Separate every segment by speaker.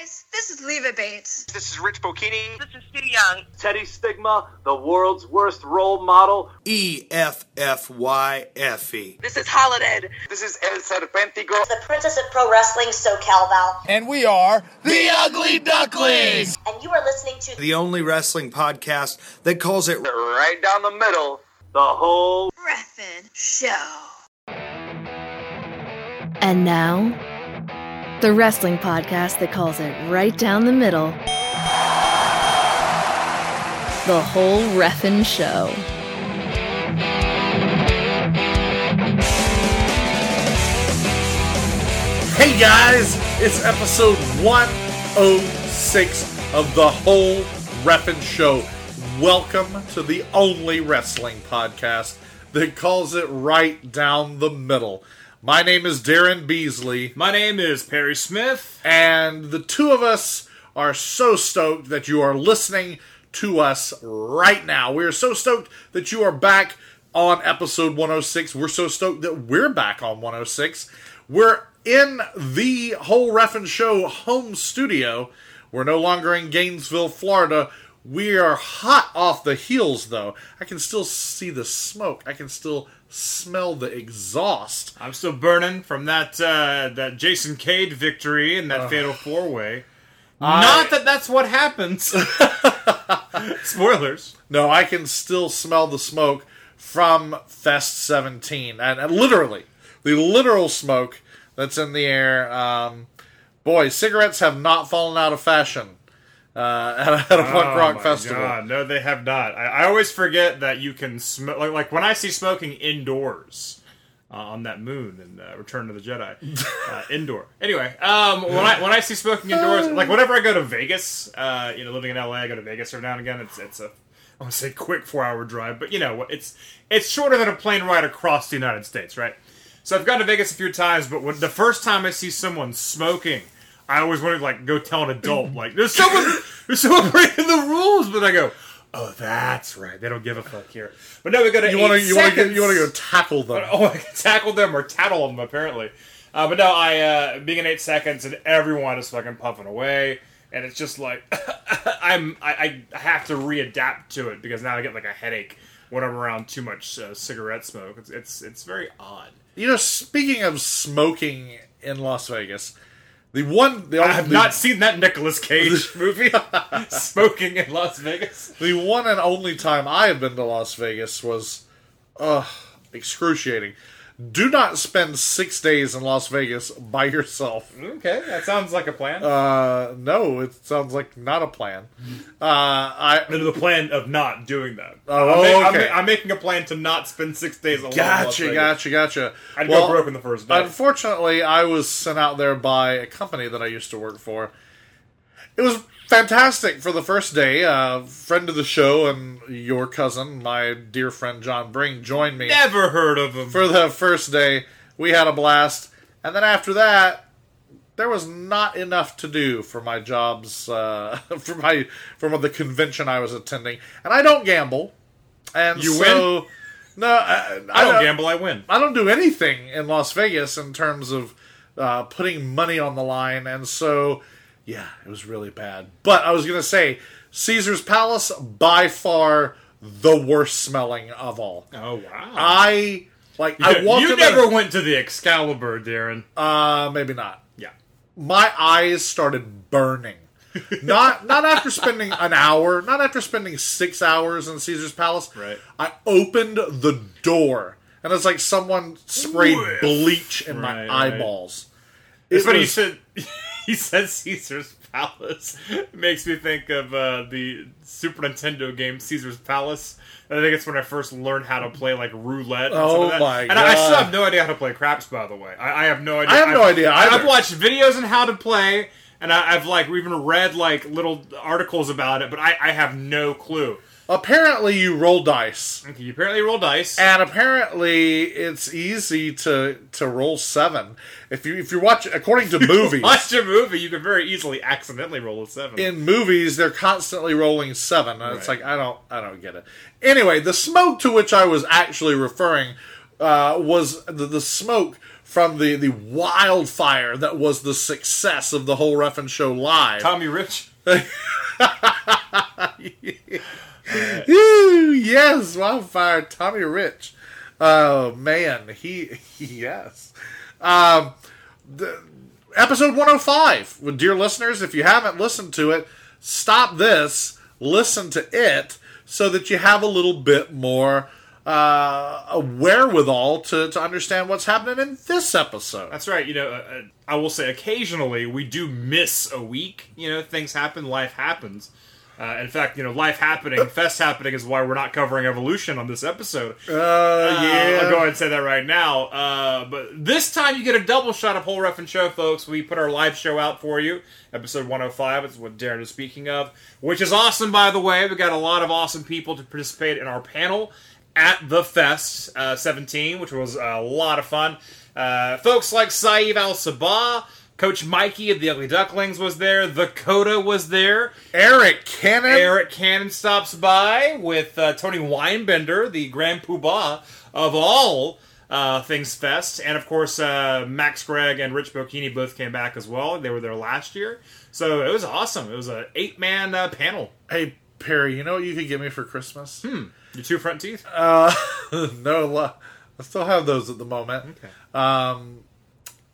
Speaker 1: guys, this is Leva Bates.
Speaker 2: This is Rich Bocchini.
Speaker 3: This is Stu Young.
Speaker 4: Teddy Stigma, the world's worst role model.
Speaker 5: E F F Y F E.
Speaker 3: This is Holiday.
Speaker 2: This is El Serpentico.
Speaker 6: the Princess of Pro Wrestling, SoCal Val.
Speaker 5: And we are the Ugly Ducklings,
Speaker 6: And you are listening to
Speaker 5: the only wrestling podcast that calls it
Speaker 2: Right down the middle.
Speaker 4: The whole
Speaker 1: Ref'n Show.
Speaker 7: And now, the wrestling podcast that calls it right down the middle. The whole Ref'n Show.
Speaker 8: Hey guys, it's episode 106 of the whole Ref'n Show. Welcome to the only wrestling podcast that calls it right down the middle. My name is Daryn Beasley,
Speaker 9: My name is Perry Smith.
Speaker 8: and the two of us are so stoked that you are listening to us right now. We are so stoked that you are back on episode 106. We're so stoked that we're back on 106. We're in the whole Ref'n Show home studio. We're no longer in Gainesville, Florida. We are hot off the heels, though. I can still see the smoke. I can still smell the exhaust.
Speaker 9: I'm still burning from that uh, that Jason Cade victory in that fatal four way. Not that that's what happens. Spoilers.
Speaker 8: No, I can still smell the smoke from Fest 17. And, and literally, the literal smoke that's in the air. Um, boy, cigarettes have not fallen out of fashion uh, at, a, punk
Speaker 9: Oh
Speaker 8: rock festival.
Speaker 9: God, no, they have not. I, I always forget that you can smoke. Like, like when I see smoking indoors uh, on that moon in uh, Return of the Jedi, uh, indoor. Anyway, um, when I when I see smoking indoors, like whenever I go to Vegas, uh, you know, living in LA, I go to Vegas every now and again. It's it's a I want to say quick four hour drive, but you know, it's it's shorter than a plane ride across the United States, right? So I've gone to Vegas a few times, but when the first time I see someone smoking, I always wanted to like go tell an adult, like there's someone there's someone breaking the rules, but I go, oh, that's right, they don't give a fuck here. But no, we got to.
Speaker 8: You want to you want to you want to go tackle them?
Speaker 9: Oh, I tackle them or tattle them apparently. Uh, but no, I uh, being in eight seconds and everyone is fucking puffing away, and it's just like I'm I, I have to readapt to it because now I get like a headache when I'm around too much uh, cigarette smoke. It's, it's it's very odd.
Speaker 8: You know, speaking of smoking in Las Vegas, the one the
Speaker 9: I have
Speaker 8: the-
Speaker 9: not seen that Nicolas Cage movie, Smoking in Las Vegas.
Speaker 8: The one and only time I have been to Las Vegas was, uh, excruciating. Do not spend six days in Las Vegas by yourself.
Speaker 9: Okay, that sounds like a plan.
Speaker 8: Uh, no, it sounds like not a plan. Uh, I
Speaker 9: the plan of not doing that.
Speaker 8: Oh,
Speaker 9: I'm, ma- I'm
Speaker 8: okay.
Speaker 9: ma- I'm making a plan to not spend six days alone. in Las
Speaker 8: gotcha,
Speaker 9: Vegas.
Speaker 8: gotcha, gotcha.
Speaker 9: I'd
Speaker 8: Well,
Speaker 9: go broke in the first day.
Speaker 8: Unfortunately, I was sent out there by a company that I used to work for. It was fantastic for the first day. Uh, friend of the show and your cousin, my dear friend John Bring, joined me.
Speaker 9: Never heard of him.
Speaker 8: for the first day. We had a blast, and then after that, there was not enough to do for my jobs, uh, for my for the convention I was attending. And I don't gamble, and
Speaker 9: You
Speaker 8: so, No, I,
Speaker 9: I don't gamble. I win.
Speaker 8: I don't do anything in Las Vegas in terms of uh, putting money on the line, and so yeah, it was really bad. But I was gonna say, Caesar's Palace by far the worst smelling of all.
Speaker 9: Oh wow!
Speaker 8: I like. I
Speaker 9: you
Speaker 8: walked
Speaker 9: you never
Speaker 8: the-
Speaker 9: went to the Excalibur, Daryn.
Speaker 8: Uh, maybe not.
Speaker 9: Yeah.
Speaker 8: My eyes started burning. not not after spending an hour, not after spending six hours in Caesar's Palace.
Speaker 9: Right.
Speaker 8: I opened the door, and it's like someone sprayed bleach in
Speaker 9: Right,
Speaker 8: my
Speaker 9: right.
Speaker 8: eyeballs.
Speaker 9: It's
Speaker 8: It
Speaker 9: funny you said he said Caesar's Palace. It makes me think of uh, the Super Nintendo game Caesar's Palace. I think it's when I first learned how to play like roulette. And
Speaker 8: Oh
Speaker 9: some of that.
Speaker 8: my
Speaker 9: And I, I still have no idea how to play craps. By the way, I, I have no idea.
Speaker 8: I have no
Speaker 9: I've-
Speaker 8: idea
Speaker 9: I-
Speaker 8: either.
Speaker 9: I've watched videos on how to play, and I, I've like even read like little articles about it, but I, I have no clue.
Speaker 8: Apparently, you roll dice,
Speaker 9: Okay, you apparently roll dice.
Speaker 8: and apparently, it's easy to to roll seven. If you if you watch, according to movies,
Speaker 9: Watch a movie, you can very easily accidentally roll a seven.
Speaker 8: in movies they're constantly rolling seven and it's like i don't i don't get it anyway the smoke to which i was actually referring uh, was the, the smoke from the the wildfire that was the success of the whole Ref'n show live.
Speaker 9: Tommy Rich.
Speaker 8: Ooh, yes, wildfire, Tommy Rich. Oh man, he yes. Um, the, episode 105. Well, dear listeners, if you haven't listened to it, stop this, listen to it, so that you have a little bit more uh, a wherewithal to, to understand what's happening in this episode.
Speaker 9: That's right. You know, uh, uh, I will say occasionally we do miss a week. You know, things happen, life happens. Uh, in fact, you know, life happening, fest happening is why we're not covering evolution on this episode.
Speaker 8: Uh, yeah.
Speaker 9: I'll go ahead and say that right now. Uh, but this time you get a double shot of Whole Ref'n Show, folks. We put our live show out for you. Episode 105 is what Daryn is speaking of, which is awesome, by the way. We got a lot of awesome people to participate in our panel at the Fest uh, 17, which was a lot of fun. Uh, folks like Saieve Al Sabah, Coach Mikey of the Ugly Ducklings was there, the Coda was there.
Speaker 8: Arik Cannon.
Speaker 9: Arik Cannon stops by with uh, Tony Weinbender, the Grand Poobah of all uh, Things Fest, and of course uh, Max Gregg and Rich Bocchini both came back as well. They were there last year, so it was awesome. It was an eight man uh, panel.
Speaker 8: Hey Perry, you know what you could get me for Christmas?
Speaker 9: Hmm. Your two front teeth?
Speaker 8: Uh, no, I still have those at the moment.
Speaker 9: Okay.
Speaker 8: Um,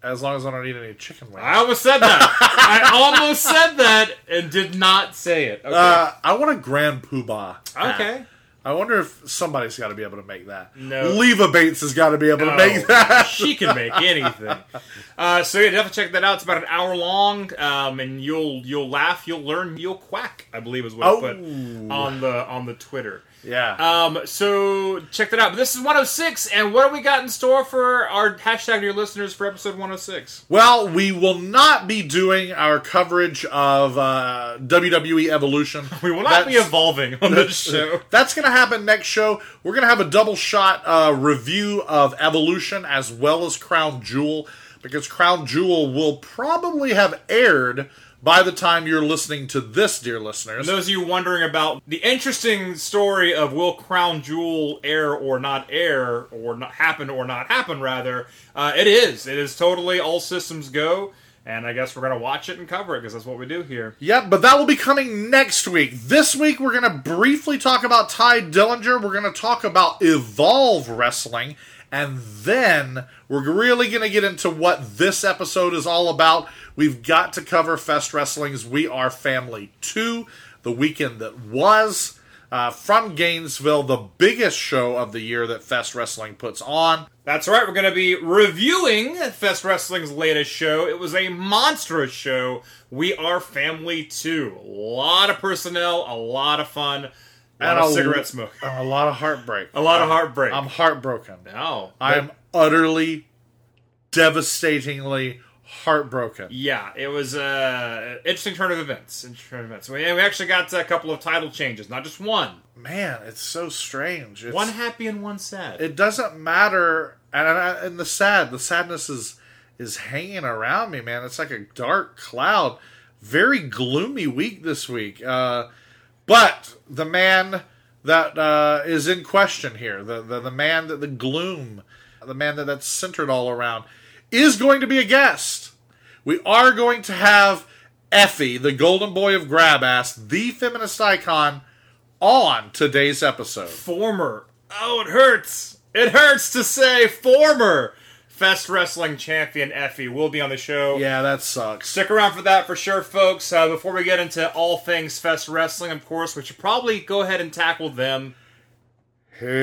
Speaker 8: as long as I don't eat any chicken wings.
Speaker 9: I almost said that. I almost said that and did not say it. Okay.
Speaker 8: Uh, I want a Grand Poobah. hat.
Speaker 9: okay.
Speaker 8: I wonder if somebody's got to be able to make that.
Speaker 9: No.
Speaker 8: Leva Bates has got to be able to
Speaker 9: No,
Speaker 8: make that.
Speaker 9: she can make anything. Uh, so yeah, definitely check that out. It's about an hour long, um, and you'll you'll laugh, you'll learn, you'll quack. I believe is what
Speaker 8: Oh.
Speaker 9: I put on the on the Twitter.
Speaker 8: Yeah.
Speaker 9: Um, so check that out. But this is 106, and what do we got in store for our hashtag your listeners for episode 106?
Speaker 8: well, we will not be doing our coverage of uh, WWE Evolution.
Speaker 9: We will not be evolving on this show.
Speaker 8: That's going to happen next show. We're going to have a double shot uh, review of Evolution as well as Crown Jewel because Crown Jewel will probably have aired by the time you're listening to this, dear listeners.
Speaker 9: And those of you wondering about the interesting story of will Crown Jewel air or not air, or not happen or not happen, rather, uh, it is. It is totally all systems go, and I guess we're going to watch it and cover it because that's what we do here.
Speaker 8: Yep, but that will be coming next week. This week, we're going to briefly talk about Tye Dillinger. We're going to talk about Evolve Wrestling. And then we're really going to get into what this episode is all about. We've got to cover Fest Wrestling's We Are Family 2, the weekend that was. Uh, from Gainesville, the biggest show of the year that Fest Wrestling puts on.
Speaker 9: That's right, we're going to be reviewing Fest Wrestling's latest show. It was a monstrous show. We Are Family 2. A lot of personnel, a lot of fun,
Speaker 8: And
Speaker 9: of
Speaker 8: a-
Speaker 9: cigarette smoke.
Speaker 8: A lot of heartbreak.
Speaker 9: A lot of heartbreak.
Speaker 8: I'm heartbroken.
Speaker 9: no.
Speaker 8: I am utterly, devastatingly heartbroken.
Speaker 9: Yeah, it was uh, interesting turn of events. Interesting turn of events. We, we actually got a couple of title changes, not just one.
Speaker 8: Man, it's so strange. It's,
Speaker 9: One happy and one sad.
Speaker 8: it doesn't matter, and, and and the sad, the sadness is is hanging around me, man. It's like a dark cloud. Very gloomy week this week. Uh, but the man that uh, is in question here, the, the the man that the gloom, the man that that's centered all around, is going to be a guest. We are going to have Effy, the golden boy of grab ass, the feminist icon, on today's episode.
Speaker 9: former. Oh, it hurts. It hurts to say former Fest Wrestling Champion Effy will be on the show.
Speaker 8: Yeah, that sucks.
Speaker 9: Stick around for that for sure, folks. Uh, before we get into all things Fest Wrestling, of course, we should probably go ahead and tackle them.
Speaker 8: Headlines.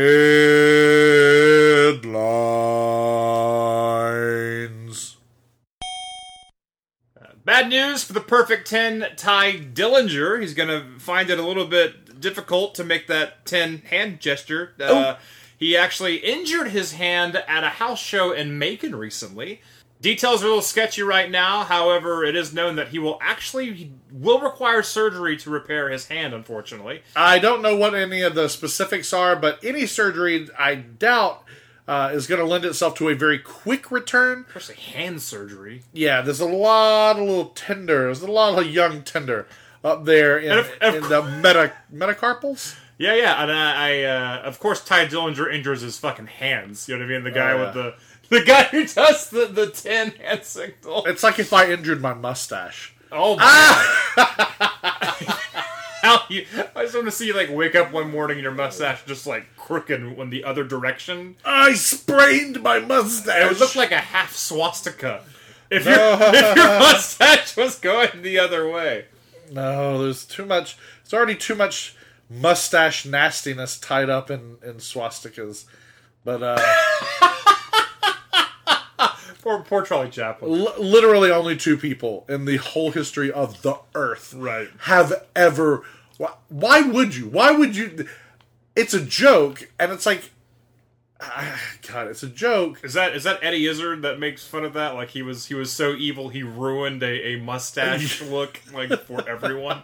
Speaker 9: Bad news for the Perfect 10, Tye Dillinger. He's going to find it a little bit difficult to make that 10 hand gesture. Uh, He actually injured his hand at a house show in Macon recently. Details are a little sketchy right now. However, it is known that he will actually he will require surgery to repair his hand. Unfortunately,
Speaker 8: I don't know what any of the specifics are, but any surgery, I doubt, uh, is going to lend itself to a very quick return.
Speaker 9: especially hand surgery.
Speaker 8: Yeah, there's a lot of little tender, there's a lot of young tender up there in,
Speaker 9: And if- of
Speaker 8: in the meta metacarpals.
Speaker 9: Yeah, yeah, and I, I uh, of course, Tye Dillinger injures his fucking hands. You know what I mean? The guy
Speaker 8: Oh, yeah.
Speaker 9: with the the guy who does the the ten hand signal.
Speaker 8: It's like if I injured my mustache.
Speaker 9: Oh my! How you? I just want to see you like wake up one morning and your mustache just like crooked in the other direction.
Speaker 8: I sprained my mustache.
Speaker 9: It would look like a half swastika if your if your mustache was going the other way.
Speaker 8: No, there's too much. It's already too much mustache nastiness tied up in, in swastikas. But uh,
Speaker 9: Poor poor Charlie Chaplin.
Speaker 8: l- literally only two people in the whole history of the earth
Speaker 9: Right.
Speaker 8: have ever. Why, why would you? Why would you? It's a joke, and it's like, God, it's a joke.
Speaker 9: Is that is that Eddie Izzard that makes fun of that? Like he was he was so evil he ruined a, a mustache look like for everyone.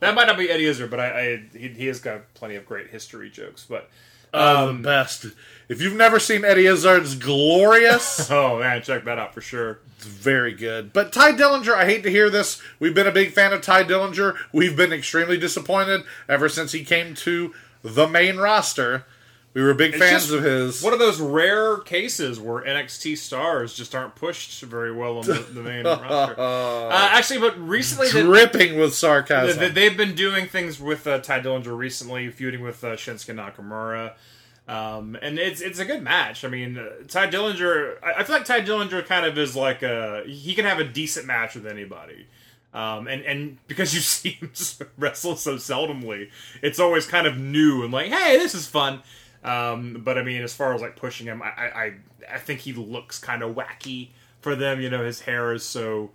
Speaker 9: That might not be Eddie Izzard, but I, I he, he has got plenty of great history jokes. But
Speaker 8: Uh, the best. If you've never seen Eddie Izzard's Glorious,
Speaker 9: oh man, check that out for sure.
Speaker 8: it's very good. But Tye Dillinger, I hate to hear this. We've been a big fan of Tye Dillinger. We've been extremely disappointed ever since he came to the main roster. We were big
Speaker 9: It's
Speaker 8: fans
Speaker 9: just
Speaker 8: of his.
Speaker 9: One of those rare cases where NXT stars just aren't pushed very well on the, the main roster. Uh, actually, but recently the-
Speaker 8: dripping with sarcasm.
Speaker 9: They- They've been doing things with uh, Tye Dillinger recently, feuding with uh, Shinsuke Nakamura, um, and it's it's a good match. I mean, uh, Tye Dillinger. I, I feel like Tye Dillinger kind of is like a he can have a decent match with anybody. Um, and, and because you see him wrestle so seldomly, it's always kind of new and like, hey, this is fun. Um, but I mean, as far as like pushing him, I, I, I- think he looks kind of wacky for them. You know, his hair is so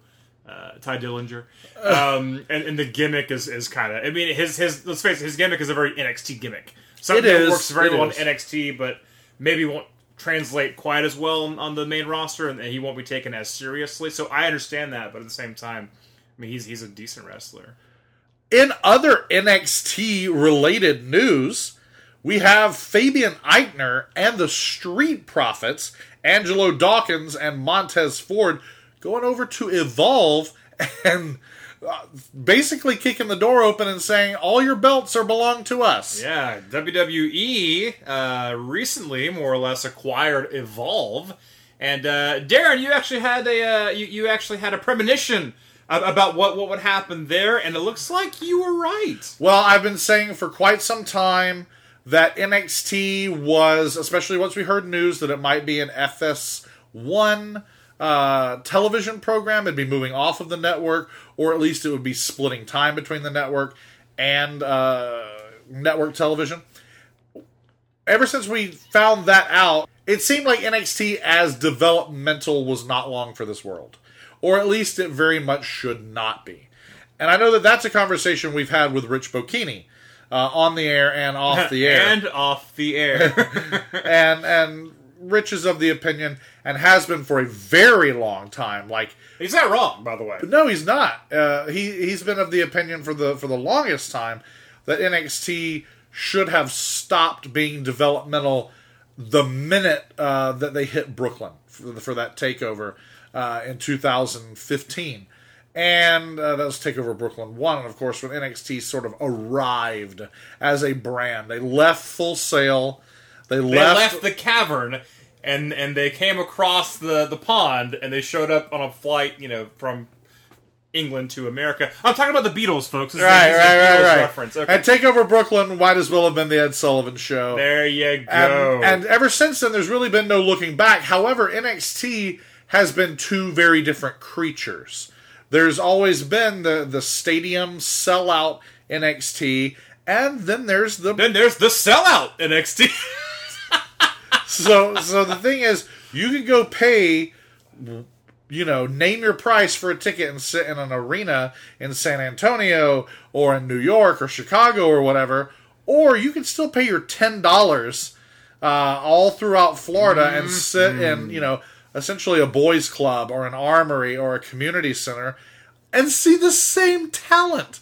Speaker 9: uh, Tye Dillinger, um, and, and the gimmick is, is kind of. I mean, his his let's face it, his gimmick is a very NXT gimmick. Something
Speaker 8: It
Speaker 9: that works very well
Speaker 8: is.
Speaker 9: in NXT, but maybe won't translate quite as well on, on the main roster, and he won't be taken as seriously. So I understand that, but at the same time, I mean, he's he's a decent wrestler.
Speaker 8: In other NXT related news, we have Fabian Aichner and the Street Profits, Angelo Dawkins and Montez Ford, going over to Evolve and uh, basically kicking the door open and saying, All your belts are belong to us.
Speaker 9: Yeah, WWE uh, recently more or less acquired Evolve, and uh, Daryn, you actually had a uh, you, you actually had a premonition about what what would happen there, and it looks like you were right.
Speaker 8: Well, I've been saying for quite some time that NXT was, especially once we heard news that it might be an FS1 uh, television program, it'd be moving off of the network, or at least it would be splitting time between the network and uh, network television. Ever since we found that out, it seemed like NXT as developmental was not long for this world. Or at least it very much should not be. And I know that that's a conversation we've had with Rich Bocchini uh, on the air and off the air.
Speaker 9: and off the air.
Speaker 8: and and Rich is of the opinion and has been for a very long time. Like
Speaker 9: He's not wrong, by the way.
Speaker 8: no, he's not. Uh, he he's been of the opinion for the for the longest time that NXT should have stopped being developmental the minute uh, that they hit Brooklyn for, for that takeover uh, in 2015. And uh, that was Takeover Brooklyn 1. And of course, when NXT sort of arrived as a brand, they left Full Sail. They,
Speaker 9: They
Speaker 8: left,
Speaker 9: left the cavern and and they came across the the pond and they showed up on a flight, you know, from England to America. I'm talking about the Beatles, folks. This
Speaker 8: Right,
Speaker 9: is
Speaker 8: right, right, right.
Speaker 9: Reference. Okay.
Speaker 8: And Takeover Brooklyn might as well have been the Ed Sullivan Show.
Speaker 9: there you
Speaker 8: And,
Speaker 9: go.
Speaker 8: and ever since then, there's really been no looking back. However, NXT has been two very different creatures. There's always been the the stadium sellout NXT, and then there's the
Speaker 9: then there's the sellout NXT.
Speaker 8: so so the thing is, you can go pay, you know, name your price for a ticket and sit in an arena in San Antonio or in New York or Chicago or whatever, or you can still pay your ten dollars uh, all throughout Florida and sit in, you know, essentially a boys' club or an armory or a community center and see the same talent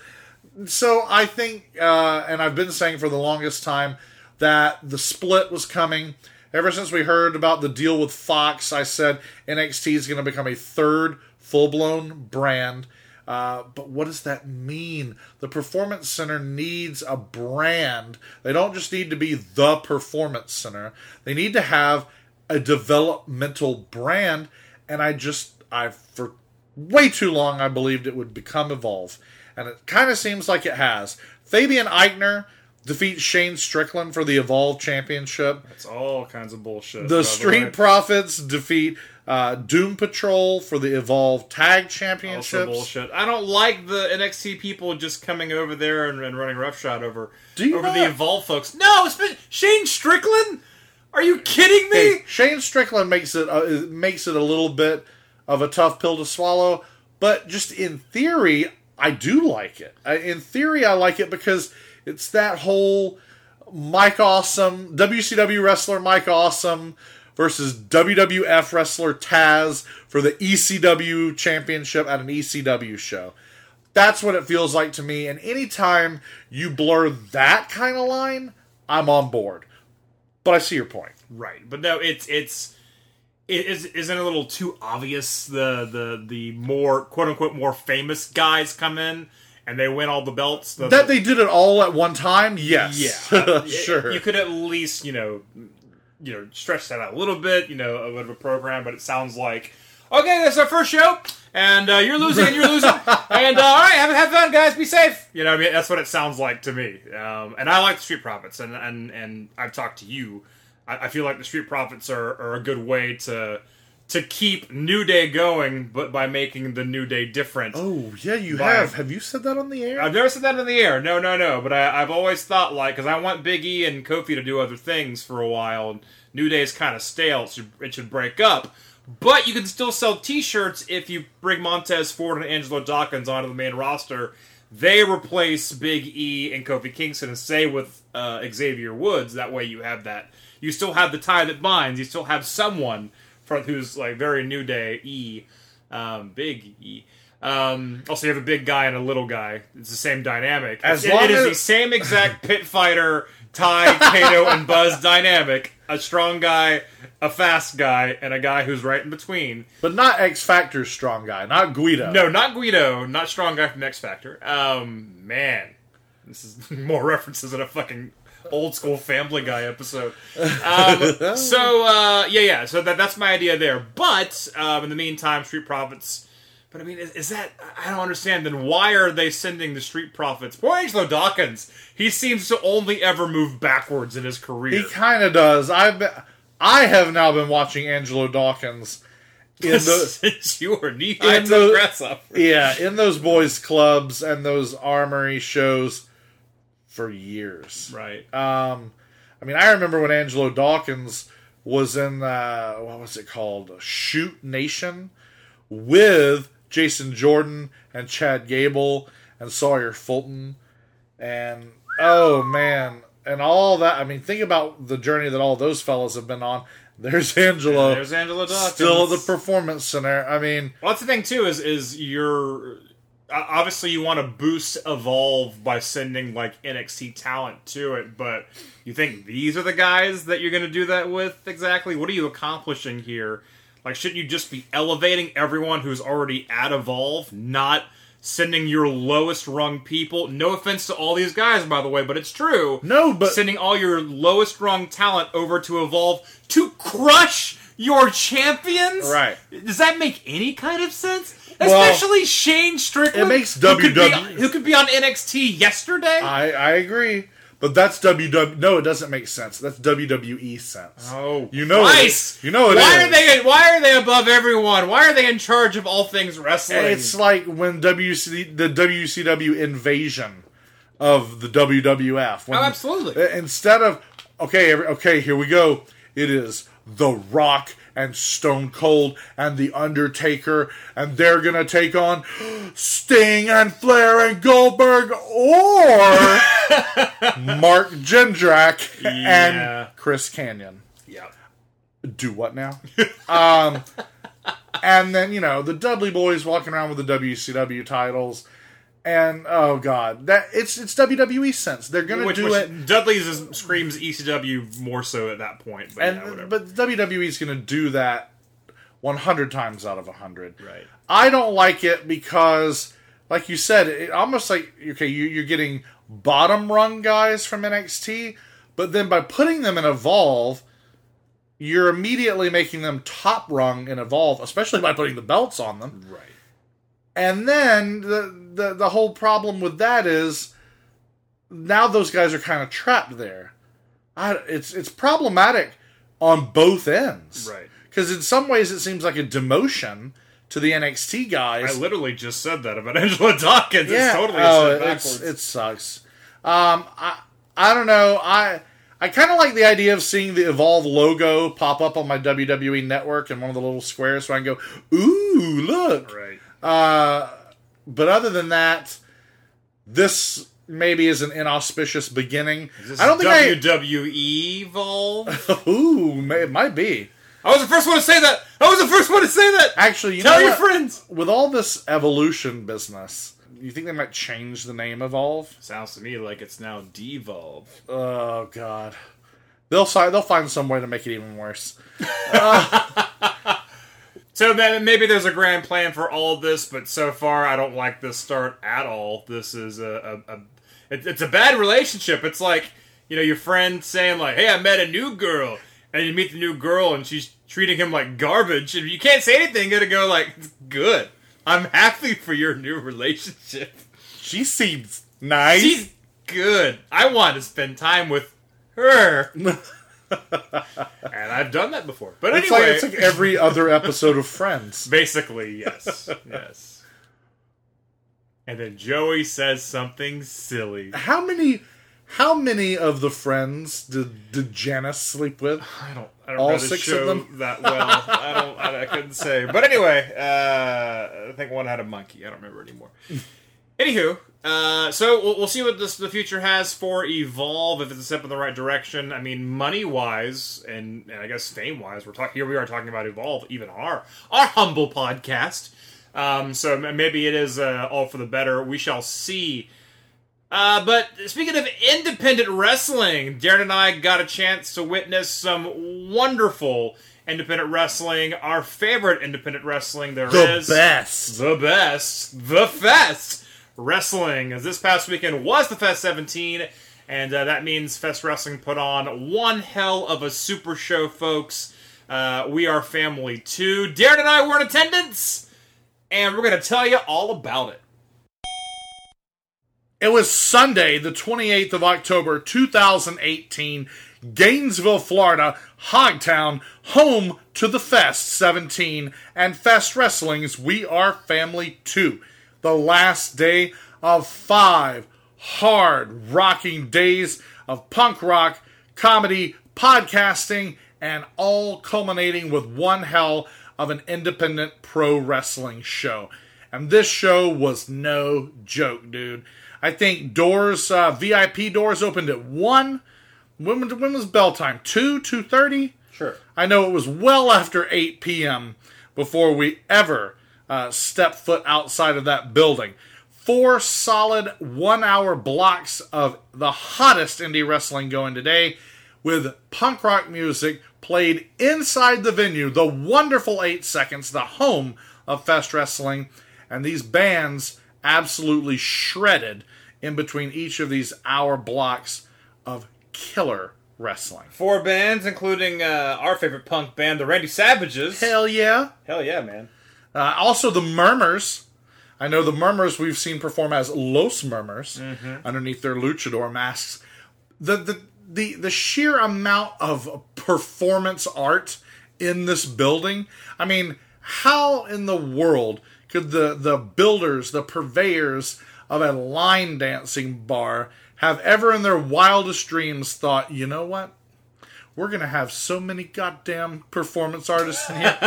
Speaker 8: so I think, uh, and I've been saying for the longest time that the split was coming. Ever since we heard about the deal with Fox, I said NXT is going to become a third full blown brand. Uh, but what does that mean? The Performance Center needs a brand. They don't just need to be the Performance Center, they need to have a developmental brand, and I just I for way too long I believed it would become Evolve, and it kind of seems like it has. Fabian Aichner defeats Shane Strickland for the Evolve Championship.
Speaker 9: It's all kinds of bullshit.
Speaker 8: The. Street Profits defeat uh, Doom Patrol for the Evolve Tag
Speaker 9: Also bullshit. I don't like the NXT people just coming over there and, and running roughshod over over
Speaker 8: not?
Speaker 9: the Evolve folks. No, especially Shane Strickland. Are you kidding me?
Speaker 8: Hey, Shane Strickland makes it uh, makes it a little bit of a tough pill to swallow, but just in theory, I do like it. In theory, I like it because it's that whole Mike Awesome WCW wrestler Mike Awesome versus WWF wrestler Taz for the ECW championship at an ECW show. That's what it feels like to me. And anytime you blur that kind of line, I'm on board. But I see your point.
Speaker 9: Right, but no, it's it's it is isn't it a little too obvious. The the the more quote unquote more famous guys come in and they win all the belts. The,
Speaker 8: That they did it all at one time, yes.
Speaker 9: yeah, uh,
Speaker 8: sure.
Speaker 9: You could at least you know you know stretch that out a little bit. You know, a bit of a program, but it sounds like. Okay, that's our first show, and uh, you're losing, and you're losing, and uh, all right, have, have fun, guys. Be safe. You know, what I mean, that's what it sounds like to me. Um, and I like the Street Profits, and and and I've talked to you. I, I feel like the Street Profits are, are a good way to to keep New Day going, but by making the New Day different.
Speaker 8: oh, yeah, you
Speaker 9: Why?
Speaker 8: have. Have you said that on the air?
Speaker 9: I've never said that in the air. No, no, no. But I, I've always thought like because I want Big E and Kofi to do other things for a while. And New Day is kind of stale. It should, it should break up. But you can still sell T-shirts if you bring Montez Ford and Angelo Dawkins onto the main roster. They replace Big E and Kofi Kingston and stay with uh, Xavier Woods. That way, you have that. You still have the tie that binds. You still have someone for who's like very New Day E, um, Big E. Um, also, you have a big guy and a little guy. It's the same dynamic.
Speaker 8: As
Speaker 9: It-
Speaker 8: long
Speaker 9: it is
Speaker 8: as-
Speaker 9: the same exact pit fighter, Ty, Kato, and Buzz dynamic. A strong guy, a fast guy, and a guy who's right in between.
Speaker 8: but not X Factor's strong guy, not Guido.
Speaker 9: No, not Guido, not strong guy from X Factor. Um, man, this is more references than a fucking old school Family Guy episode. Um, so uh, yeah, yeah. So that that's my idea there. But um, in the meantime, Street Profits. But I mean, is, is that I don't understand. Then why are they sending the Street Profits? Poor Angelo Dawkins. He seems to only ever move backwards in his career.
Speaker 8: He kind of does. I've been, I have now been watching Angelo Dawkins in the
Speaker 9: Since you were knee high to
Speaker 8: the-
Speaker 9: the up.
Speaker 8: yeah in those boys clubs and those armory shows for years.
Speaker 9: Right.
Speaker 8: Um, I mean, I remember when Angelo Dawkins was in uh, what was it called, Shoot Nation, with Jason Jordan and Chad Gable and Sawyer Fulton, and oh man, and all that. I mean, think about the journey that all those fellas have been on. There's Angelo,
Speaker 9: There's Angelo Dawkins.
Speaker 8: still the performance center. I mean,
Speaker 9: Well, that's the thing too. Is is you're uh, obviously you want to boost Evolve by sending like NXT talent to it, but you think these are the guys that you're going to do that with exactly? What are you accomplishing here? Like, shouldn't you just be elevating everyone who's already at Evolve, not sending your lowest rung people? No offense to all these guys, by the way, but it's true.
Speaker 8: No, but-
Speaker 9: sending all your lowest rung talent over to Evolve to crush your champions.
Speaker 8: Right.
Speaker 9: Does that make any kind of sense?
Speaker 8: Well,
Speaker 9: Especially Shane Strickland.
Speaker 8: it makes
Speaker 9: who could, be,
Speaker 8: WWE
Speaker 9: who could be on NXT yesterday.
Speaker 8: I I agree. But that's WW. No, it doesn't make sense. That's WWE sense.
Speaker 9: oh,
Speaker 8: you know
Speaker 9: Christ!
Speaker 8: it. You know it
Speaker 9: why
Speaker 8: is.
Speaker 9: are they? Why are they above everyone? Why are they in charge of all things wrestling?
Speaker 8: It's like when WC the WCW invasion of the WWF. When,
Speaker 9: Oh, absolutely.
Speaker 8: Instead of okay, every, okay, here we go. It is The Rock and Stone Cold and The Undertaker, and they're gonna take on Sting and Flair and Goldberg, or Mark Jindrak
Speaker 9: Yeah.
Speaker 8: and Chris Kanyon
Speaker 9: yeah.
Speaker 8: do what now? um, and then you know the Dudley Boys walking around with the WCW titles, and oh god, that it's it's WWE sense. They're gonna
Speaker 9: Which,
Speaker 8: do
Speaker 9: which
Speaker 8: it,
Speaker 9: Dudley's is, screams ECW more so at that point. But
Speaker 8: and
Speaker 9: yeah,
Speaker 8: but WWE's gonna do that one hundred times out of hundred.
Speaker 9: right.
Speaker 8: I don't like it because, like you said, it almost like okay, you, you're getting bottom rung guys from NXT, but then by putting them in Evolve, you're immediately making them top rung and evolve, especially by putting the belts on them.
Speaker 9: Right.
Speaker 8: And then the the, the whole problem with that is now those guys are kind of trapped there. I, it's it's problematic on both ends.
Speaker 9: Right.
Speaker 8: Because in some ways it seems like a demotion to the NXT guys.
Speaker 9: I literally just said that about Angela Dawkins.
Speaker 8: yeah.
Speaker 9: It's totally
Speaker 8: oh, it's- it sucks. Um, I I don't know. I I kind of like the idea of seeing the Evolve logo pop up on my WWE network in one of the little squares, so I can go, ooh, look.
Speaker 9: right.
Speaker 8: Uh, but other than that, this maybe is an inauspicious beginning.
Speaker 9: Is this
Speaker 8: I don't think
Speaker 9: WWE Evolve?
Speaker 8: I. Ooh, may, it might be.
Speaker 9: I was the first one to say that. I was the first one to say that.
Speaker 8: Actually, you
Speaker 9: Tell your
Speaker 8: what?
Speaker 9: friends.
Speaker 8: With all this evolution business, you think they might change the name Evolve?
Speaker 9: Sounds to me like it's now Devolve.
Speaker 8: Oh God, they'll they'll find some way to make it even worse.
Speaker 9: So maybe there's a grand plan for all this, but so far I don't like this start at all. This is a, a, a it, it's a bad relationship. It's like you know your friend saying like, "Hey, I met a new girl," and you meet the new girl and she's treating him like garbage, and you can't say anything. You gotta go like, "Good, I'm happy for your new relationship."
Speaker 8: She seems nice.
Speaker 9: She's good. I want to spend time with her. and I've done that before. But
Speaker 8: it's
Speaker 9: anyway,
Speaker 8: like it's like every other episode of Friends.
Speaker 9: basically, yes. yes. And then Joey says something silly.
Speaker 8: How many? How many of the friends did did Janice sleep with?
Speaker 9: I don't. I don't
Speaker 8: All six of them?
Speaker 9: that well. I don't. I, I couldn't say. But anyway, uh, I think one had a monkey. I don't remember anymore. Anywho, uh, so we'll, we'll see what this, the future has for Evolve. If it's a step in the right direction. I mean, money wise, and, and I guess fame wise, we're talking here. We are talking about Evolve, even our our humble podcast. Um, so maybe it is uh, all for the better. We shall see. Uh, but speaking of independent wrestling, Daryn and I got a chance to witness some wonderful independent wrestling. Our favorite independent wrestling there is
Speaker 8: The best.
Speaker 9: the best, the Fest Wrestling. As this past weekend was the Fest 17, and uh, that means Fest Wrestling put on one hell of a super show, folks. Uh, we are family too. Daryn and I were in attendance, and we're going to tell you all about it.
Speaker 8: It was Sunday, the 28th of October, 2018, Gainesville, Florida, Hogtown, home to the Fest 17 and Fest Wrestling's We Are Family 2. The last day of five hard rocking days of punk rock, comedy, podcasting, and all culminating with one hell of an independent pro wrestling show. And this show was no joke, dude. I think doors, uh, VIP doors opened at 1. When, when was bell time? 2, 2.30?
Speaker 9: Sure.
Speaker 8: I know it was well after 8 p.m. before we ever uh, stepped foot outside of that building. Four solid one hour blocks of the hottest indie wrestling going today with punk rock music played inside the venue, the wonderful 8 seconds, the home of Fest Wrestling. And these bands absolutely shredded in between each of these hour blocks of killer wrestling.
Speaker 9: Four bands, including uh, our favorite punk band, the Randy Savages.
Speaker 8: Hell yeah.
Speaker 9: Hell yeah, man.
Speaker 8: Uh, also, the Murmurs. I know the Murmurs we've seen perform as Los Murmurs underneath their luchador masks. The, the the the sheer amount of performance art in this building. I mean, how in the world could the the builders, the purveyors of a line dancing bar have ever in their wildest dreams thought, you know what? We're gonna have so many goddamn performance artists in here.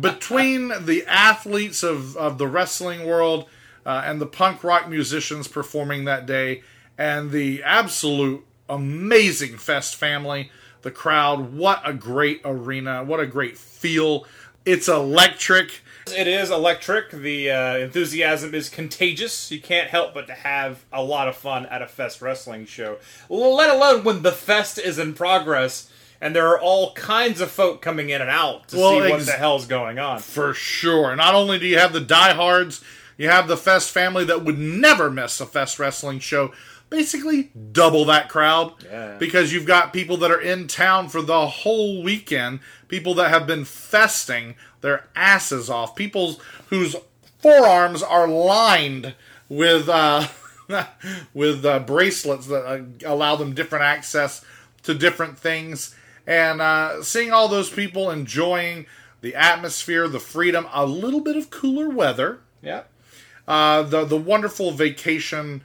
Speaker 8: Between the athletes of, of the wrestling world uh, and the punk rock musicians performing that day and the absolute amazing fest family the crowd what a great arena what a great feel. It's electric
Speaker 9: It is electric. The uh, enthusiasm is contagious. You can't help but to have a lot of fun at a Fest wrestling show, let alone when the Fest is in progress and there are all kinds of folk coming in and out to
Speaker 8: Well,
Speaker 9: see what
Speaker 8: ex-
Speaker 9: the hell's going on.
Speaker 8: for sure not only do you have the diehards you have the fest family that would never miss a fest wrestling show basically double that crowd
Speaker 9: Yeah.
Speaker 8: because you've got people that are in town for the whole weekend, people that have been festing their asses off, people whose forearms are lined with uh, with uh, bracelets that uh, allow them different access to different things, and uh, seeing all those people enjoying the atmosphere, the freedom, a little bit of cooler weather
Speaker 9: Yeah.
Speaker 8: uh, the the wonderful vacation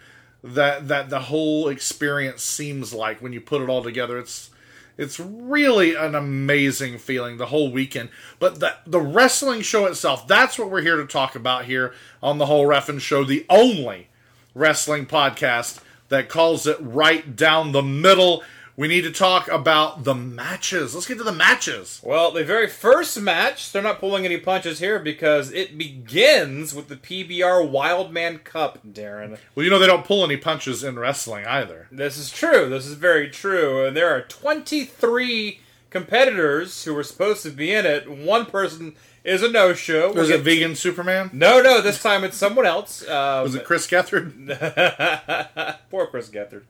Speaker 8: that that the whole experience seems like when you put it all together. It's it's really an amazing feeling the whole weekend. But the the wrestling show itself, that's what we're here to talk about here on the whole Ref'n show, the only wrestling podcast that calls it right down the middle. We need to talk about the matches. Let's get to the matches.
Speaker 9: Well, the very first match, they're not pulling any punches here because it begins with the PBR Wildman Cup, Daryn.
Speaker 8: Well, you know they don't pull any punches in wrestling either.
Speaker 9: This is true. This is very true. And there are 23 competitors who were supposed to be in it. One person is a no-show.
Speaker 8: Was
Speaker 9: We'll
Speaker 8: it vegan Superman?
Speaker 9: No, no. This time it's someone else. Um,
Speaker 8: Was it Chris Gethard?
Speaker 9: Poor Chris Gethard.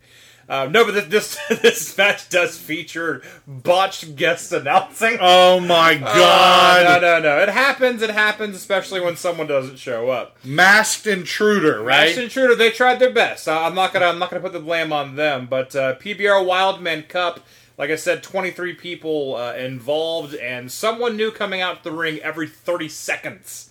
Speaker 9: Um, no, but this, this this match does feature botched guest announcing.
Speaker 8: Oh my
Speaker 9: Uh,
Speaker 8: god!
Speaker 9: no, no, no. It happens. It happens, especially when someone doesn't show up.
Speaker 8: Masked intruder, right?
Speaker 9: Ashton Intruder, they tried their best. I- I'm not gonna, I'm not gonna put the blame on them. But uh, PBR Wildman Cup, like I said, 23 people uh, involved, and someone new coming out the ring every 30 seconds.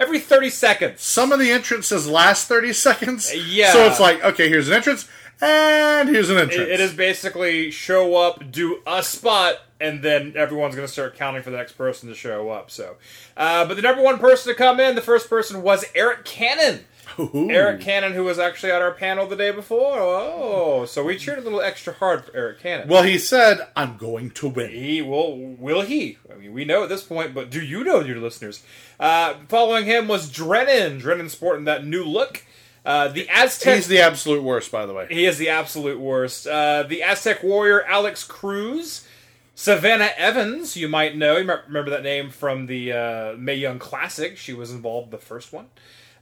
Speaker 9: Every 30 seconds.
Speaker 8: Some of the entrances last 30 seconds.
Speaker 9: Yeah.
Speaker 8: So it's like, okay, here's an entrance, and here's an entrance.
Speaker 9: It, is basically show up, do a spot, and then everyone's going to start counting for the next person to show up. So, uh, but the number one person to come in, the first person was Arik Cannon.
Speaker 8: Ooh.
Speaker 9: Arik Cannon, who was actually at our panel the day before. Oh, so we cheered a little extra hard for Arik Cannon.
Speaker 8: Well, he said, I'm going to win.
Speaker 9: he will. Will he? I mean, we know at this point, but do you know, your listeners? Uh, following him was Drennan. Drennan sporting that new look. Uh, the Aztec.
Speaker 8: He's the absolute worst, by the way.
Speaker 9: He is the absolute worst. Uh, the Aztec warrior Alex Cruz, Savannah Evans, you might know. You might remember that name from the uh, Mae Young Classic. She was involved in the first one.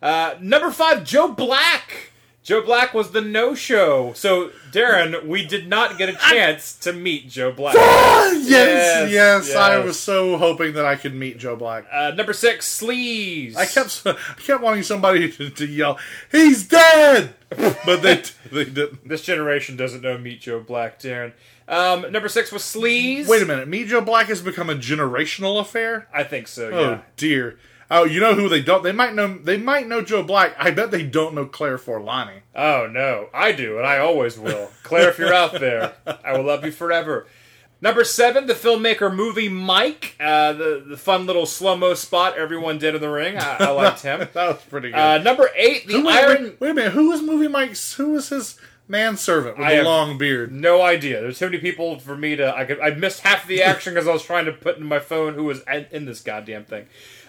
Speaker 9: Uh, number five, Joe Black. Joe Black was the no-show. So, Daryn, we did not get a chance to meet Joe Black.
Speaker 8: yes, yes,
Speaker 9: Yes,
Speaker 8: I was so hoping that I could meet Joe Black.
Speaker 9: Uh, number six, Sleeves.
Speaker 8: I kept, I kept wanting somebody to, to yell, "He's dead," but they, they didn't.
Speaker 9: This generation doesn't know Meet Joe Black, Daryn. Um, number six was Sleeves.
Speaker 8: Wait a minute, Meet Joe Black has become a generational affair.
Speaker 9: I think so.
Speaker 8: Oh
Speaker 9: Yeah.
Speaker 8: dear. Oh, you know who they don't? They might know. They might know Joe Black. I bet they don't know Claire Forlani.
Speaker 9: Oh no, I do, and I always will. Claire, if you're out there, I will love you forever. Number seven, the filmmaker movie Mike, uh, the the fun little slow mo spot everyone did in the ring. I, I liked him.
Speaker 8: that was pretty good.
Speaker 9: Uh, number eight, the
Speaker 8: Who-
Speaker 9: Iron.
Speaker 8: wait, wait a minute. Who was movie Mike's? Who was his manservant with
Speaker 9: I
Speaker 8: the
Speaker 9: have-
Speaker 8: long beard?
Speaker 9: No idea. There's too many people for me to. I could. I missed half the action because I was trying to put in my phone who was in, in this goddamn thing.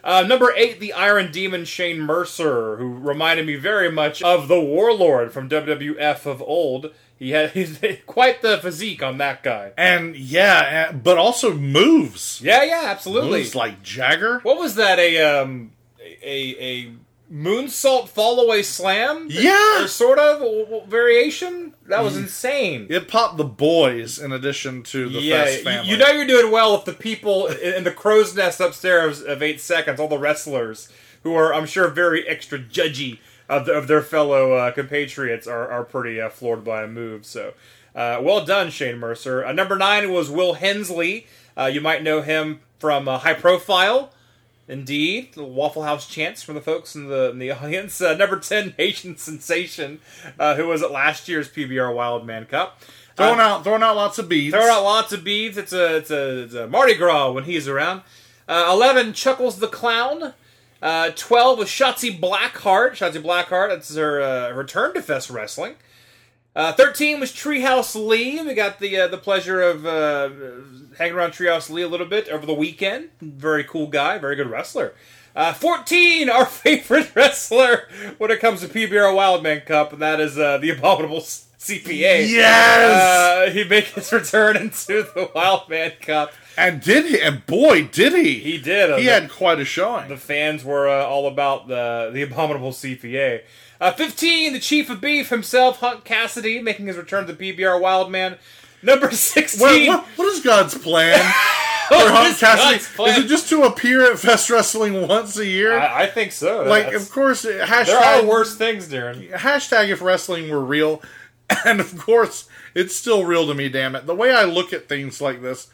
Speaker 9: Uh, number eight, the Iron Demon Shane Mercer, who reminded me very much of the Warlord from WWF of old. He had he's quite the physique on that guy.
Speaker 8: And yeah, but also moves.
Speaker 9: Yeah, yeah, absolutely.
Speaker 8: Moves like Jagger.
Speaker 9: What was that? A um, a a moonsault fall away slam?
Speaker 8: Yeah.
Speaker 9: or sort of variation. That was insane.
Speaker 8: It popped the boys in addition to the
Speaker 9: yeah,
Speaker 8: Fest family.
Speaker 9: you know you're doing well if the people in in the crow's nest upstairs of eight seconds, all the wrestlers who are, I'm sure, very extra judgy of, the, of their fellow uh, compatriots are, are pretty uh, floored by a move. So, uh, well done, Shane Mercer. Uh, number nine was Will Hensley. Uh, you might know him from uh, High Profile. Indeed, the Waffle House chants from the folks in the in the audience. Uh, number ten, Haitian sensation, uh, who was at last year's PBR Wildman Cup.
Speaker 8: throwing
Speaker 9: Uh,
Speaker 8: out throwing out lots of beads.
Speaker 9: Throwing out lots of beads. It's a it's a, it's a Mardi Gras when he's around. Uh, Eleven, Chuckles the Clown. Uh, Twelve was Shotzi Blackheart. Shotzi Blackheart. That's her uh, return to Fest Wrestling. Uh, Thirteen was Treehouse Lee. We got the uh, the pleasure of uh, hanging around Treehouse Lee a little bit over the weekend. Very cool guy. Very good wrestler. Uh, 14, our favorite wrestler when it comes to PBR Wildman Cup, and that is uh, the Abominable CPA.
Speaker 8: Yes!
Speaker 9: Uh, he made his return into the Wildman Cup.
Speaker 8: And did he? And boy, did he!
Speaker 9: He did.
Speaker 8: He
Speaker 9: the-
Speaker 8: had quite a showing.
Speaker 9: The fans were uh, all about the the abominable CPA. Uh, 15, the chief of beef himself, Hunt Cassidy, making his return to the PBR Wildman. Number 16.
Speaker 8: What, what, what is God's plan for Hunt
Speaker 9: is
Speaker 8: Cassidy? Is it just to appear at Fest Wrestling once a year?
Speaker 9: I, I think so.
Speaker 8: like,
Speaker 9: That's-
Speaker 8: of course, hashtag
Speaker 9: there are worse things, Daryn.
Speaker 8: hashtag if wrestling were real, and of course, it's still real to me. Damn it! The way I look at things like this,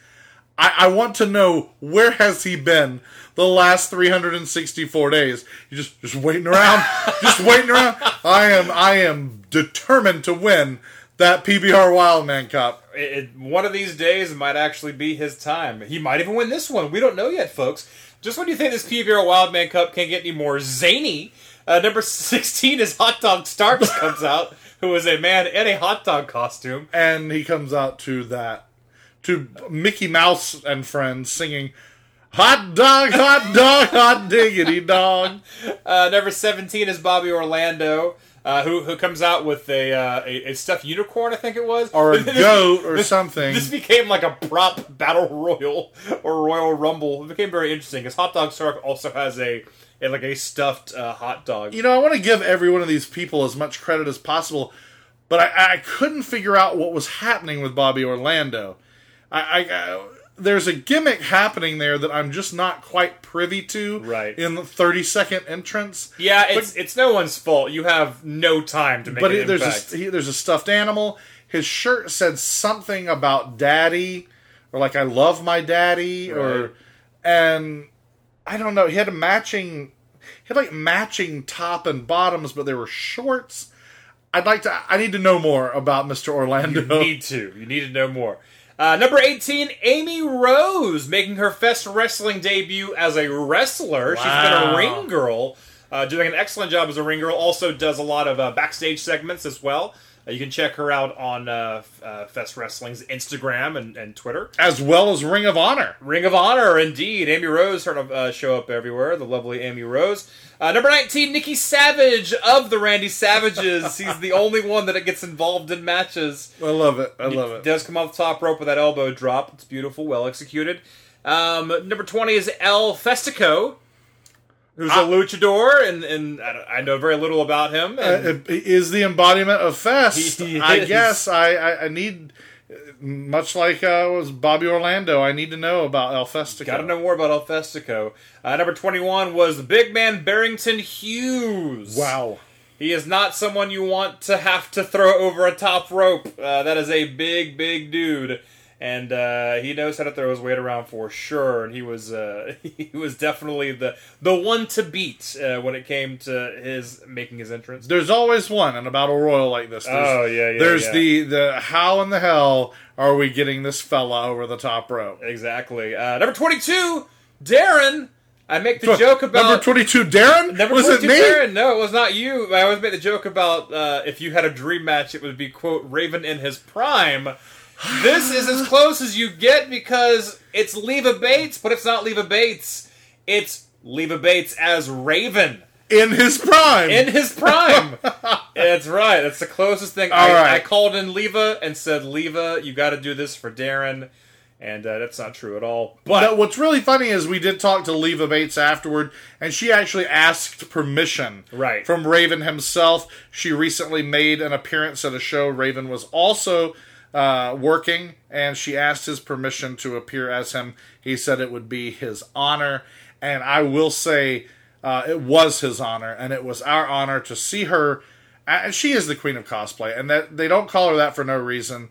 Speaker 8: I, I want to know where has he been the last 364 days? You just just waiting around, just waiting around. I am I am determined to win that PBR Wildman Cup.
Speaker 9: It, it- one of these days might actually be his time. He might even win this one. We don't know yet, folks. Just when you think this PBR Wildman Cup can't get any more zany, uh, number 16 is Hot Dog Starks comes out, who is a man in a hot dog costume.
Speaker 8: and he comes out to that to Mickey Mouse and friends singing hot dog hot dog hot diggity dog
Speaker 9: Uh, number 17 is Bobby Orlando. Uh, who who comes out with a, uh, a a stuffed unicorn? I think it was,
Speaker 8: or a goat or
Speaker 9: this-
Speaker 8: something
Speaker 9: This became like a prop battle royal or royal rumble. It became very interesting because Hot Dog Stark also has a, a like a stuffed uh, hot dog.
Speaker 8: you know i want to give every one of these people as much credit as possible but i, I couldn't figure out what was happening with bobby orlando I, I there's a gimmick happening there that i'm just not quite privy to
Speaker 9: Right.
Speaker 8: in the 30 second entrance
Speaker 9: Yeah, it's it's no one's fault. You have no time to make
Speaker 8: but
Speaker 9: an
Speaker 8: there's
Speaker 9: impact.
Speaker 8: a he, there's a stuffed animal. His shirt said something about daddy, or like I love my daddy,
Speaker 9: Right.
Speaker 8: or and I don't know. He had a matching, he had like matching top and bottoms, but they were shorts. I'd like to. I need to know more about Mister Orlando.
Speaker 9: You need to. You need to know more. Uh, number 18, Amy Rose, making her Fest Wrestling debut as a wrestler. She's been a ring girl, uh, doing an excellent job as a ring girl. Also does a lot of uh, backstage segments as well. Uh, you can check her out on uh, uh, Fest Wrestling's Instagram and, and Twitter.
Speaker 8: as well as Ring of Honor.
Speaker 9: Ring of Honor, indeed. Amy Rose heard of, uh, show up everywhere. The lovely Amy Rose. Uh, number 19, Nikki Savage of the Randy Savages. He's the only one that gets involved in matches.
Speaker 8: I love it. I love it.
Speaker 9: Does come off the top rope with that elbow drop. It's beautiful, well executed. Um, number 20 is El Festico, who's
Speaker 8: Ah.
Speaker 9: a luchador, and, and I, I know very little about him. And
Speaker 8: Uh, it is the embodiment of Fest.
Speaker 9: He
Speaker 8: I
Speaker 9: is.
Speaker 8: guess I, I, I need, much like uh, was Bobby Orlando, I need to know about El Festico.
Speaker 9: Got to know more about El Festico. Uh, number 21 was the big man Barrington Hughes.
Speaker 8: Wow.
Speaker 9: He is not someone you want to have to throw over a top rope. Uh, that is a big, big dude, and uh, he knows how to throw his weight around for sure. And he was uh, he was definitely the the one to beat uh, when it came to his making his entrance.
Speaker 8: There's always one in a battle royal like this. There's,
Speaker 9: Oh, yeah, yeah,
Speaker 8: There's
Speaker 9: yeah.
Speaker 8: the the how in the hell are we getting this fella over the top rope?
Speaker 9: Exactly. Uh, number twenty two, Daryn. I make the joke about
Speaker 8: number 22, Daryn.
Speaker 9: Number
Speaker 8: was it
Speaker 9: 22,
Speaker 8: me?
Speaker 9: Daryn. No, it was not you. I always make the joke about uh, if you had a dream match, it would be quote Raven in his prime. This is as close as you get because it's Leva Bates, but it's not Leva Bates. It's Leva Bates as Raven
Speaker 8: In his prime.
Speaker 9: in his prime. That's right. That's the closest thing. I,
Speaker 8: All right.
Speaker 9: I called in Leva and said, Leva, you got to do this for Daryn. And uh, that's not true at all. But
Speaker 8: But what's really funny is we did talk to Leva Bates afterward, and she actually asked permission
Speaker 9: Right.
Speaker 8: from Raven himself. She recently made an appearance at a show Raven was also uh, working, and she asked his permission to appear as him. He said it would be his honor, and I will say uh, it was his honor, and it was our honor to see her. And she is the queen of cosplay, and that they don't call her that for no reason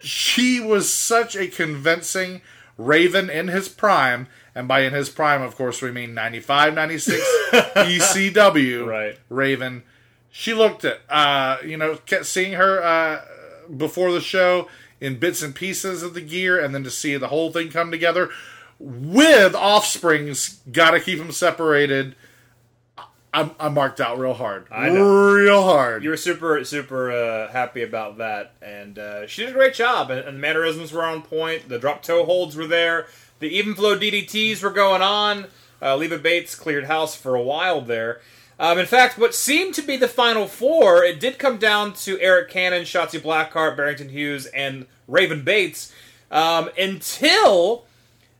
Speaker 8: she was such a convincing Raven in his prime, and by in his prime, of course, we mean 95, 96 ECW
Speaker 9: Right.
Speaker 8: Raven. She looked it. Uh, you know, kept seeing her uh, before the show in bits and pieces of the gear, and then to see the whole thing come together with Offspring's got to keep them separated. I, I marked out real hard,
Speaker 9: I know.
Speaker 8: real hard.
Speaker 9: you were super super uh, happy about that, and uh, she did a great job. And, and mannerisms were on point. The drop toe holds were there. The even flow DDTs were going on. Uh, Leva Bates cleared house for a while there. Um, in fact, what seemed to be the final four, it did come down to Arik Cannon, Shotzi Blackheart, Barrington Hughes, and Raven Bates um, until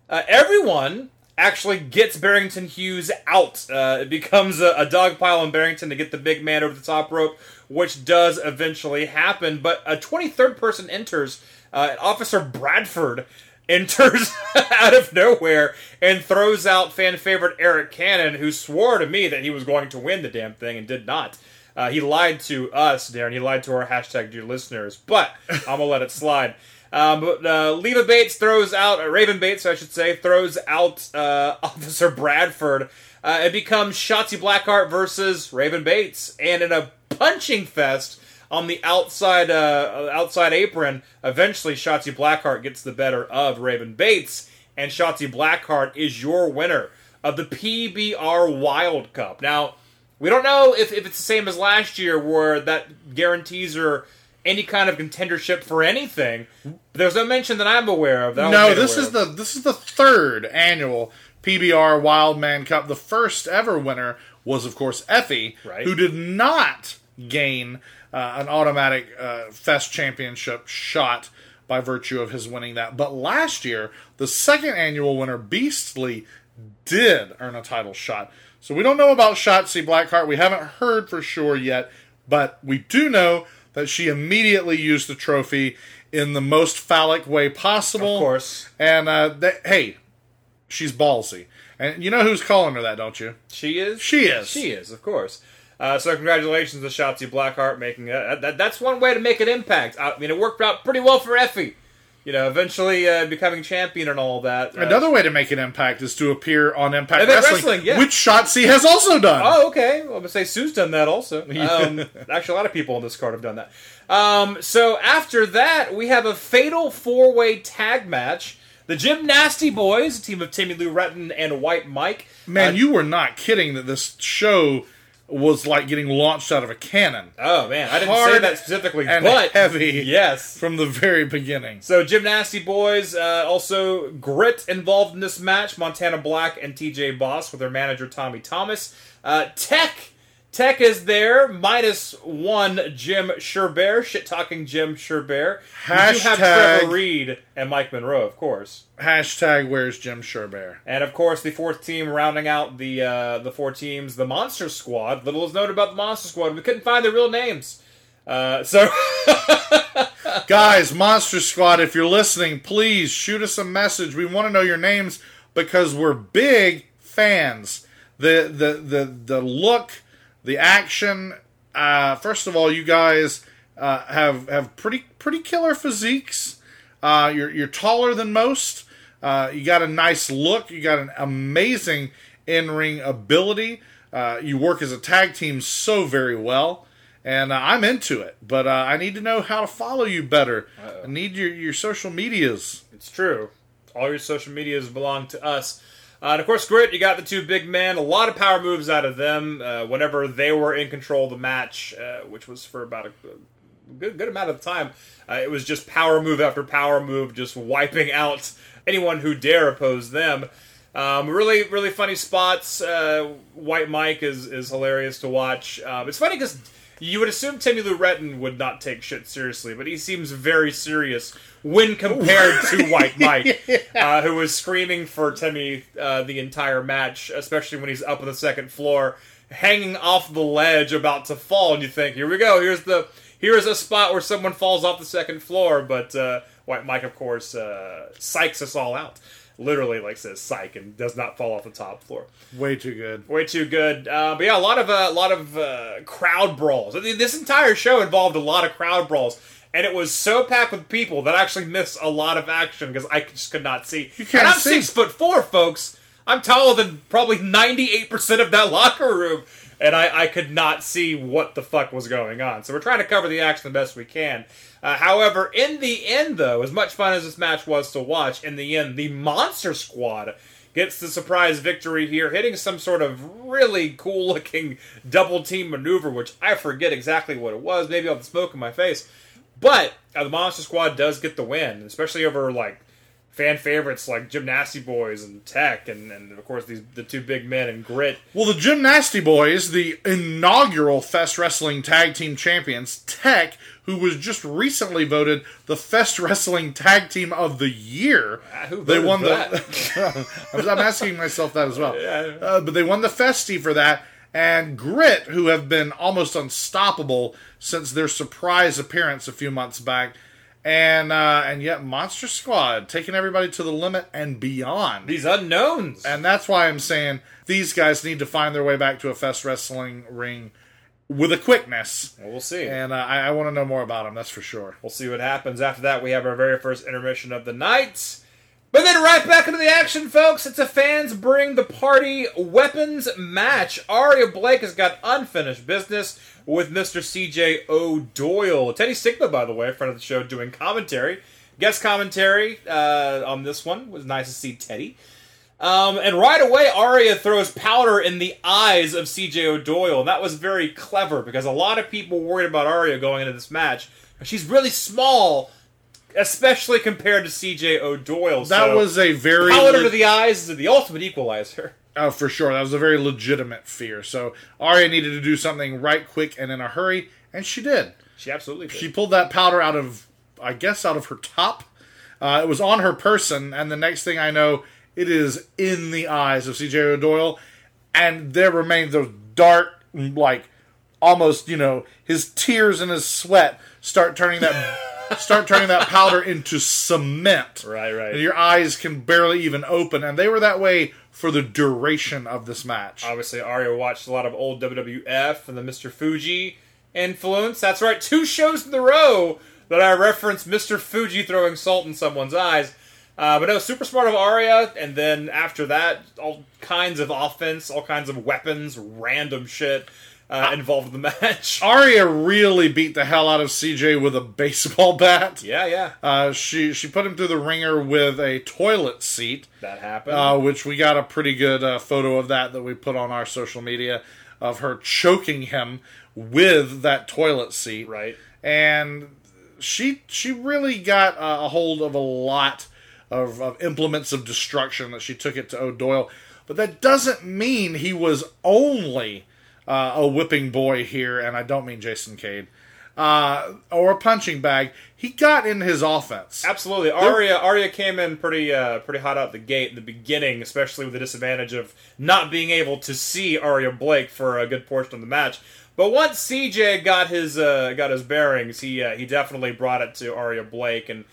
Speaker 9: uh, everyone actually gets Barrington Hughes out. Uh, it becomes a, a dog pile on Barrington to get the big man over the top rope, which does eventually happen. But a 23rd person enters, uh, Officer Bradford enters out of nowhere and throws out fan favorite Arik Cannon, who swore to me that he was going to win the damn thing and did not. Uh, he lied to us, Darren. He lied to our hashtag dear listeners, but I'm gonna let it slide. Um, but uh, Leva Bates throws out, uh, Raven Bates, I should say, throws out uh, Officer Bradford. Uh, it becomes Shotzi Blackheart versus Raven Bates, and in a punching fest on the outside uh, outside apron, eventually Shotzi Blackheart gets the better of Raven Bates, and Shotzi Blackheart is your winner of the PBR Wild Cup. Now, we don't know if, if it's the same as last year, where that guarantees her any kind of contendership for anything. There's no mention that I'm aware of. that
Speaker 8: No, this is
Speaker 9: of.
Speaker 8: the this is the third annual PBR Wildman Cup. The first ever winner was, of course, Effy,
Speaker 9: Right.
Speaker 8: who did not gain uh, an automatic uh, Fest Championship shot by virtue of his winning that. But last year, the second annual winner, Beastly, did earn a title shot. So we don't know about Shotzi Blackheart. We haven't heard for sure yet, but we do know that she immediately used the trophy in the most phallic way possible.
Speaker 9: Of course.
Speaker 8: And uh, th- hey, she's ballsy. And you know who's calling her that, don't you?
Speaker 9: She is.
Speaker 8: She is.
Speaker 9: She is, of course. Uh, so congratulations to Shotzi Blackheart making a, that, that's one way to make an impact. I mean, it worked out pretty well for Effy. You know, eventually uh, becoming champion and all that. Uh,
Speaker 8: Another way to make an impact is to appear on Impact
Speaker 9: Impact
Speaker 8: Wrestling,
Speaker 9: Wrestling, yeah.
Speaker 8: which Shotzi has also done.
Speaker 9: Oh, okay. Well, I'm gonna say Sue's done that also. Um, actually, a lot of people on this card have done that. Um, so after that, we have a fatal four-way tag match. The Gymnasty Boys, a team of Timmy Lou Retton and White Mike.
Speaker 8: Man,
Speaker 9: Uh,
Speaker 8: you were not kidding that this show was like getting launched out of a cannon
Speaker 9: Oh man, I didn't say that specifically,
Speaker 8: and
Speaker 9: but
Speaker 8: heavy.
Speaker 9: Yes.
Speaker 8: from the very beginning.
Speaker 9: So Gymnasty Boys, uh, also Grit involved in this match. Montana Black and TJ Boss with their manager Tommy Thomas. Uh, Tech, Tech is there minus one. Jim Sherbert, shit talking Jim Sherbert. You do have Trevor Reed and Mike Monroe, of course.
Speaker 8: Hashtag where's Jim Sherbert?
Speaker 9: And of course, the fourth team rounding out the uh, the four teams, the Monster Squad. Little is known about the Monster Squad. We couldn't find their real names. Uh, so
Speaker 8: Guys, Monster Squad, if you're listening, please shoot us a message. We want to know your names because we're big fans. The the the the look, the action. Uh, first of all, you guys uh, have have pretty pretty killer physiques. Uh, you're you're taller than most. Uh, you got a nice look. You got an amazing in ring ability. Uh, you work as a tag team so very well and uh, I'm into it. But uh, I need to know how to follow you better. I need your your social medias.
Speaker 9: It's true. All your social medias belong to us. Uh, and of course, Grit, you got the two big men. A lot of power moves out of them uh, whenever they were in control of the match, uh, which was for about a good, good amount of time. Uh, it was just power move after power move, just wiping out anyone who dare oppose them. Um, really, really funny spots. Uh, White Mike is, is hilarious to watch. Um, it's funny because you would assume Timmy Lou Retton would not take shit seriously, but he seems very serious when compared to White Mike, uh, who was screaming for Timmy uh, the entire match, especially when he's up on the second floor, hanging off the ledge, about to fall. And you think, here we go. Here's the here's a spot where someone falls off the second floor. But uh, White Mike, of course, uh, psychs us all out. Literally, like says psych, and does not fall off the top floor
Speaker 8: Way too good.
Speaker 9: way too good. Uh, but yeah, a lot of a lot of uh, crowd brawls. I mean, This entire show involved a lot of crowd brawls, and it was so packed with people that I actually missed a lot of action because I just could not see.
Speaker 8: You can't
Speaker 9: and I'm
Speaker 8: see.
Speaker 9: six foot four, folks. I'm taller than probably ninety eight percent of that locker room, and I, I could not see what the fuck was going on. So we're trying to cover the action the best we can. Uh, however, in the end, though, as much fun as this match was to watch, in the end, the Monster Squad gets the surprise victory here, hitting some sort of really cool looking double team maneuver, which I forget exactly what it was. Maybe have the smoke in my face. But uh, the Monster Squad does get the win, especially over like fan favorites like Gymnasty Boys and Tech, and, and of course these the two big men and Grit.
Speaker 8: Well, the Gymnasty Boys, the inaugural Fest Wrestling Tag Team Champions, Tech, who was just recently voted the Fest Wrestling Tag Team of the Year.
Speaker 9: Ah, who
Speaker 8: they won
Speaker 9: for
Speaker 8: the. I'm I'm asking myself that as well. Uh, but they won the Festy for that. And Grit, who have been almost unstoppable since their surprise appearance a few months back. And uh, and yet Monster Squad taking everybody to the limit and beyond.
Speaker 9: These unknowns.
Speaker 8: And that's why I'm saying these guys need to find their way back to a Fest Wrestling ring with a quickness.
Speaker 9: Well, we'll see.
Speaker 8: And uh, I, I want to know more about them, that's for sure.
Speaker 9: We'll see what happens. After that, we have our very first intermission of the night. But then right back into the action, folks. It's a fans bring the party weapons match. Aria Blake has got unfinished business with Mr. CJ O'Doyle. Teddy Sigma, by the way, friend of the show, doing commentary. Guest commentary uh, on this one. It was nice to see Teddy. Um, and right away, Aria throws powder in the eyes of CJ O'Doyle. And that was very clever because a lot of people worried about Aria going into this match. She's really small, especially compared to CJ O'Doyle.
Speaker 8: That
Speaker 9: so
Speaker 8: was a very.
Speaker 9: powder
Speaker 8: le-
Speaker 9: to the eyes is the ultimate equalizer.
Speaker 8: Oh, for sure. That was a very legitimate fear. So Aria needed to do something right quick and in a hurry, and she did.
Speaker 9: She absolutely did.
Speaker 8: She pulled that powder out of, I guess, out of her top. Uh, it was on her person, and the next thing I know, it is in the eyes of CJ O'Doyle, and there remain those dark, like, almost, you know, his tears and his sweat start turning that. Start turning that powder into cement.
Speaker 9: Right, right.
Speaker 8: And your eyes can barely even open, and they were that way for the duration of this match.
Speaker 9: Obviously, Aria watched a lot of old WWF and the Mr. Fuji influence. That's right, two shows in a row that I referenced Mr. Fuji throwing salt in someone's eyes. Uh, but no, super smart of Aria, and then after that, all kinds of offense, all kinds of weapons, random shit uh, involved in the match.
Speaker 8: Aria really beat the hell out of CJ with a baseball bat.
Speaker 9: Yeah, yeah,
Speaker 8: Uh, she she put him through the ringer with a toilet seat,
Speaker 9: that happened.
Speaker 8: uh, which we got a pretty good uh, photo of that that we put on our social media of her choking him with that toilet seat.
Speaker 9: right.
Speaker 8: and she she really got a hold of a lot of, of implements of destruction that she took it to O'Doyle. But that doesn't mean he was only uh, a whipping boy here, and I don't mean Jason Cade, uh, or a punching bag. He got in his offense.
Speaker 9: Absolutely, Aria. Aria came in pretty, uh, pretty hot out the gate in the beginning, especially with the disadvantage of not being able to see Aria Blake for a good portion of the match. But once CJ got his, uh, got his bearings, he, uh, he definitely brought it to Aria Blake and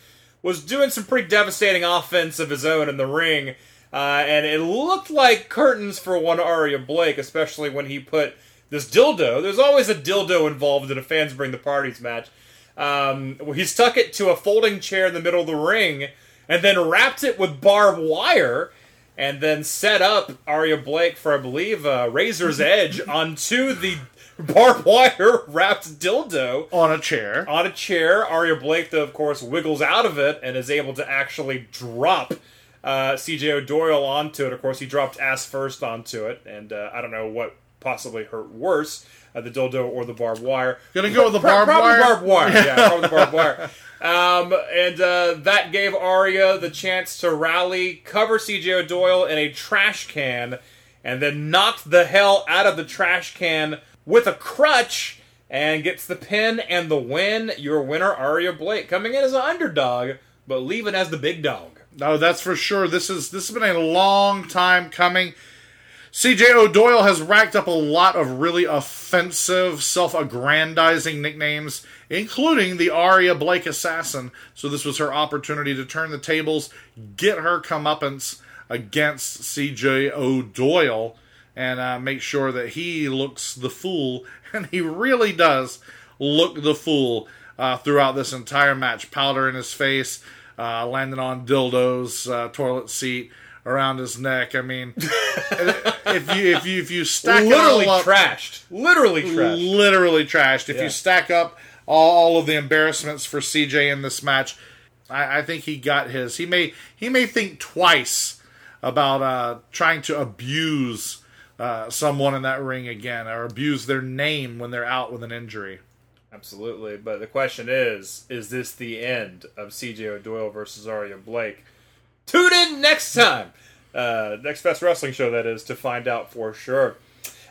Speaker 9: was doing some pretty devastating offense of his own in the ring. Uh, and it looked like curtains for one Aria Blake, especially when he put this dildo. There's always a dildo involved in a fans bring the parties match. Um, he stuck it to a folding chair in the middle of the ring, and then wrapped it with barbed wire, and then set up Aria Blake for, I believe, uh, Razor's Edge onto the barbed wire wrapped dildo
Speaker 8: on a chair.
Speaker 9: on a chair. Aria Blake, though, of course, wiggles out of it and is able to actually drop uh, CJ O'Doyle onto it. Of course, he dropped ass first onto it, and uh, I don't know what possibly hurt worse, uh, the dildo or the barbed wire.
Speaker 8: Gonna go with the barbed
Speaker 9: probably
Speaker 8: wire?
Speaker 9: barbed wire. Yeah, probably the barbed wire. Um, and uh, that gave Aria the chance to rally, cover CJ O'Doyle in a trash can, and then knocked the hell out of the trash can with a crutch and gets the pin and the win. Your winner, Aria Blake, coming in as an underdog, but leaving as the big dog.
Speaker 8: No, that's for sure. This is this has been a long time coming. CJ O'Doyle has racked up a lot of really offensive, self-aggrandizing nicknames, including the Aria Blake Assassin. So this was her opportunity to turn the tables, get her comeuppance against CJ O'Doyle, and uh, make sure that he looks the fool, and he really does look the fool uh, throughout this entire match. Powder in his face, uh, landing on dildos, uh, toilet seat around his neck. I mean, if you if you if you stack
Speaker 9: Literally
Speaker 8: it all up,
Speaker 9: trashed. Literally trashed.
Speaker 8: literally trashed. If
Speaker 9: Yeah.
Speaker 8: you stack up all all, of the embarrassments for CJ in this match, I, I think he got his. He may he may think twice about uh, trying to abuse uh, someone in that ring again or abuse their name when they're out with an injury.
Speaker 9: Absolutely, but the question is: Is this the end of CJ O'Doyle versus Aria Blake? Tune in next time. Uh, next Fest Wrestling show, that is, to find out for sure.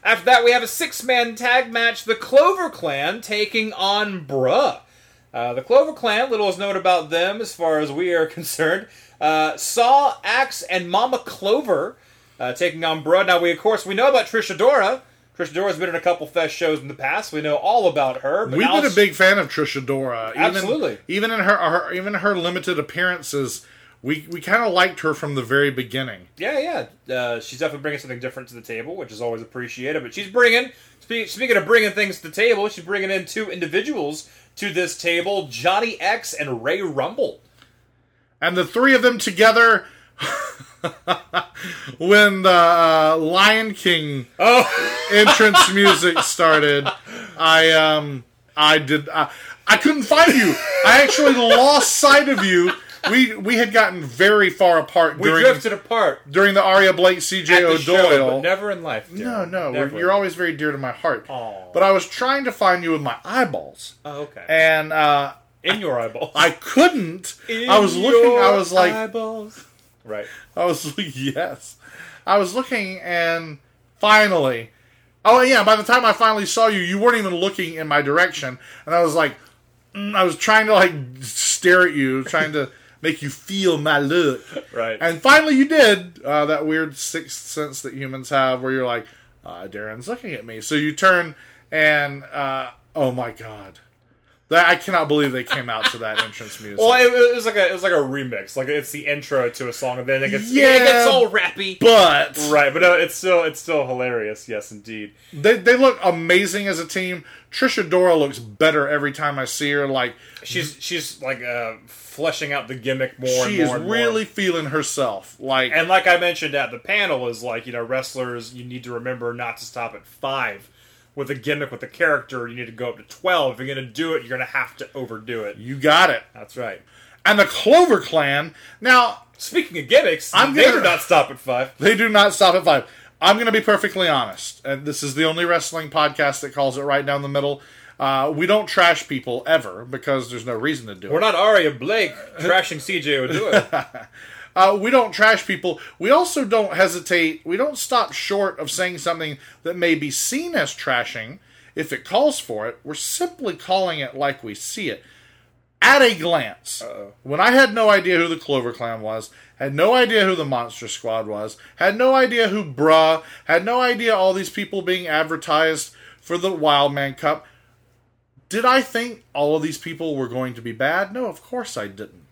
Speaker 9: After that, we have a six man tag match the Clover Clan taking on Bruh. Uh, the Clover Clan, little is known about them as far as we are concerned. Uh, Saw, Axe, and Mama Clover uh, taking on Bruh. Now, we, of course, we know about Trish Adora. Trish Adora's been in a couple Fest shows in the past. We know all about her.
Speaker 8: We've been a big fan of Trish Adora. Even,
Speaker 9: Absolutely.
Speaker 8: Even in her, her even her limited appearances, we we kind of liked her from the very beginning.
Speaker 9: Yeah, yeah. Uh, she's definitely bringing something different to the table, which is always appreciated. But she's bringing, spe- speaking of bringing things to the table, she's bringing in two individuals to this table Johnny X and Ray Rumble.
Speaker 8: And the three of them together, when the uh, Lion King
Speaker 9: Oh,
Speaker 8: entrance music started, I um I did I, I couldn't find you. I actually lost sight of you. We we had gotten very far apart
Speaker 9: we
Speaker 8: during
Speaker 9: drifted apart
Speaker 8: during the Aria Blake CJ
Speaker 9: the show, but never in life.
Speaker 8: no,
Speaker 9: Daryn.
Speaker 8: no,
Speaker 9: Never.
Speaker 8: you're always very dear to my heart.
Speaker 9: Aw.
Speaker 8: But I was trying to find you with my eyeballs,
Speaker 9: Oh, okay.
Speaker 8: and uh,
Speaker 9: in your eyeballs.
Speaker 8: I couldn't.
Speaker 9: In
Speaker 8: I was looking. I was like,
Speaker 9: eyeballs. Right.
Speaker 8: I was yes. I was looking and finally Oh yeah, by the time I finally saw you, you weren't even looking in my direction and I was like mm, I was trying to like stare at you, trying to make you feel my look.
Speaker 9: Right.
Speaker 8: And finally you did. Uh, that weird sixth sense that humans have where you're like, uh, Daryn's looking at me. So you turn and uh, oh my god. That I cannot believe they came out to that entrance music.
Speaker 9: Well, it, it was like a it was like a remix. Like it's the intro to a song, and then it gets
Speaker 8: Yeah.
Speaker 9: it gets all rappy.
Speaker 8: but
Speaker 9: Right, but uh, it's still it's still hilarious. Yes, indeed.
Speaker 8: They, they look amazing as a team. Trish Adora looks better every time I see her. Like
Speaker 9: She's she's like uh, fleshing out the gimmick more.
Speaker 8: she
Speaker 9: and
Speaker 8: is
Speaker 9: more and more.
Speaker 8: really feeling herself. Like
Speaker 9: And like I mentioned at the panel, is like you know wrestlers, you need to remember not to stop at five. With a gimmick, with a character, you need to go up to twelve. If you're going to do it, you're going to have to overdo it.
Speaker 8: you got it.
Speaker 9: That's right.
Speaker 8: And the Clover Clan. Now
Speaker 9: Speaking of gimmicks,
Speaker 8: I'm
Speaker 9: they
Speaker 8: gonna-
Speaker 9: do not stop at five.
Speaker 8: they do not stop at five. I'm going to be perfectly honest, and this is the only wrestling podcast that calls it right down the middle. Uh, we don't trash people ever because there's no reason to do it.
Speaker 9: We're
Speaker 8: it.
Speaker 9: not Aria Blake trashing CJ O'Doyle.
Speaker 8: Uh, we don't trash people. We also don't hesitate. We don't stop short of saying something that may be seen as trashing if it calls for it. We're simply calling it like we see it. At a glance, when I had no idea who the Clover Clan was, had no idea who the Monster Squad was, had no idea who Bruh, had no idea all these people being advertised for the Wildman Cup, did I think all of these people were going to be bad? No, of course I didn't.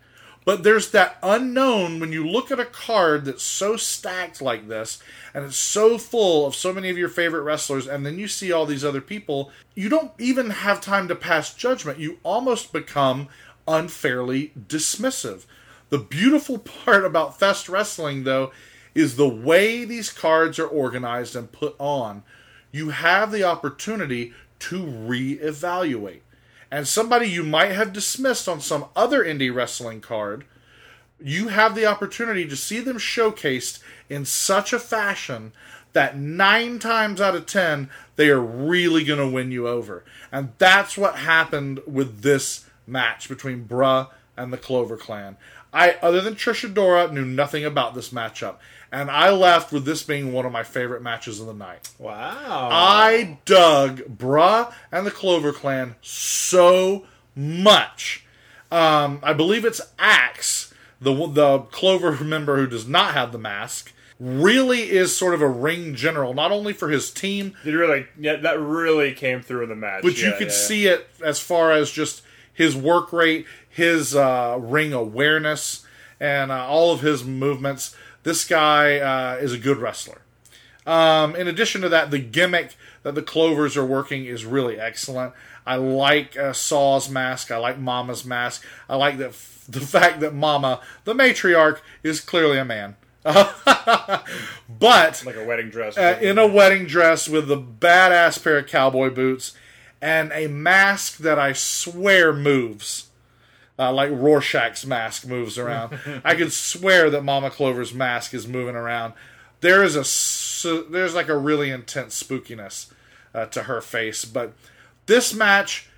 Speaker 8: But there's that unknown when you look at a card that's so stacked like this and it's so full of so many of your favorite wrestlers, and then you see all these other people, you don't even have time to pass judgment. You almost become unfairly dismissive. The beautiful part about Fest Wrestling, though, is the way these cards are organized and put on. You have the opportunity to reevaluate and somebody you might have dismissed on some other indie wrestling card, you have the opportunity to see them showcased in such a fashion that nine times out of ten, they are really going to win you over. And that's what happened with this match between Bruh and the Clover Clan. I, other than Trish Adora, knew nothing about this matchup. And I left with this being one of my favorite matches of the night.
Speaker 9: wow.
Speaker 8: I dug Bruh and the Clover Clan so much. Um, I believe it's Axe, the the Clover member who does not have the mask, really is sort of a ring general, not only for his team,
Speaker 9: Did really, yeah, that really came through in the match.
Speaker 8: but you could
Speaker 9: yeah,
Speaker 8: see it as far as just his work rate, his uh, ring awareness, and uh, all of his movements. This guy uh, is a good wrestler. Um, in addition to that, the gimmick that the Clovers are working is really excellent. I like uh, Saw's mask. I like Mama's mask. I like that f- the fact that Mama, the matriarch, is clearly a man. but
Speaker 9: like a wedding dress.
Speaker 8: uh, in a wedding dress with a badass pair of cowboy boots and a mask that I swear moves. Uh, like Rorschach's mask moves around. I could swear that Mama Clover's mask is moving around. There is a there's like a really intense spookiness uh, to her face, but this match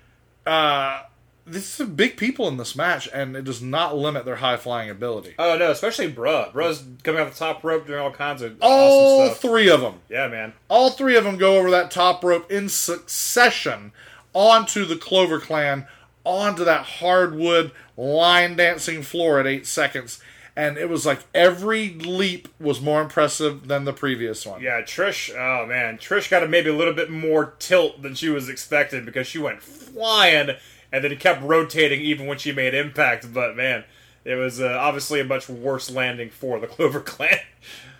Speaker 8: uh, this is big people in this match, and it does not limit their high flying ability.
Speaker 9: Oh no, especially bruh. Bruh's coming off the top rope doing all kinds of
Speaker 8: All
Speaker 9: awesome stuff.
Speaker 8: three of them,
Speaker 9: yeah, man.
Speaker 8: all three of them go over that top rope in succession onto the Clover Clan, onto that hardwood line dancing floor at eight seconds. And it was like every leap was more impressive than the previous one.
Speaker 9: Yeah, Trish. Oh man, Trish got a maybe a little bit more tilt than she was expecting because she went flying and then it kept rotating even when she made impact. But man, it was uh, obviously a much worse landing for the Clover Clan.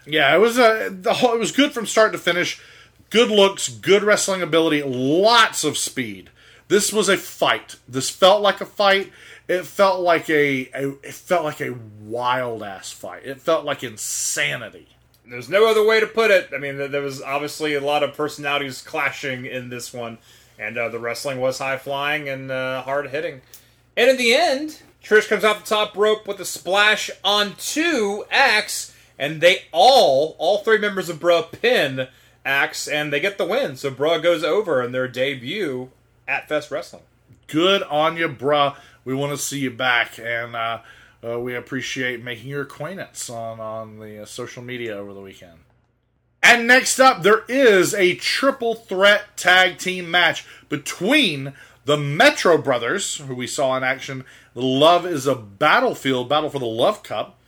Speaker 8: Yeah, it was a the whole, it was good from start to finish. Good looks, good wrestling ability, lots of speed. This was a fight. This felt like a fight. It felt like a, a it felt like a wild ass fight. It felt like insanity.
Speaker 9: There's no other way to put it. I mean, there was obviously a lot of personalities clashing in this one, and uh, the wrestling was high flying and uh, hard hitting. And in the end, Trish comes off the top rope with a splash onto Axe, and they all, all three members of Bruh pin Axe, and they get the win. So Bruh goes over in their debut at Fest Wrestling.
Speaker 8: Good on you, bruh. We want to see you back, and uh, uh, we appreciate making your acquaintance on on the uh, social media over the weekend. And next up, there is a triple threat tag team match between the Metro Brothers, who we saw in action. Love is a battlefield battle for the Love Cup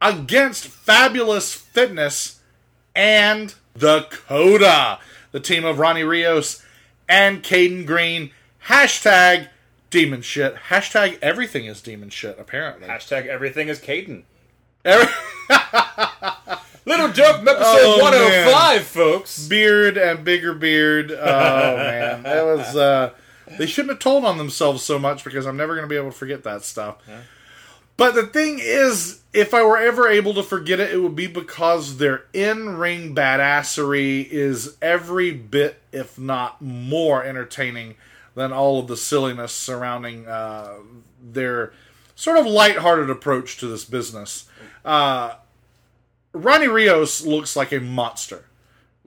Speaker 8: against Fabulous Fitness and the Coda, the team of Ronnie Rios and Caden Green. Hashtag demon shit. Hashtag everything is demon shit, apparently.
Speaker 9: Hashtag everything is Caden.
Speaker 8: Every-
Speaker 9: Little joke episode
Speaker 8: Oh,
Speaker 9: 105, folks.
Speaker 8: beard and bigger beard. Oh man, that was. Uh, they shouldn't have told on themselves so much because I'm never going to be able to forget that stuff. But the thing is, if I were ever able to forget it, it would be because their in-ring badassery is every bit, if not more, entertaining than all of the silliness surrounding uh, their sort of lighthearted approach to this business. Uh, Ronnie Rios looks like a monster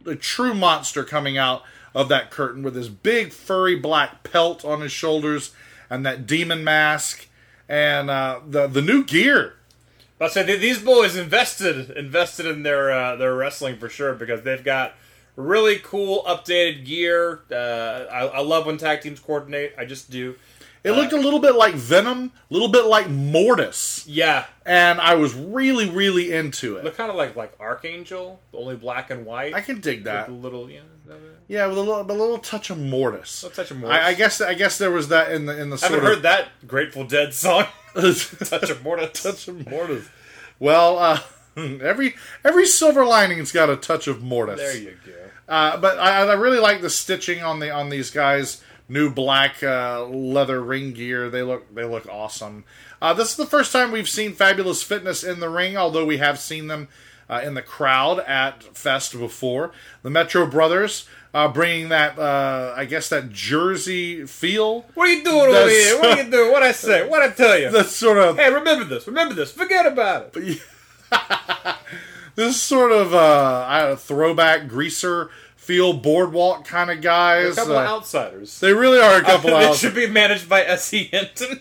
Speaker 8: a true monster coming out of that curtain with his big furry black pelt on his shoulders and that demon mask and uh, the the new gear.
Speaker 9: I say th- these boys invested invested in their uh, their wrestling for sure because they've got really cool updated gear. Uh, I, I love when tag teams coordinate. I just do.
Speaker 8: It looked a little bit like Venom, a little bit like Mortis,
Speaker 9: Yeah,
Speaker 8: and I was really really into
Speaker 9: look
Speaker 8: it.
Speaker 9: kind of like like Archangel, only black and white.
Speaker 8: I can dig that.
Speaker 9: Little, yeah, is that it?
Speaker 8: Yeah, with a little, a little touch of Mortis.
Speaker 9: Little touch of Mortis.
Speaker 8: I, I guess I guess there was that in the in the
Speaker 9: I
Speaker 8: sort
Speaker 9: haven't
Speaker 8: of
Speaker 9: heard that Grateful Dead song. Touch of Mortis.
Speaker 8: touch of Mortis. Well, uh, every every silver lining's got a touch of Mortis.
Speaker 9: There you go.
Speaker 8: Uh, but I, I really like the stitching on the on these guys' new black uh, leather ring gear. They look they look awesome. Uh, this is the first time we've seen Fabulous Fitness in the ring, although we have seen them uh, in the crowd at Fest before. The Metro Brothers uh, bringing that uh, I guess that Jersey feel.
Speaker 9: What are you doing over here? What are you doing? What I say? What I tell you?
Speaker 8: That's sort of
Speaker 9: Hey, remember this. Remember this. Forget about it.
Speaker 8: this sort of uh, I don't know, throwback greaser feel boardwalk kind of guys.
Speaker 9: A couple
Speaker 8: Uh,
Speaker 9: of outsiders.
Speaker 8: they really are a couple
Speaker 9: they
Speaker 8: out.
Speaker 9: should be managed by S.E. Hinton.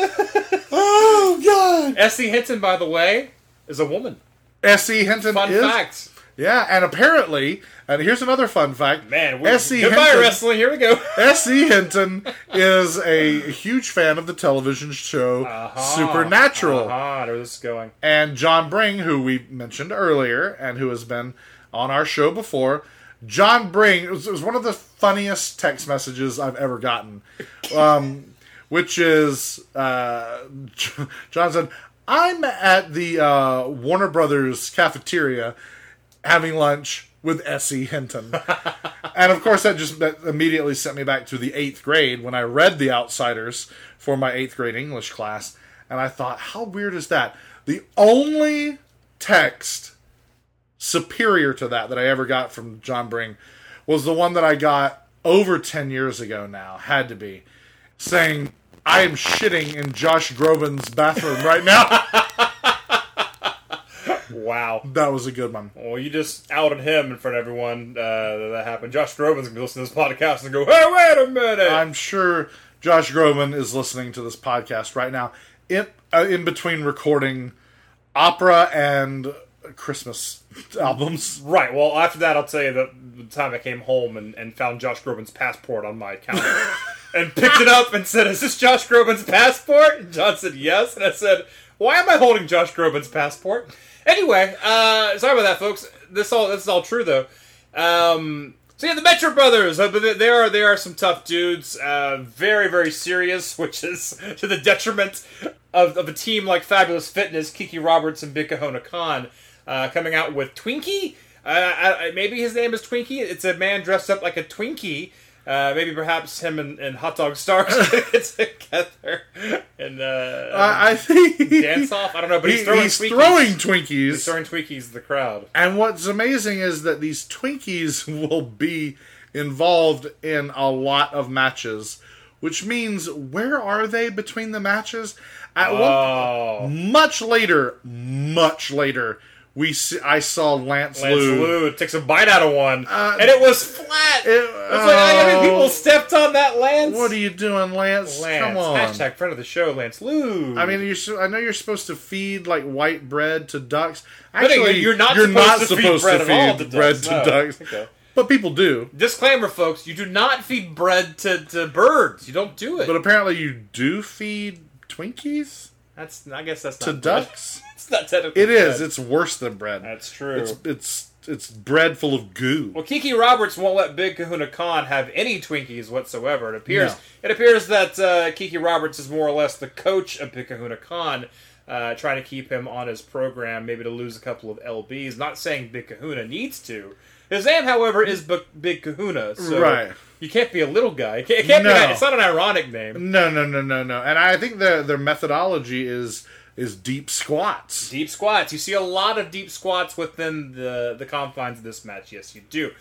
Speaker 8: Oh God!
Speaker 9: S.E. Hinton, by the way, is a woman.
Speaker 8: S.E. Hinton
Speaker 9: Fun
Speaker 8: is
Speaker 9: fact.
Speaker 8: yeah, and apparently, and here's another fun fact.
Speaker 9: Man, we, goodbye
Speaker 8: Hinton,
Speaker 9: wrestling. Here we go.
Speaker 8: S.E. Hinton is a huge fan of the television show Supernatural,
Speaker 9: Ah, there this is going.
Speaker 8: and John Bring, who we mentioned earlier, and who has been on our show before. John Bring it was, it was one of the funniest text messages I've ever gotten, um, which is uh, John said, "I'm at the uh, Warner Brothers cafeteria having lunch with S.E. Hinton," and of course that just that immediately sent me back to the eighth grade when I read The Outsiders for my eighth grade English class, and I thought, how weird is that? The only text superior to that that I ever got from John Bring was the one that I got over 10 years ago now, had to be, saying, I am shitting in Josh Groban's bathroom right now.
Speaker 9: Wow.
Speaker 8: That was a good one.
Speaker 9: Well, you just outed him in front of everyone. Uh, that happened. Josh Groban's gonna be listening to this podcast and go, "Hey, wait a minute!"
Speaker 8: I'm sure Josh Groban is listening to this podcast right now, in uh, in between recording opera and Christmas albums.
Speaker 9: Right. Well, after that, I'll tell you that the time I came home and, and found Josh Groban's passport on my counter and picked it up and said, "Is this Josh Groban's passport?" And John said, "Yes." And I said, "Why am I holding Josh Groban's passport?" Anyway, uh, sorry about that, folks. This all this is all true though. Um, so yeah, the Metro Brothers. Uh, they are they are some tough dudes. Uh, very very serious, which is to the detriment of, of a team like Fabulous Fitness, Kiki Roberts, and Big Kahuna Khan uh, coming out with Twinkie. Uh, I, maybe his name is Twinkie. It's a man dressed up like a Twinkie. Uh, maybe perhaps him and, and Hot Dog Starks get together and uh,
Speaker 8: I, I think
Speaker 9: dance off. I don't know, but he's throwing
Speaker 8: he's
Speaker 9: Twinkies.
Speaker 8: throwing Twinkies.
Speaker 9: He's throwing Twinkies to the crowd.
Speaker 8: And what's amazing is that these Twinkies will be involved in a lot of matches, which means where are they between the matches? At
Speaker 9: Oh.
Speaker 8: one, much later, much later, we see, I saw Lance, Lou.
Speaker 9: Lance
Speaker 8: Lude.
Speaker 9: Lou takes a bite out of one,
Speaker 8: Uh,
Speaker 9: and it was flat.
Speaker 8: it-
Speaker 9: it's like how many
Speaker 8: oh.
Speaker 9: people stepped on that, Lance?
Speaker 8: What are you doing, Lance?
Speaker 9: Lance,
Speaker 8: Come on.
Speaker 9: Hashtag friend of the show, Lance Lude.
Speaker 8: I mean. I know you're supposed to feed like white bread to ducks. Actually,
Speaker 9: you're not
Speaker 8: you're
Speaker 9: supposed
Speaker 8: not
Speaker 9: to feed
Speaker 8: supposed
Speaker 9: bread
Speaker 8: to feed
Speaker 9: to
Speaker 8: bread to
Speaker 9: no.
Speaker 8: ducks,
Speaker 9: Okay.
Speaker 8: but people do.
Speaker 9: Disclaimer, folks: you do not feed bread to, to birds. You don't do it.
Speaker 8: But apparently, you do feed Twinkies
Speaker 9: that's I guess that's not
Speaker 8: to
Speaker 9: bread.
Speaker 8: ducks.
Speaker 9: It's not technically.
Speaker 8: It is.
Speaker 9: bread.
Speaker 8: It's worse than bread.
Speaker 9: That's true.
Speaker 8: It's it's it's bread full of goo.
Speaker 9: Well, Kiki Roberts won't let Big Kahuna Khan have any Twinkies whatsoever. It appears
Speaker 8: No.
Speaker 9: it appears that uh, Kiki Roberts is more or less the coach of Big Kahuna Khan, uh, trying to keep him on his program, maybe to lose a couple of lbs. Not saying Big Kahuna needs to. His name, however, is B- Big Kahuna, so
Speaker 8: Right.
Speaker 9: you can't be a little guy. It can't, it can't
Speaker 8: No.
Speaker 9: be. It's not an ironic name.
Speaker 8: No, no, no, no, no. And I think their their methodology is is deep squats.
Speaker 9: Deep squats. You see a lot of deep squats within the the confines of this match. Yes, you do.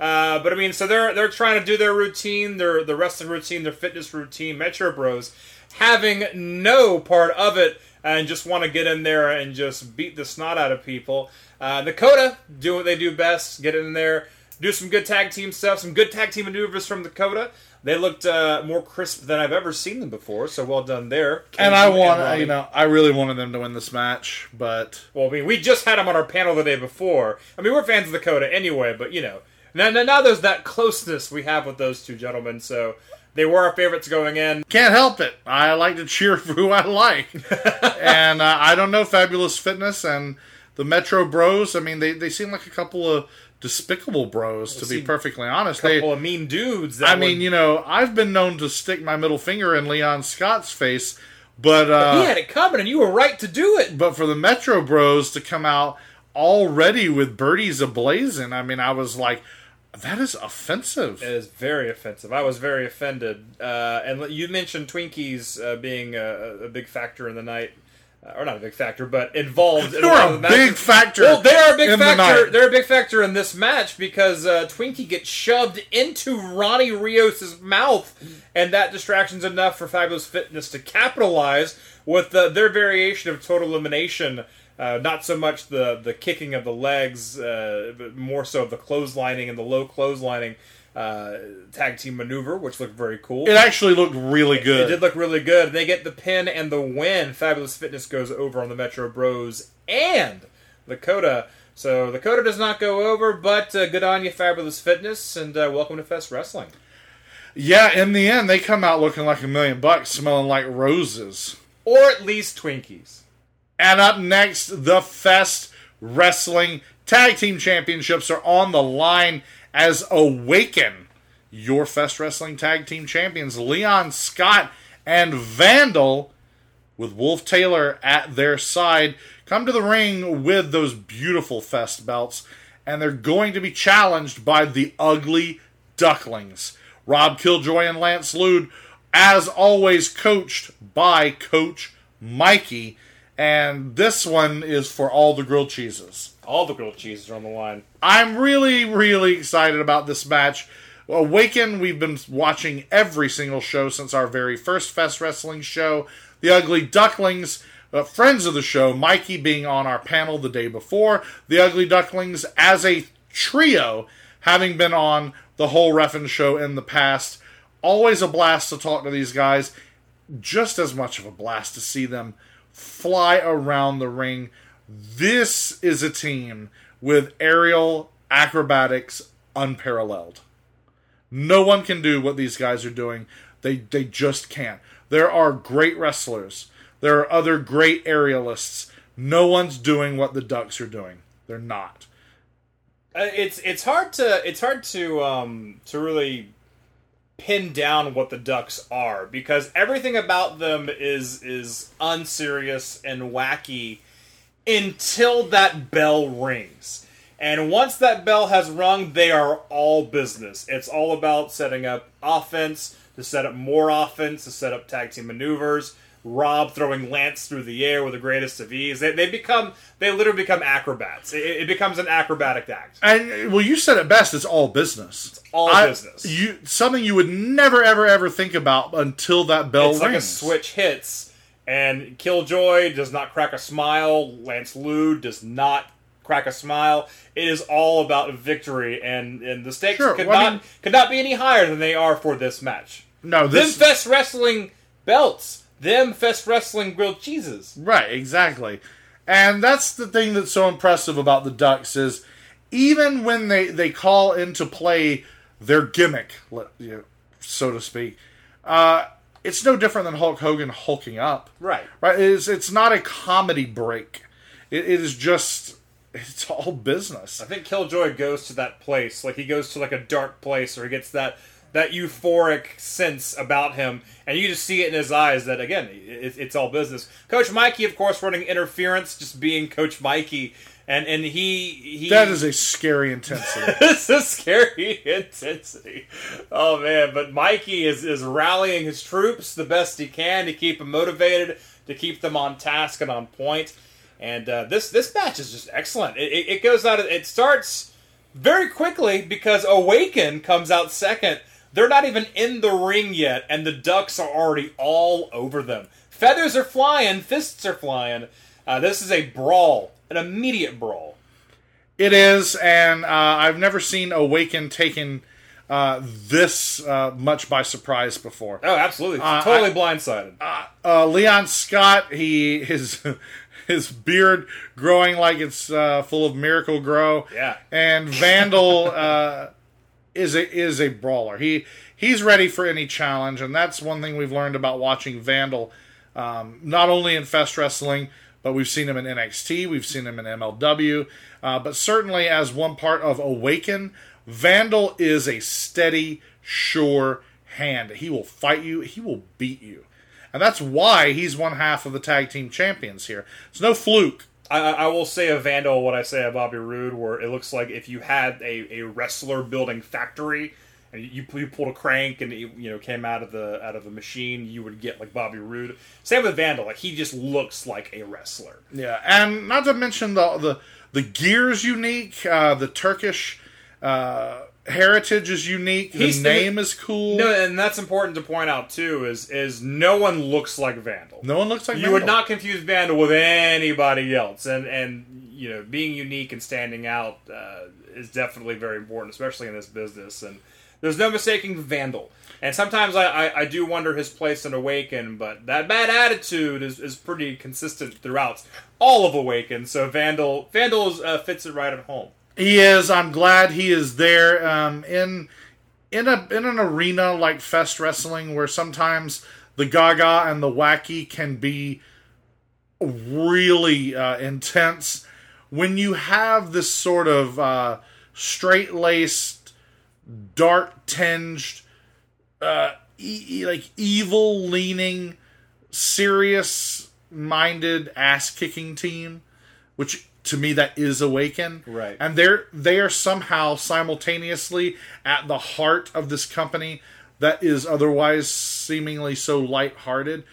Speaker 9: Uh, but I mean, so they're they're trying to do their routine, their the wrestling routine, their fitness routine. Metro Bros having no part of it and just want to get in there and just beat the snot out of people. Uh, the Coda do what they do best: get in there, do some good tag team stuff, some good tag team maneuvers from the Coda. They looked uh, more crisp than I've ever seen them before, so well done there.
Speaker 8: And I want, you know, I really wanted them to win this match, but
Speaker 9: Well, I mean, we just had them on our panel the day before. I mean, we're fans of the Coda anyway, but you know, now, now, now there's that closeness we have with those two gentlemen. So they were our favorites going in.
Speaker 8: can't help it. I like to cheer for who I like, and uh, I don't know Fabulous Fitness and the Metro Bros. I mean, they they seem like a couple of despicable bros, to be perfectly honest.
Speaker 9: A
Speaker 8: They,
Speaker 9: of mean dudes.
Speaker 8: I mean,
Speaker 9: would-
Speaker 8: you know, I've been known to stick my middle finger in Leon Scott's face, but uh,
Speaker 9: he had it coming, and you were right to do it.
Speaker 8: but for the Metro Bros to come out already with birdies ablazing, I mean, I was like, that is offensive.
Speaker 9: It is very offensive. I was very offended. Uh, and you mentioned Twinkies uh, being a, a big factor in the night. Uh, or not a big factor, but involved. in
Speaker 8: They
Speaker 9: a lot
Speaker 8: were
Speaker 9: of
Speaker 8: a big factor.
Speaker 9: Well, they're a big
Speaker 8: in the
Speaker 9: factor. They're a big factor in this match because uh, Twinkie gets shoved into Ronnie Rios' mouth, and that distraction's enough for Fabulous Fitness to capitalize with uh, their variation of total elimination. Uh, not so much the the kicking of the legs, uh, but more so of the clotheslining and the low clotheslining uh, tag team maneuver, which looked very cool.
Speaker 8: It actually looked really good.
Speaker 9: It did look really good. They get the pin and the win. Fabulous Fitness goes over on the Metro Bros and Lakota. So Lakota does not go over, but uh, good on you, Fabulous Fitness, and uh, welcome to Fest Wrestling.
Speaker 8: Yeah, in the end, they come out looking like a million bucks, smelling like roses.
Speaker 9: Or at least Twinkies.
Speaker 8: And up next, the Fest Wrestling Tag Team Championships are on the line as Awaken, your Fest Wrestling Tag Team Champions, Leon Scott and Vandal, with Wolf Taylor at their side, come to the ring with those beautiful Fest belts, and they're going to be challenged by the Ugly Ducklings. Rob Killjoy and Lance Lude, as always, coached by Coach Mikey. And this one is for all the grilled cheeses.
Speaker 9: All the grilled cheeses are on the line.
Speaker 8: I'm really, really excited about this match. Awaken, we've been watching every single show since our very first Fest Wrestling show. The Ugly Ducklings, uh, friends of the show, Mikey being on our panel the day before, the Ugly Ducklings as a trio, having been on the whole Ref'n show in the past. Always a blast to talk to these guys. Just as much of a blast to see them fly around the ring. This is a team with aerial acrobatics unparalleled. No one can do what these guys are doing. They they just can't. There are great wrestlers. There are other great aerialists. No one's doing what the Ducks are doing. They're not.
Speaker 9: Uh, it's it's hard to it's hard to um to really pin down what the ducks are because everything about them is is unserious and wacky until that bell rings. And once that bell has rung they are all business. It's all about setting up offense to set up more offense to set up tag team maneuvers Rob throwing Lance through the air with the greatest of ease. They, they become, they literally become acrobats. It, it becomes an acrobatic act.
Speaker 8: And well, you said it best. It's all business. It's
Speaker 9: all business.
Speaker 8: You something you would never, ever, ever think about until that bell
Speaker 9: It's
Speaker 8: rings.
Speaker 9: like a switch hits, and Killjoy does not crack a smile. Lance Lude does not crack a smile. It is all about victory, and, and the stakes
Speaker 8: Sure,
Speaker 9: could
Speaker 8: well, I
Speaker 9: not
Speaker 8: mean-
Speaker 9: could not be any higher than they are for this match.
Speaker 8: No, this
Speaker 9: Fest Wrestling belts. Them Fest Wrestling grilled cheeses.
Speaker 8: Right, exactly. And that's the thing that's so impressive about the Ducks is even when they, they call into play their gimmick, let- you know, so to speak, uh, it's no different than Hulk Hogan hulking up.
Speaker 9: Right.
Speaker 8: Right? It's, it's not a comedy break. It, it is just, it's all business.
Speaker 9: I think Killjoy goes to that place, like he goes to like a dark place, or he gets that that euphoric sense about him, and you just see it in his eyes that again, it, it's all business. Coach Mikey, of course, running interference, just being Coach Mikey, and and he he
Speaker 8: That is a scary intensity.
Speaker 9: it's a scary intensity. Oh man, but Mikey is is rallying his troops the best he can to keep them motivated, to keep them on task and on point. And uh, this this match is just excellent. It, it, it goes out. It starts very quickly because Awaken comes out second. They're not even in the ring yet, and the Ducks are already all over them. Feathers are flying, fists are flying. Uh, this is a brawl, an immediate brawl.
Speaker 8: It is, and uh, I've never seen Awaken taken uh, this uh, much by surprise before.
Speaker 9: Oh, absolutely,
Speaker 8: Uh,
Speaker 9: totally
Speaker 8: I-
Speaker 9: blindsided.
Speaker 8: Uh, Leon Scott, he his his beard growing like it's uh, full of Miracle-Gro.
Speaker 9: Yeah.
Speaker 8: and Vandal uh, is a is a brawler. He he's ready for any challenge, and that's one thing we've learned about watching Vandal. Um, not only in Fest Wrestling, but we've seen him in NXT, we've seen him in MLW, uh, but certainly as one part of Awaken, Vandal is a steady, sure hand. He will fight you, he will beat you. And that's why he's one half of the tag team champions here. It's no fluke.
Speaker 9: I, I will say of Vandal what I say of Bobby Roode, where it looks like if you had a, a wrestler building factory and you, you pulled a crank and it, you know came out of the out of the machine, you would get like Bobby Roode. Same with Vandal, like he just looks like a wrestler.
Speaker 8: Yeah, and not to mention the the the gear's unique. Uh, the Turkish uh, heritage is unique. The
Speaker 9: He's the-
Speaker 8: name is cool.
Speaker 9: No, and that's important to point out too. Is is no one looks like Vandal.
Speaker 8: No one looks like
Speaker 9: you would not confuse Vandal with anybody else, and and you know being unique and standing out uh, is definitely very important, especially in this business. And there's no mistaking Vandal. And sometimes I, I, I do wonder his place in Awaken, but that bad attitude is, is pretty consistent throughout all of Awaken. So Vandal Vandal is, uh, fits it right at home.
Speaker 8: He is. I'm glad he is there. Um, in in a in an arena like Fest Wrestling, where sometimes the Gaga and the wacky can be really uh, intense. When you have this sort of uh, straight laced, dark tinged, uh, e- like evil leaning, serious minded ass kicking team, which to me that is Awaken.
Speaker 9: Right.
Speaker 8: And they're they are somehow simultaneously at the heart of this company that is otherwise seemingly so lighthearted.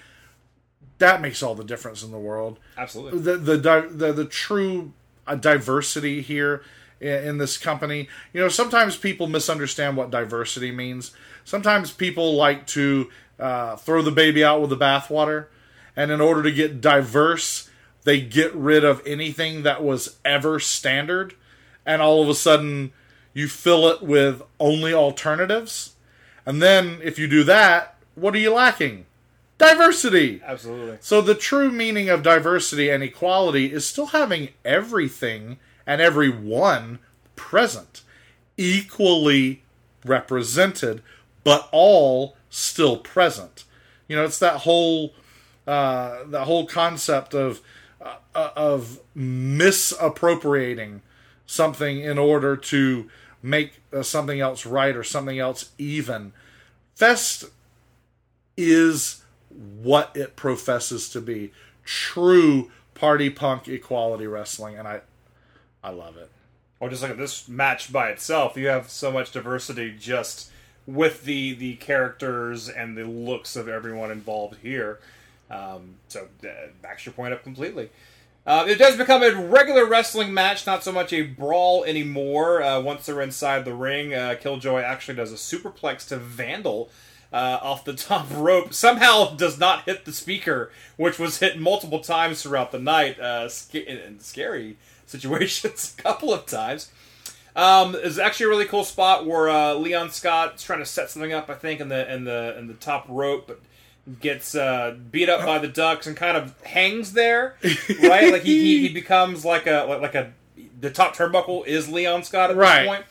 Speaker 8: That makes all the difference in the world
Speaker 9: Absolutely.
Speaker 8: the the di- the, the true uh, diversity here in, in this company. You know, sometimes people misunderstand what diversity means. Sometimes people like to uh, throw the baby out with the bathwater, and in order to get diverse, they get rid of anything that was ever standard, and all of a sudden you fill it with only alternatives. And then if you do that, what are you lacking? Diversity.
Speaker 9: Absolutely.
Speaker 8: So the true meaning of diversity and equality is still having everything and everyone present, equally represented, but all still present. You know, it's that whole uh, that whole concept of uh, of misappropriating something in order to make uh, something else right or something else even. Fest is what it professes to be true party punk equality wrestling and i i love it
Speaker 9: Or just look at this match by itself. You have so much diversity just with the the characters and the looks of everyone involved here. Um, so uh, backs your point up completely. Uh, it does become a regular wrestling match, not so much a brawl anymore. Uh, once they're inside the ring, uh, Killjoy actually does a superplex to Vandal uh, off the top rope. Somehow does not hit the speaker, which was hit multiple times throughout the night uh, sca- in, scary situations a couple of times. Um, there's actually a really cool spot where Leon Scott's trying to set something up, I think, in the in the in the top rope, but gets uh, beat up by the Ducks and kind of hangs there, right? like he, he, he becomes like a like, a the top turnbuckle is Leon Scott at
Speaker 8: Right.
Speaker 9: this point.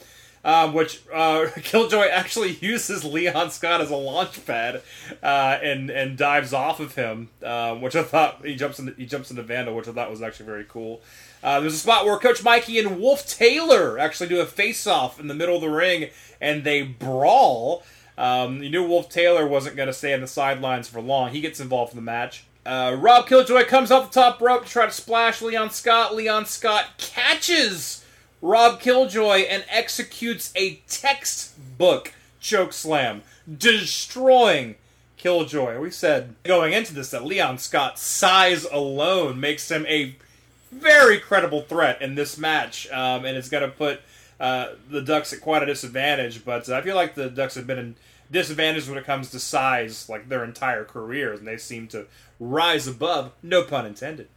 Speaker 9: Um, which uh, Killjoy actually uses Leon Scott as a launch pad uh, and and dives off of him, um, which I thought he jumps into he jumps into Vandal, which I thought was actually very cool. Uh, there's a spot where Coach Mikey and Wolf Taylor actually do a face off in the middle of the ring and they brawl. Um, you knew Wolf Taylor wasn't going to stay on the sidelines for long. He gets involved in the match. Uh, Rob Killjoy comes off the top rope to try to splash Leon Scott. Leon Scott catches Rob Killjoy and executes a textbook choke slam, destroying Killjoy. We said going into this that Leon Scott's size alone makes him a very credible threat in this match, um, and it's going to put uh, the Ducks at quite a disadvantage. But uh, I feel like the Ducks have been in disadvantage when it comes to size, like their entire careers, and they seem to rise above. No pun intended.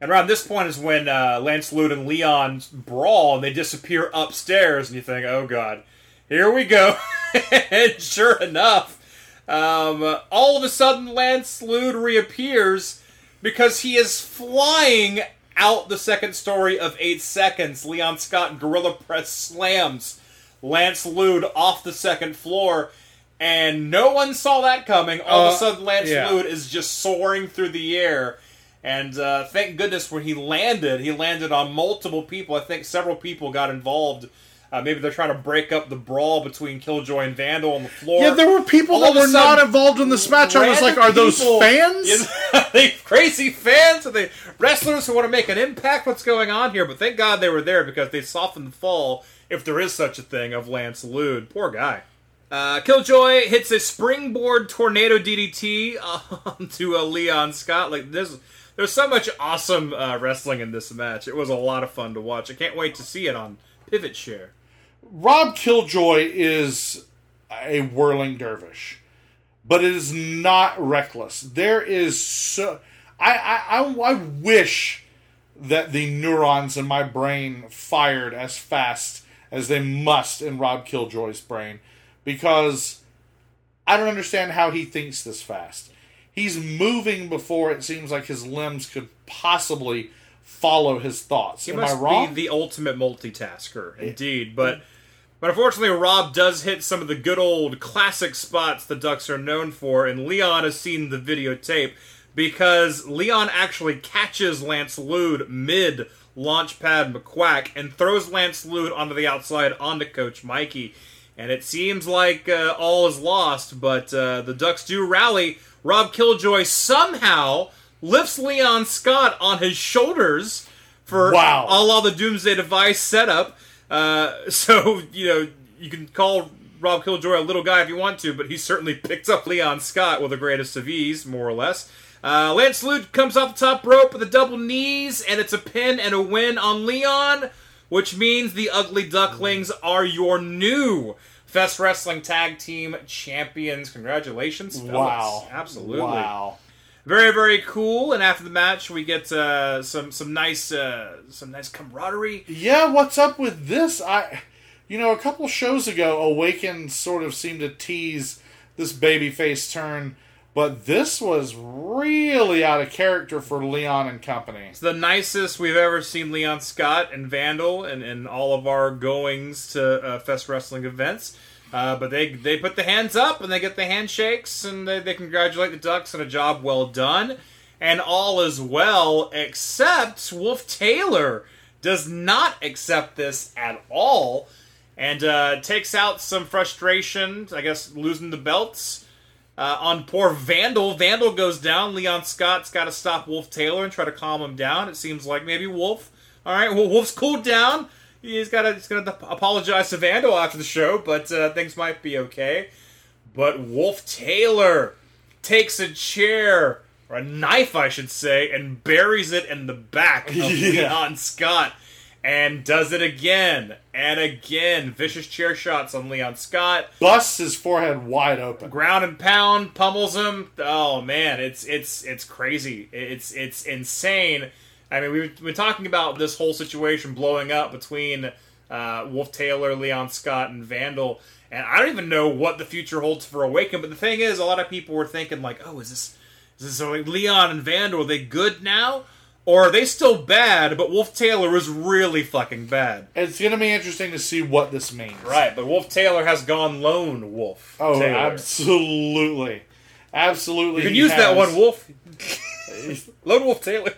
Speaker 9: And around this point is when uh, Lance Lude and Leon brawl, and they disappear upstairs, and you think, "Oh God, here we go!" and sure enough, um, all of a sudden, Lance Lude reappears because he is flying out the second story of eight seconds. Leon Scott gorilla press slams Lance Lude off the second floor, and no one saw that coming. All of
Speaker 8: Uh,
Speaker 9: a sudden, Lance
Speaker 8: yeah.
Speaker 9: Lude is just soaring through the air. And uh, thank goodness when he landed, he landed on multiple people. I think several people got involved. Uh, maybe they're trying to break up the brawl between Killjoy and Vandal on the floor.
Speaker 8: yeah there were people
Speaker 9: All
Speaker 8: that were not involved in this match i was like
Speaker 9: random
Speaker 8: are those fans
Speaker 9: Yeah, they crazy fans? Are they wrestlers who want to make an impact? What's going on here? But thank God they were there because they softened the fall, if there is such a thing, of Lance Lude. Poor guy. Uh, Killjoy hits a springboard tornado DDT onto uh, Leon Scott. Like there's there's so much awesome uh, wrestling in this match. It was a lot of fun to watch. I can't wait to see it on PivotShare.
Speaker 8: Rob Killjoy is a whirling dervish, but it is not reckless. There is so I I, I, I wish that the neurons in my brain fired as fast as they must in Rob Killjoy's brain because I don't understand how he thinks this fast. He's moving before it seems like his limbs could possibly follow his thoughts.
Speaker 9: He
Speaker 8: Am
Speaker 9: must
Speaker 8: I wrong?
Speaker 9: be the ultimate multitasker, indeed. But but unfortunately, Rob does hit some of the good old classic spots the Ducks are known for, and Leon has seen the videotape because Leon actually catches Lance Lude mid launchpad McQuack and throws Lance Lude onto the outside onto Coach Mikey. And it seems like uh, all is lost, but uh, the Ducks do rally. Rob Killjoy somehow lifts Leon Scott on his shoulders for
Speaker 8: Wow.
Speaker 9: a la the Doomsday Device setup. Uh, so, you know, you can call Rob Killjoy a little guy if you want to, but he certainly picked up Leon Scott with the greatest of ease, more or less. Uh, Lance Lude comes off the top rope with a double knees, and it's a pin and a win on Leon, which means the Ugly Ducklings are your new Fest Wrestling Tag Team Champions. Congratulations, fellas.
Speaker 8: wow.
Speaker 9: Absolutely.
Speaker 8: Wow.
Speaker 9: Very very cool. And after the match, we get uh, some some nice uh, some nice camaraderie.
Speaker 8: Yeah, what's up with this? I, you know, a couple shows ago, Awaken sort of seemed to tease this babyface turn, but this was really out of character for Leon and company.
Speaker 9: It's the nicest we've ever seen Leon Scott and Vandal and, and all of our goings to uh, Fest Wrestling events. Uh, but they they put the hands up and they get the handshakes and they, they congratulate the Ducks on a job well done. And all is well, except Wolf Taylor does not accept this at all and uh, takes out some frustration, I guess, losing the belts. Uh, on poor Vandal. Vandal goes down. Leon Scott's got to stop Wolf Taylor and try to calm him down. It seems like maybe Wolf. All right, well, Wolf's cooled down. He's got to he's to apologize to Vandal after the show, but uh, things might be okay. But Wolf Taylor takes a chair or a knife, I should say, and buries it in the back of
Speaker 8: Yeah.
Speaker 9: Leon Scott. And does it again and again. Vicious chair shots on Leon Scott
Speaker 8: Busts his forehead wide open.
Speaker 9: ground and pound pummels him. Oh man, it's it's it's crazy. It's it's insane. I mean, we've been talking about this whole situation blowing up between uh, Wolf Taylor, Leon Scott, and Vandal, and I don't even know what the future holds for Awaken. But the thing is, a lot of people were thinking like, "Oh, is this is this like Leon and Vandal? Are they good now, or are they still bad?" But Wolf Taylor is really fucking bad.
Speaker 8: It's going to be interesting to see what this means.
Speaker 9: Right, but Wolf Taylor has gone lone wolf.
Speaker 8: Oh,
Speaker 9: Taylor.
Speaker 8: absolutely. Absolutely.
Speaker 9: You can use that one, Wolf. Lone Wolf Taylor.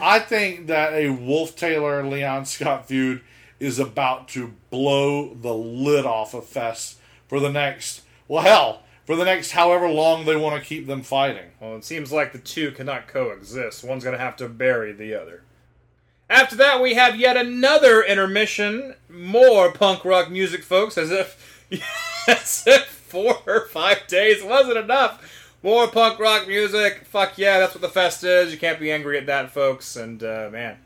Speaker 8: I think that a Wolf Taylor Leon Scott feud is about to blow the lid off of Fest for the next, well, hell, for the next however long they want to keep them fighting.
Speaker 9: Well, it seems like the two cannot coexist. One's going to have to bury the other. After that, we have yet another intermission. More punk rock music, folks, as if, as if four or five days wasn't enough. More punk rock music. Fuck yeah, that's what the fest is. You can't be angry at that, folks. And, uh, man,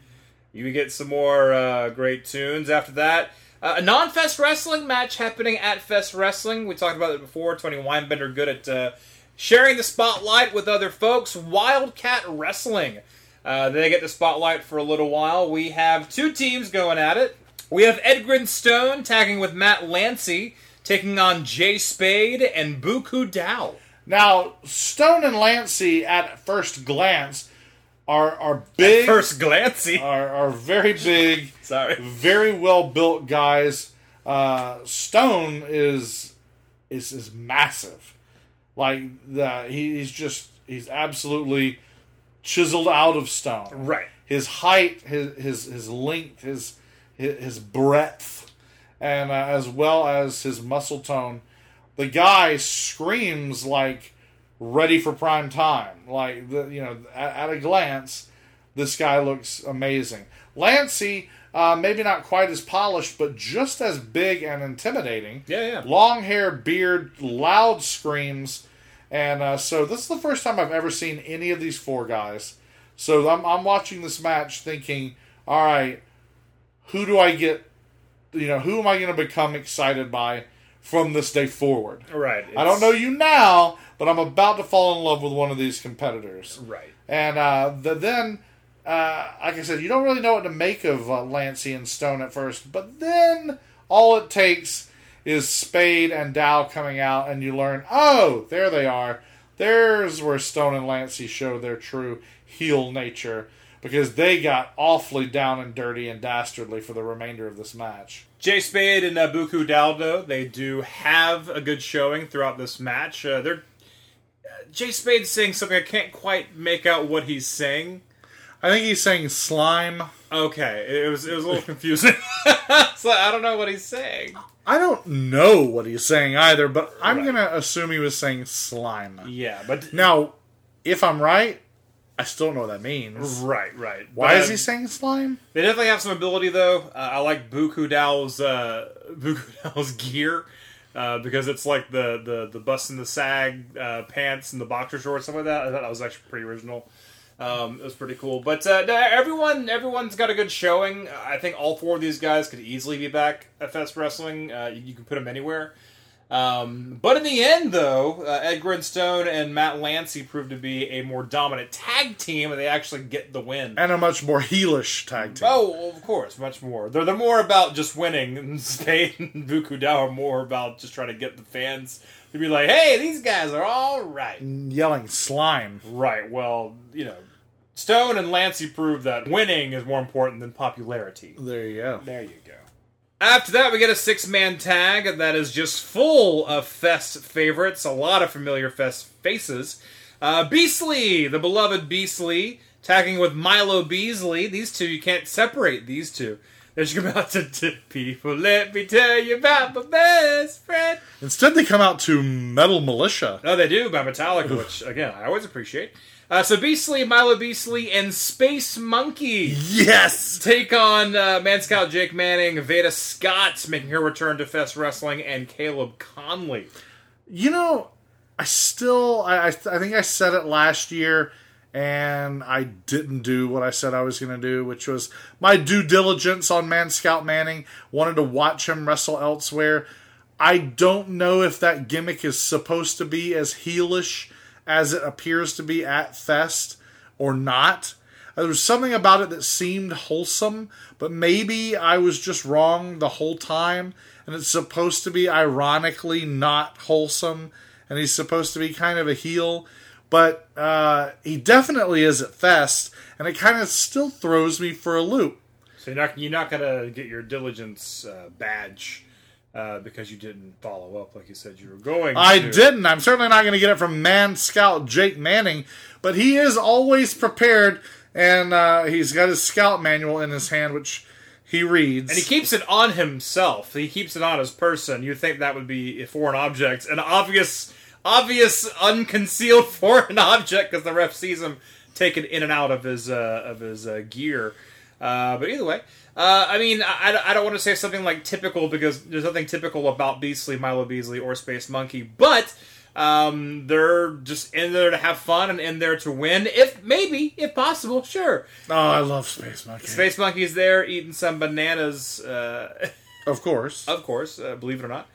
Speaker 9: you get some more uh, great tunes. After that, uh, a non-fest wrestling match happening at Fest Wrestling. We talked about it before. Tony Weinbender good at uh, sharing the spotlight with other folks. Wildcat Wrestling. Uh, they get the spotlight for a little while. We have two teams going at it. We have Edgren Stone tagging with Matt Lancy, taking on Jay Spade and Buku Dow.
Speaker 8: Now, Stone and Lancy, at first glance, are are big,
Speaker 9: First Glancy.
Speaker 8: are, are very big,
Speaker 9: Sorry.
Speaker 8: very well built guys. Uh, Stone is is is massive. Like the he, he's just he's absolutely chiseled out of stone.
Speaker 9: Right.
Speaker 8: His height, his his his length, his his, his breadth, and uh, as well as his muscle tone. The guy screams like ready for prime time. Like the you know at, at a glance, this guy looks amazing. Lancey, uh, maybe not quite as polished, but just as big and intimidating.
Speaker 9: Yeah, yeah.
Speaker 8: Long hair, beard, loud screams, and uh, so this is the first time I've ever seen any of these four guys. So I'm I'm watching this match thinking, all right, who do I get? You know, who am I going to become excited by from this day forward?
Speaker 9: Right.
Speaker 8: I don't know you now, but I'm about to fall in love with one of these competitors.
Speaker 9: Right.
Speaker 8: And uh, the, then, uh, like I said, you don't really know what to make of uh, Lancy and Stone at first, but then all it takes is Spade and Dow coming out, and you learn, oh, there they are. There's where Stone and Lancey show their true heel nature because they got awfully down and dirty and dastardly for the remainder of this match.
Speaker 9: Jay Spade and uh, Buku Daldo, they do have a good showing throughout this match. Uh, they're uh, Jay Spade's saying something I can't quite make out what he's saying.
Speaker 8: I think he's saying slime.
Speaker 9: Okay, it was it was a little confusing. so I don't know what he's saying.
Speaker 8: I don't know what he's saying either, but I'm
Speaker 9: Right.
Speaker 8: gonna assume he was saying slime.
Speaker 9: Yeah, but
Speaker 8: Now, if I'm right, I still don't know what that means.
Speaker 9: right, right.
Speaker 8: Why
Speaker 9: But,
Speaker 8: is he saying slime?
Speaker 9: They definitely have some ability though. Uh, I like Buku Dao's uh, Buku Dao's gear uh, because it's like the the the bust and the sag uh, pants and the boxer shorts stuff like that. I thought that was actually pretty original. Um, it was pretty cool. But uh, everyone everyone's got a good showing. I think all four of these guys could easily be back at Fest Wrestling. Uh, you, you can put them anywhere. Um, but in the end, though, uh, Ed Grinstone and Matt Lancey proved to be a more dominant tag team, and they actually get the win.
Speaker 8: And a much more heelish tag team.
Speaker 9: Oh, of course, much more. They're they're more about just winning, and Spade and Bukudao are more about just trying to get the fans to be like, "Hey, these guys are all right."
Speaker 8: Yelling slime.
Speaker 9: Right. Well, you know, Stone and Lancey proved that winning is more important than popularity.
Speaker 8: There you go.
Speaker 9: There you go. After that, we get a six man tag that is just full of Fest favorites, a lot of familiar Fest faces. Uh, Beastly, the beloved Beastly, tagging with Milo Beasley. These two, you can't separate these two. They're just about to, to people. Let me tell you about my best friend.
Speaker 8: Instead, they come out to Metal Militia.
Speaker 9: No, they do by Metallica, which again I always appreciate. Uh, so Beastly, Milo Beasley, and Space Monkey
Speaker 8: Yes!
Speaker 9: take on uh, Man Scout Jake Manning, Veda Scott making her return to Fest Wrestling, and Caleb Konley.
Speaker 8: You know, I still, I, I, I think I said it last year, and I didn't do what I said I was going to do, which was my due diligence on Man Scout Manning. Wanted to watch him wrestle elsewhere. I don't know if that gimmick is supposed to be as heelish as it appears to be at Fest or not. There was something about it that seemed wholesome, but maybe I was just wrong the whole time, and it's supposed to be ironically not wholesome, and he's supposed to be kind of a heel, but uh, he definitely is at Fest, and it kind of still throws me for a loop.
Speaker 9: So you're not you're not gonna get your diligence uh, badge uh, because you didn't follow up like you said you were going.
Speaker 8: I
Speaker 9: to.
Speaker 8: didn't. I'm certainly not going to get it from Man Scout Jake Manning, but he is always prepared, and uh, he's got his scout manual in his hand, which he reads.
Speaker 9: And he keeps it on himself. He keeps it on his person. You'd think that would be a foreign object, an obvious, obvious, unconcealed foreign object, because the ref sees him take it in and out of his uh, of his uh, gear. Uh, but either way, uh, I mean, I, I don't want to say something like typical because there's nothing typical about Beastly, Milo Beasley, or Space Monkey, but um, they're just in there to have fun and in there to win. If maybe, if possible, sure.
Speaker 8: oh, I love Space Monkey.
Speaker 9: Space Monkey's there eating some bananas. Uh,
Speaker 8: of course.
Speaker 9: Of course, uh, believe it or not.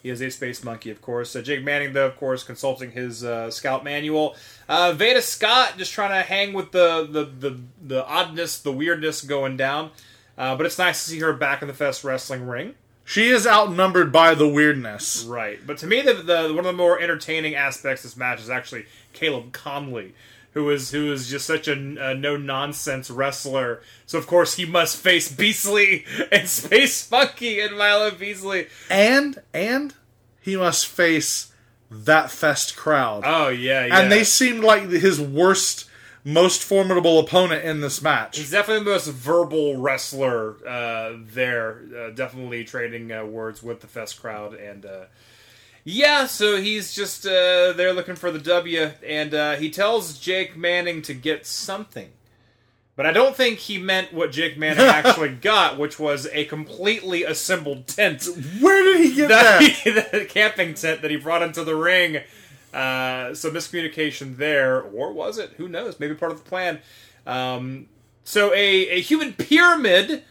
Speaker 9: He is a space monkey, of course. Uh, Jake Manning, though, of course, consulting his uh, scout manual. Uh, Veda Scott just trying to hang with the, the, the, the oddness, the weirdness going down. Uh, but it's nice to see her back in the Fest Wrestling ring.
Speaker 8: She is outnumbered by the weirdness.
Speaker 9: Right. But to me, the, the one of the more entertaining aspects of this match is actually Caleb Konley, who is who is just such a, a no nonsense wrestler. So of course he must face Beastly and Space Monkey and Milo Beasley.
Speaker 8: And and he must face that fest crowd.
Speaker 9: Oh yeah, yeah.
Speaker 8: And they seemed like his worst, most formidable opponent in this match.
Speaker 9: He's definitely the most verbal wrestler uh, there. Uh, definitely trading uh, words with the Fest crowd, and uh, yeah, so he's just uh, there looking for the W, and uh, he tells Jake Manning to get something. But I don't think he meant what Jake Manning actually got, which was a completely assembled tent.
Speaker 8: Where did he get that?
Speaker 9: the camping tent that he brought into the ring. Uh, so miscommunication there, or was it? Who knows? Maybe part of the plan. Um, so a, a human pyramid,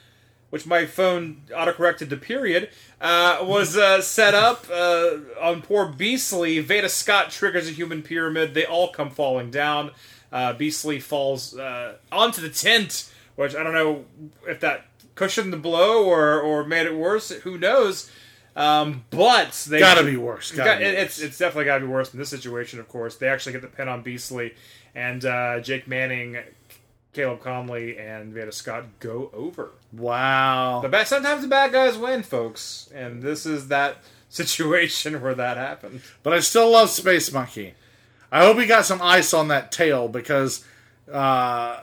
Speaker 9: which my phone autocorrected to period, uh, was uh, set up uh, on poor Beastly. Veda Scott triggers a human pyramid. They all come falling down. Uh, Beastly falls uh, onto the tent, which I don't know if that cushioned the blow or, or made it worse. Who knows? Um, but they
Speaker 8: Gotta be worse. Gotta
Speaker 9: Got-
Speaker 8: be
Speaker 9: it- it's
Speaker 8: worse.
Speaker 9: it's definitely got to be worse in this situation. Of course, they actually get the pin on Beastly, and uh, Jake Manning, Caleb Konley, and Veda Scott go over.
Speaker 8: Wow.
Speaker 9: The bad, sometimes the bad guys win, folks, and this is that situation where that happened.
Speaker 8: But I still love Space Monkey. I hope he got some ice on that tail because uh,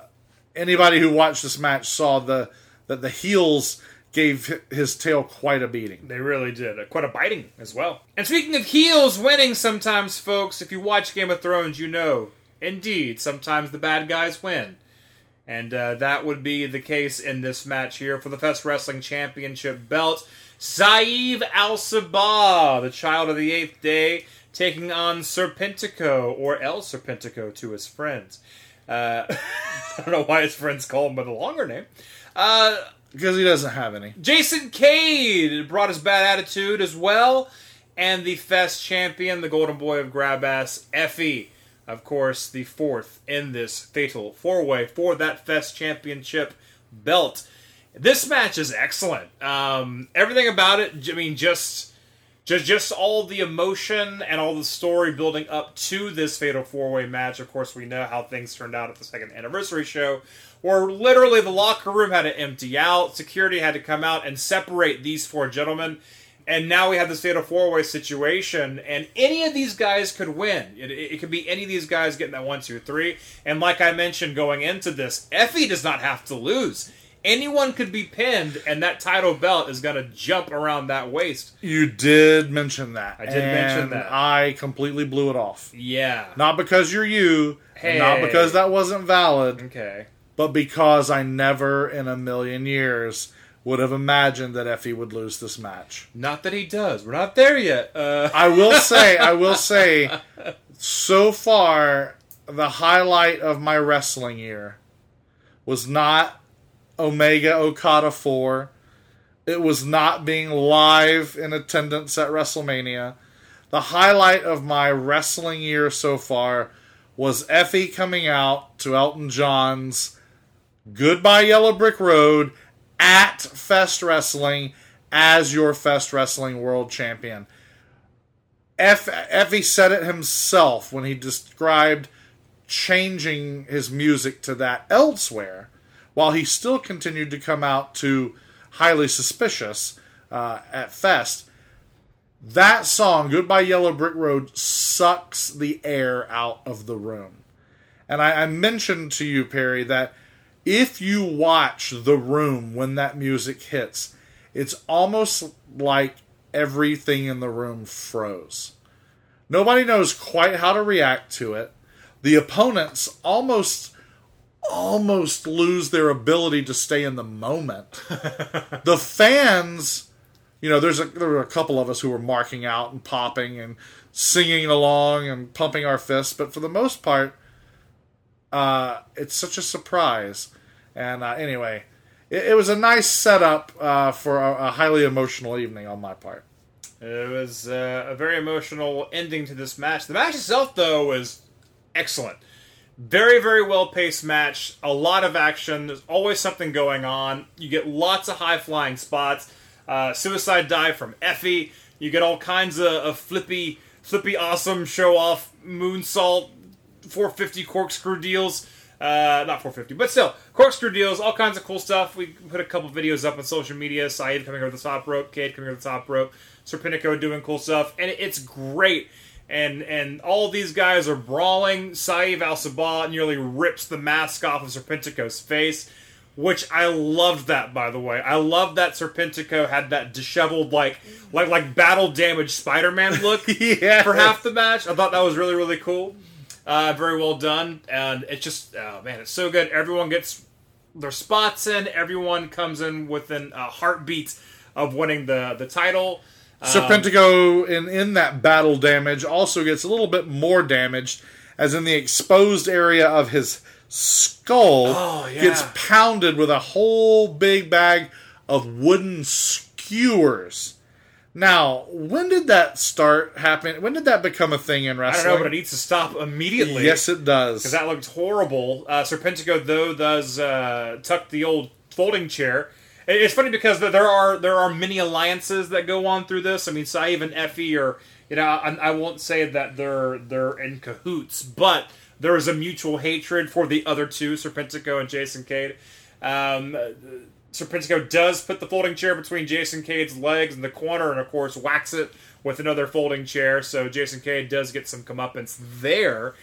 Speaker 8: anybody who watched this match saw the that the heels gave his tail quite a beating.
Speaker 9: They really did. Uh, quite a biting as well. And speaking of heels winning sometimes, folks, if you watch Game of Thrones, you know, indeed, sometimes the bad guys win. And uh, that would be the case in this match here for the Fest Wrestling Championship belt. Saieve Al Sabah, the child of the eighth day, taking on Serpentico, or El Serpentico to his friends. Uh, I don't know why his friends call him by the longer name. Uh,
Speaker 8: Because he doesn't have any.
Speaker 9: Jason Cade brought his bad attitude as well. and the Fest champion, the Golden Boy of Grab Ass, Effy. Of course, the fourth in this fatal four way for that Fest championship belt. This match is excellent. Um, everything about it, I mean, just just just all the emotion and all the story building up to this fatal four way match. Of course, we know how things turned out at the second anniversary show, where literally the locker room had to empty out, security had to come out and separate these four gentlemen. And now we have this fatal four way situation, and any of these guys could win. It, it, it could be any of these guys getting that one, two, three. And like I mentioned going into this, Effy does not have to lose. Anyone could be pinned, and that title belt is going to jump around that waist.
Speaker 8: You did mention that.
Speaker 9: I did mention that.
Speaker 8: I completely blew it off.
Speaker 9: Yeah.
Speaker 8: Not because you're you,
Speaker 9: Hey.
Speaker 8: not because that wasn't valid,
Speaker 9: Okay.
Speaker 8: but because I never in a million years would have imagined that Effy would lose this match.
Speaker 9: Not that he does. We're not there yet. Uh,
Speaker 8: I will say, I will say, so far, the highlight of my wrestling year was not Omega Okada 4. It was not being live in attendance at WrestleMania. The highlight of my wrestling year so far was Effy coming out to Elton John's Goodbye Yellow Brick Road at Fest Wrestling as your Fest Wrestling World Champion. F- Effy said it himself when he described changing his music to that elsewhere, while he still continued to come out to Highly Suspicious uh, at Fest. That song, Goodbye Yellow Brick Road, sucks the air out of the room. And I, I mentioned to you, Perry, that if you watch The Room when that music hits, it's almost like everything in the room froze. Nobody knows quite how to react to it. The opponents almost almost lose their ability to stay in the moment. the fans, you know, there's a there were a couple of us who were marking out and popping and singing along and pumping our fists, but for the most part, uh, it's such a surprise. And uh, anyway, it, it was a nice setup uh, for a, a highly emotional evening on my part.
Speaker 9: It was uh, a very emotional ending to this match. The match itself, though, was excellent. Very, very well paced match. A lot of action. There's always something going on. You get lots of high flying spots. Uh, suicide dive from Effy. You get all kinds of, of flippy, flippy, awesome show off moonsault, 450 corkscrew deals. Uh, not 450, but still corkscrew deals, all kinds of cool stuff. We put a couple videos up on social media. Saieve coming over the top rope, Kid coming over the top rope, Serpentico doing cool stuff, and it's great. And and all these guys are brawling. Saieve Al Sabah nearly rips the mask off of Serpentico's face, which I loved that by the way. I love that Serpentico had that disheveled like like like battle damaged Spider Man look for half the match. I thought that was really really cool. Uh, very well done, and it's just oh man, it's so good. Everyone gets their spots in. Everyone comes in within a heartbeat of winning the the title.
Speaker 8: Serpentico in, in that battle damage also gets a little bit more damaged, as in the exposed area of his skull
Speaker 9: Oh, yeah.
Speaker 8: gets pounded with a whole big bag of wooden skewers. Now, when did that start happening? When did that become a thing in wrestling?
Speaker 9: I don't know, but it needs to stop immediately.
Speaker 8: yes, it does.
Speaker 9: because that looked horrible. Uh, Serpentico though does uh, tuck the old folding chair. It- It's funny because there are there are many alliances that go on through this. I mean, Saieve and Effy are you know I, I won't say that they're they're in cahoots, but there is a mutual hatred for the other two, Serpentico and Jason Cade. Um, Serpentico does put the folding chair between Jason Cade's legs in the corner, and of course whacks it with another folding chair. So Jason Cade does get some comeuppance there,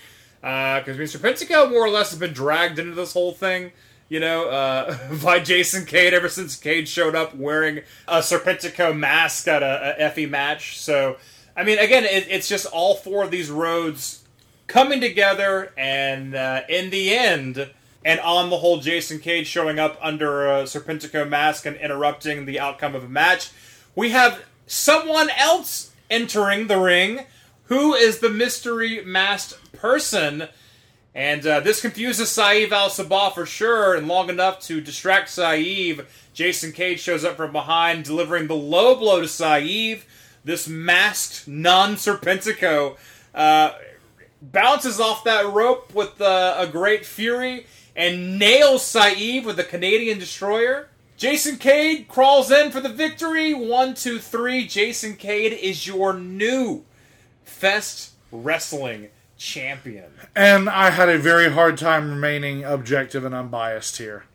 Speaker 9: because I mean Serpentico more or less has been dragged into this whole thing, you know, uh, by Jason Cade ever since Cade showed up wearing a Serpentico mask at a, a Effy match. So I mean, again, it, it's just all four of these roads coming together, and uh, in the end, and on the whole, Jason Cade showing up under a Serpentico mask and interrupting the outcome of a match. We have someone else entering the ring. Who is the mystery masked person? And uh, this confuses Saieve Al Sabah for sure, and long enough to distract Saieve. Jason Cade shows up from behind, delivering the low blow to Saieve. this masked non Serpentico uh, bounces off that rope with uh, a great fury and nails Saieve with a Canadian destroyer. Jason Cade crawls in for the victory. One, two, three. Jason Cade is your new Fest Wrestling champion.
Speaker 8: And I had a very hard time remaining objective and unbiased here.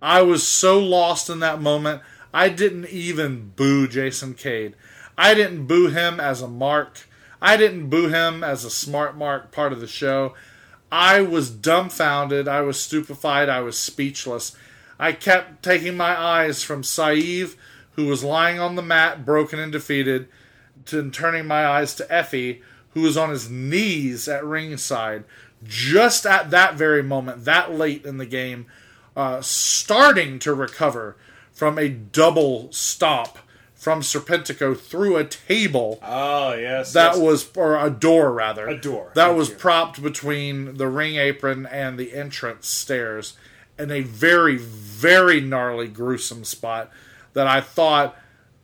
Speaker 8: I was so lost in that moment, I didn't even boo Jason Cade. I didn't boo him as a mark. I didn't boo him as a smart mark part of the show. I was dumbfounded. I was stupefied. I was speechless. I kept taking my eyes from Saieve, who was lying on the mat, broken and defeated, to turning my eyes to Effy, who was on his knees at ringside, just at that very moment, that late in the game, uh, starting to recover from a double stomp from Serpentico through a table
Speaker 9: Oh, yes.
Speaker 8: that
Speaker 9: yes.
Speaker 8: was or a door rather
Speaker 9: A door,
Speaker 8: that
Speaker 9: thank
Speaker 8: was
Speaker 9: you.
Speaker 8: propped between the ring apron and the entrance stairs in a very very gnarly gruesome spot that i thought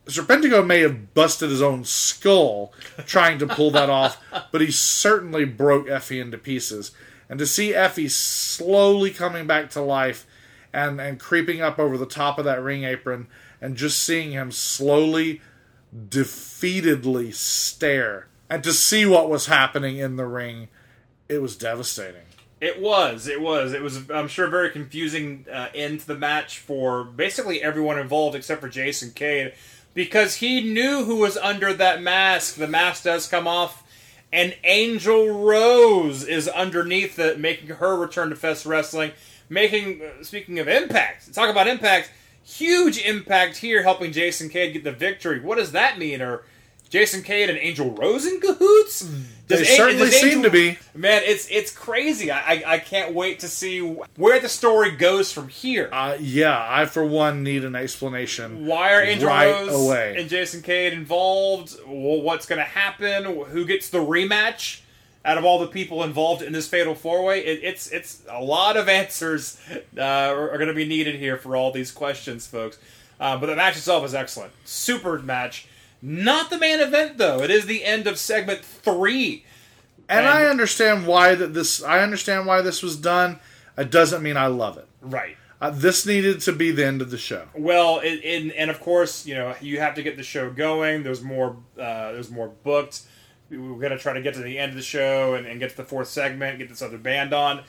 Speaker 8: serpentico may have busted his own skull trying to pull that off but he certainly broke effy into pieces and to see effy slowly coming back to life and and creeping up over the top of that ring apron and just seeing him slowly defeatedly stare and to see what was happening in the ring it was devastating
Speaker 9: It was. It was. It was. I'm sure very confusing uh, end to the match for basically everyone involved except for Jason Cade, because he knew who was under that mask. The mask does come off, and Angel Rose is underneath it, making her return to Fest Wrestling. Making. uh, Speaking of impact, talk about impact. Huge impact here, helping Jason Cade get the victory. What does that mean? Are Jason Cade and Angel Rose in cahoots?
Speaker 8: They
Speaker 9: An-
Speaker 8: certainly
Speaker 9: does
Speaker 8: seem to be.
Speaker 9: Man, it's it's crazy. I, I I can't wait to see where the story goes from here.
Speaker 8: uh, yeah i for one need an explanation
Speaker 9: Why are Angel
Speaker 8: right
Speaker 9: Rose
Speaker 8: away.
Speaker 9: and Jason Cade involved? Well, what's going to happen? Who gets the rematch? Out of all the people involved in this fatal four way, it, it's it's a lot of answers uh, are, are going to be needed here for all these questions, folks. Uh, but the match itself is excellent, super match. Not the main event though. It is the end of segment three.
Speaker 8: and
Speaker 9: and-
Speaker 8: i understand why that this i understand why this was done it doesn't mean i love it
Speaker 9: Right.
Speaker 8: uh, this needed to be the end of the show
Speaker 9: Well, it, in, and of course, you know, you have to get the show going. There's more. Uh, there's more booked. We're gonna try to get to the end of the show and, and get to the fourth segment. Get this other band on.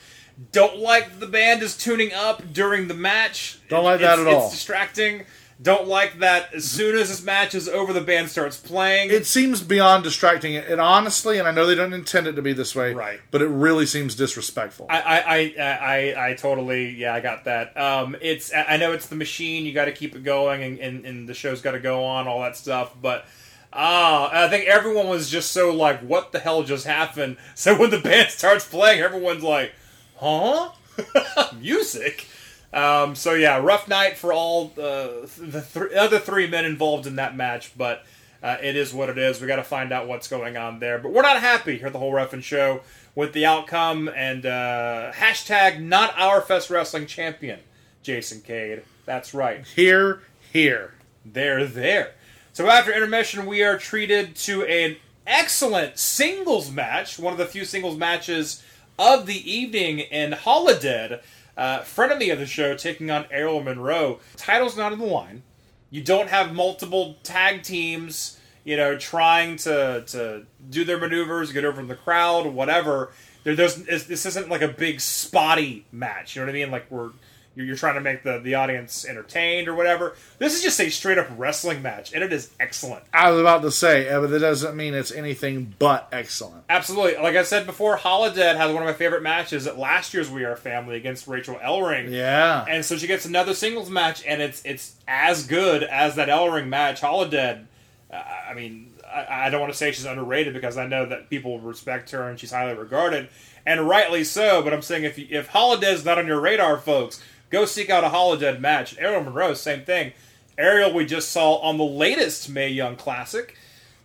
Speaker 9: Don't like the band is tuning up during the match.
Speaker 8: Don't like that
Speaker 9: It's-
Speaker 8: at all.
Speaker 9: It's distracting. Don't like that. As soon as this match is over, the band starts playing.
Speaker 8: it seems beyond distracting it honestly and i know they don't intend it to be this way
Speaker 9: Right.
Speaker 8: but it really seems disrespectful
Speaker 9: I, I, I, I, I totally, yeah, I got that. Um, it's, I know it's the machine. You got to keep it going, and, and, and the show's got to go on, all that stuff. But ah, I think everyone was just so like, what the hell just happened? So when the band starts playing, everyone's like, huh, music. Um, so yeah, rough night for all uh, the th- other three men involved in that match, but. Uh, it is what it is. We got to find out what's going on there, but we're not happy here at the whole Ref'n Show with the outcome and uh, hashtag not our Fest Wrestling champion, Jason Cade. That's right,
Speaker 8: here here
Speaker 9: they're there. So after intermission, we are treated to an excellent singles match, one of the few singles matches of the evening in Holidead. Uh, frenemy of the show taking on Aerial Monroe. Title's not on the line. You don't have multiple tag teams, you know, trying to to do their maneuvers, get over in the crowd, whatever. There, there's this isn't like a big spotty match. You know what I mean? Like we're you're, you're trying to make the the audience entertained or whatever. This is just a straight up wrestling match, and it is excellent.
Speaker 8: I was about to say, uh, but that doesn't mean it's anything but excellent.
Speaker 9: Absolutely. Like I said before, Holidead has one of my favorite matches at last year's We Are Family against Rachel Ellering.
Speaker 8: Yeah.
Speaker 9: And so she gets another singles match, and it's it's as good as that Ellering match. Holidead, uh, I mean, I, I don't want to say she's underrated because I know that people respect her and she's highly regarded, and rightly so. But I'm saying if you, if Holidead's not on your radar, folks, go seek out a Holidead match. Aerial Monroe, same thing. Aerial, we just saw on the latest Mae Young Classic.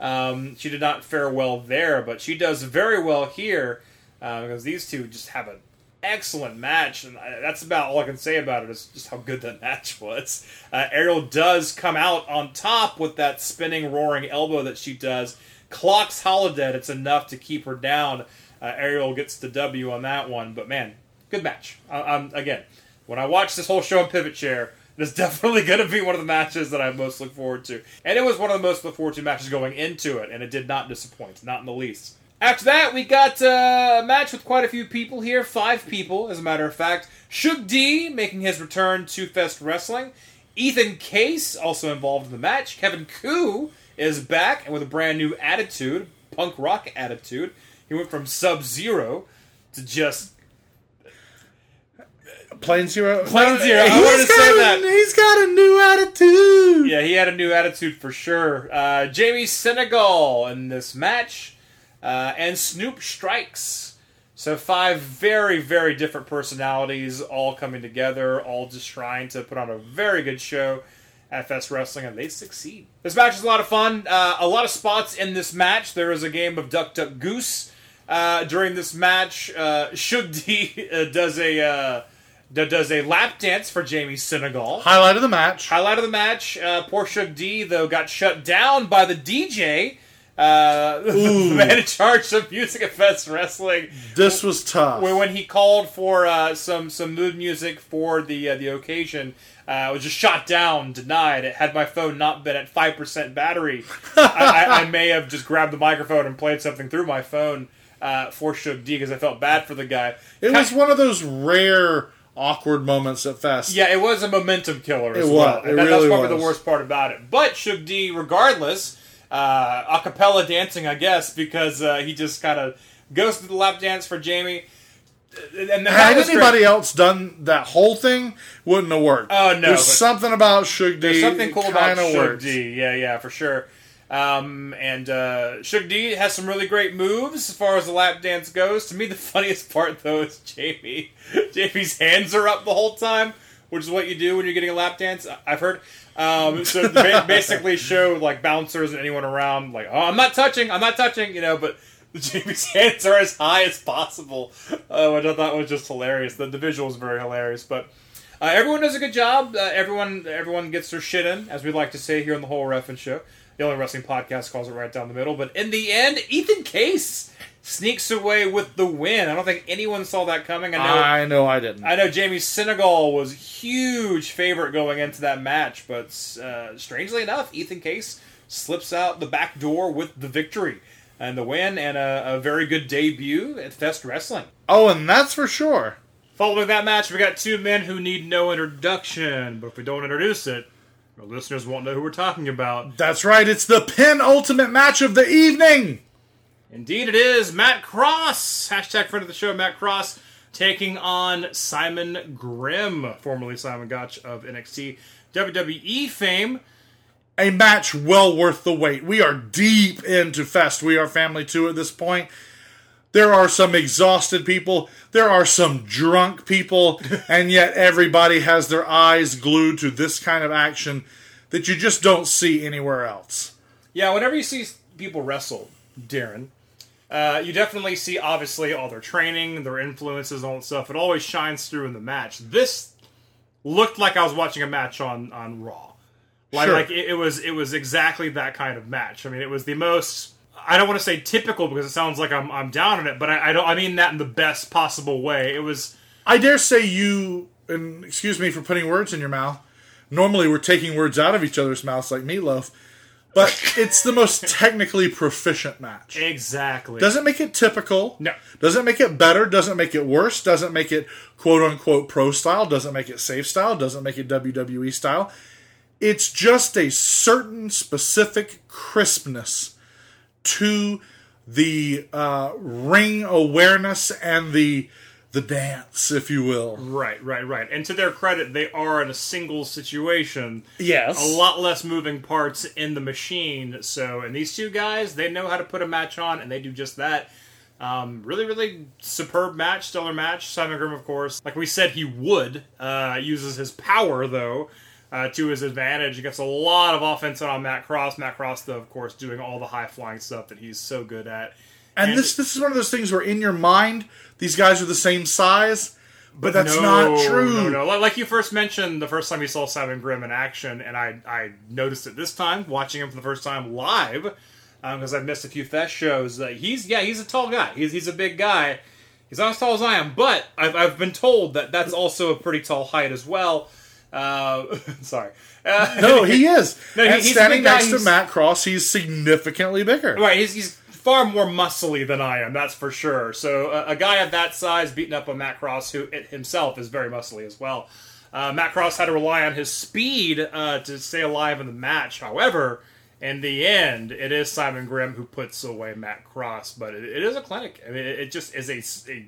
Speaker 9: Um, she did not fare well there, but she does very well here uh, because these two just have an excellent match, and I, that's about all I can say about it. Is just how good that match was. Uh, Aerial does come out on top with that spinning, roaring elbow that she does. Clocks Holidead. It's enough to keep her down. Uh, Aerial gets the W on that one, but man, good match. I, I'm again, when I watch this whole show on PivotShare, it is definitely going to be one of the matches that I most look forward to, and it was one of the most look forward to matches going into it, and it did not disappoint, not in the least. After that, we got uh, a match with quite a few people here, five people, as a matter of fact. Shug D making his return to Fest Wrestling. Ethan Case also involved in the match. Kevin Ku is back and with a brand new attitude, punk rock attitude. He went from Sub Zero to just
Speaker 8: Plain Zero.
Speaker 9: Plain Zero. I
Speaker 8: He's
Speaker 9: wanted to say
Speaker 8: a-
Speaker 9: that.
Speaker 8: He's got a new attitude.
Speaker 9: Yeah, he had a new attitude for sure. Uh, Jamie Senegal in this match, uh, and Snoop Strikes. So five very, very different personalities all coming together, all just trying to put on a very good show at Fest Wrestling, and they succeed. This match is a lot of fun. Uh, a lot of spots in this match. There is a game of Duck Duck Goose uh, during this match. Uh, Shug D uh, does a uh, does a lap dance for Jamie Senegal.
Speaker 8: Highlight of the match.
Speaker 9: Highlight of the match, uh, poor Shug D, though, got shut down by the DJ, uh, the man in charge of music at Fest Wrestling,
Speaker 8: This was tough.
Speaker 9: when, when he called for uh, some some mood music for the uh, the occasion. Uh, it was just shot down, denied. It had my phone not been at five percent battery, I, I, I may have just grabbed the microphone and played something through my phone uh, for Shug D because I felt bad for the guy.
Speaker 8: It was one of those rare awkward moments at Fest.
Speaker 9: Yeah, it was a momentum killer as
Speaker 8: It
Speaker 9: well.
Speaker 8: was. It
Speaker 9: that-
Speaker 8: really
Speaker 9: that's probably
Speaker 8: was.
Speaker 9: the worst part about it. But Shug D, regardless, uh, a cappella dancing, I guess, because uh, he just kind of goes to the lap dance for Jamie. And
Speaker 8: Had
Speaker 9: was great.
Speaker 8: anybody else done that whole thing, wouldn't have worked.
Speaker 9: Oh, no,
Speaker 8: There's something about Shug D.
Speaker 9: There's something cool about Shug
Speaker 8: works.
Speaker 9: D. Yeah, yeah, for sure. Um, and uh, Shug D has some really great moves as far as the lap dance goes. To me, the funniest part though is Jamie. Jamie's hands are up the whole time, which is what you do when you're getting a lap dance. I've heard. Um, so ba- basically, show like bouncers and anyone around, like, oh, I'm not touching, I'm not touching, you know, but. Jamie's hands are as high as possible, uh, which I thought was just hilarious. The, the visual is very hilarious, but uh, everyone does a good job. Uh, everyone everyone gets their shit in, as we like to say here on the whole Ref'n Show. The only wrestling podcast calls it right down the middle. But in the end, Ethan Case sneaks away with the win. I don't think anyone saw that coming. I know.
Speaker 8: I know I didn't.
Speaker 9: I know Jamie Senegal was huge favorite going into that match, but uh, strangely enough, Ethan Case slips out the back door with the victory and the win, and a, a very good debut at Fest Wrestling.
Speaker 8: oh, and that's for sure.
Speaker 9: Following that match, we got two men who need no introduction, but if we don't introduce it, the listeners won't know who we're talking about.
Speaker 8: That's right. It's the penultimate match of the evening.
Speaker 9: Indeed, it is Matt Cross, hashtag friend of the show, Matt Cross, taking on Simon Grimm, formerly Simon Gotch of NXT WWE fame.
Speaker 8: A match well worth the wait. We are deep into Fest. We are family two at this point. There are some exhausted people. There are some drunk people. and yet everybody has their eyes glued to this kind of action that you just don't see anywhere else.
Speaker 9: Yeah, whenever you see people wrestle, Daryn, uh, you definitely see obviously all their training, their influences, all that stuff. It always shines through in the match. This looked like I was watching a match on on Raw. Like,
Speaker 8: Sure.
Speaker 9: like it, it was it was exactly that kind of match. I mean, it was the most. I don't want to say typical because it sounds like I'm I'm down on it, but I, I don't. I mean that in the best possible way. It was.
Speaker 8: I dare say you, and excuse me for putting words in your mouth. Normally, we're taking words out of each other's mouths like meatloaf, but it's the most technically proficient match.
Speaker 9: Exactly.
Speaker 8: Doesn't make it typical.
Speaker 9: No.
Speaker 8: Doesn't make it better. Doesn't make it worse. Doesn't make it quote unquote pro style. Doesn't make it safe style. Doesn't make it WWE style. It's just a certain specific crispness to the uh, ring awareness and the the dance, if you will.
Speaker 9: Right, right, right. And to their credit, they are in a single situation.
Speaker 8: Yes.
Speaker 9: A lot less moving parts in the machine. So, and these two guys, they know how to put a match on, and they do just that. Um, really, really superb match, stellar match. Simon Grimm, of course, like we said, he would uh, uses his power though uh, to his advantage. He gets a lot of offense on Matt Cross. Matt Cross, though, of course, doing all the high flying stuff that he's so good at.
Speaker 8: And, this this is one of those things where in your mind these guys are the same size, but that's
Speaker 9: no,
Speaker 8: not true.
Speaker 9: No, no. Like- you first mentioned, the first time you saw Simon Grimm in action, and I, I noticed it this time watching him for the first time live because I've missed a few fest shows. That he's yeah, he's a tall guy. He's he's a big guy. He's not as tall as I am, but I've, I've been told that that's also a pretty tall height as well. Uh, sorry. Uh,
Speaker 8: No, he is.
Speaker 9: No, he-
Speaker 8: and
Speaker 9: he's
Speaker 8: standing
Speaker 9: guy,
Speaker 8: next to Matt Cross, he's significantly bigger.
Speaker 9: Right, he's, he's far more muscly than I am, that's for sure. So a, a guy of that size beating up on Matt Cross, who it himself is very muscly as well. Uh, Matt Cross had to rely on his speed uh, to stay alive in the match. However, in the end, it is Simon Grimm who puts away Matt Cross, but it, it is a clinic. I mean, it, it just is a, a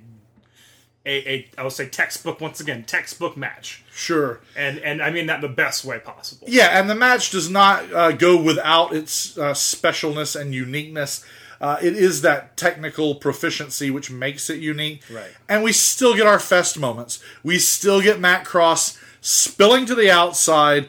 Speaker 9: a, a I would say textbook once again textbook match,
Speaker 8: Sure.
Speaker 9: and and I mean that in the best way possible.
Speaker 8: Yeah, and the match does not uh, go without its uh, specialness and uniqueness. Uh, it is that technical proficiency which makes it unique.
Speaker 9: Right.
Speaker 8: And we still get our fest moments. We still get Matt Cross spilling to the outside,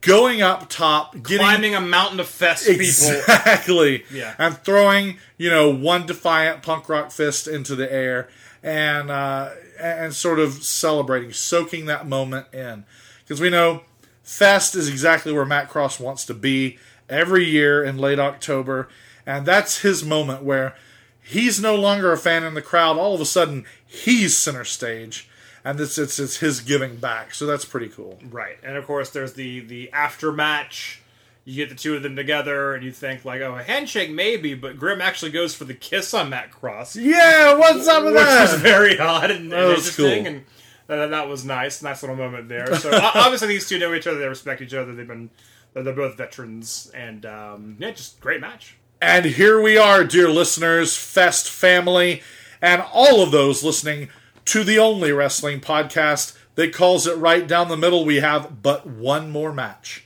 Speaker 8: going up top, getting
Speaker 9: Climbing a mountain of fest people.
Speaker 8: Exactly.
Speaker 9: Yeah.
Speaker 8: And throwing, you know, one defiant punk rock fist into the air and uh, and sort of celebrating, soaking that moment in. Because we know Fest is exactly where Matt Cross wants to be every year in late October. And that's his moment where he's no longer a fan in the crowd. All of a sudden, he's center stage. And it's, it's, it's his giving back. So that's pretty cool.
Speaker 9: Right, and of course there's the the after match. You get the two of them together, and you think like, oh, a handshake maybe, but Grimm actually goes for the kiss on Matt Cross,
Speaker 8: Yeah, what's up with
Speaker 9: which
Speaker 8: that?
Speaker 9: was very odd and, and
Speaker 8: That was
Speaker 9: interesting,
Speaker 8: cool.
Speaker 9: and that, that was nice, nice little moment there. So obviously these two know each other, they respect each other, they've been they're, they're both veterans, and um, yeah, just great match.
Speaker 8: And here we are, dear listeners, Fest family, and all of those listening to the only wrestling podcast that calls it right down the middle. We have but one more match.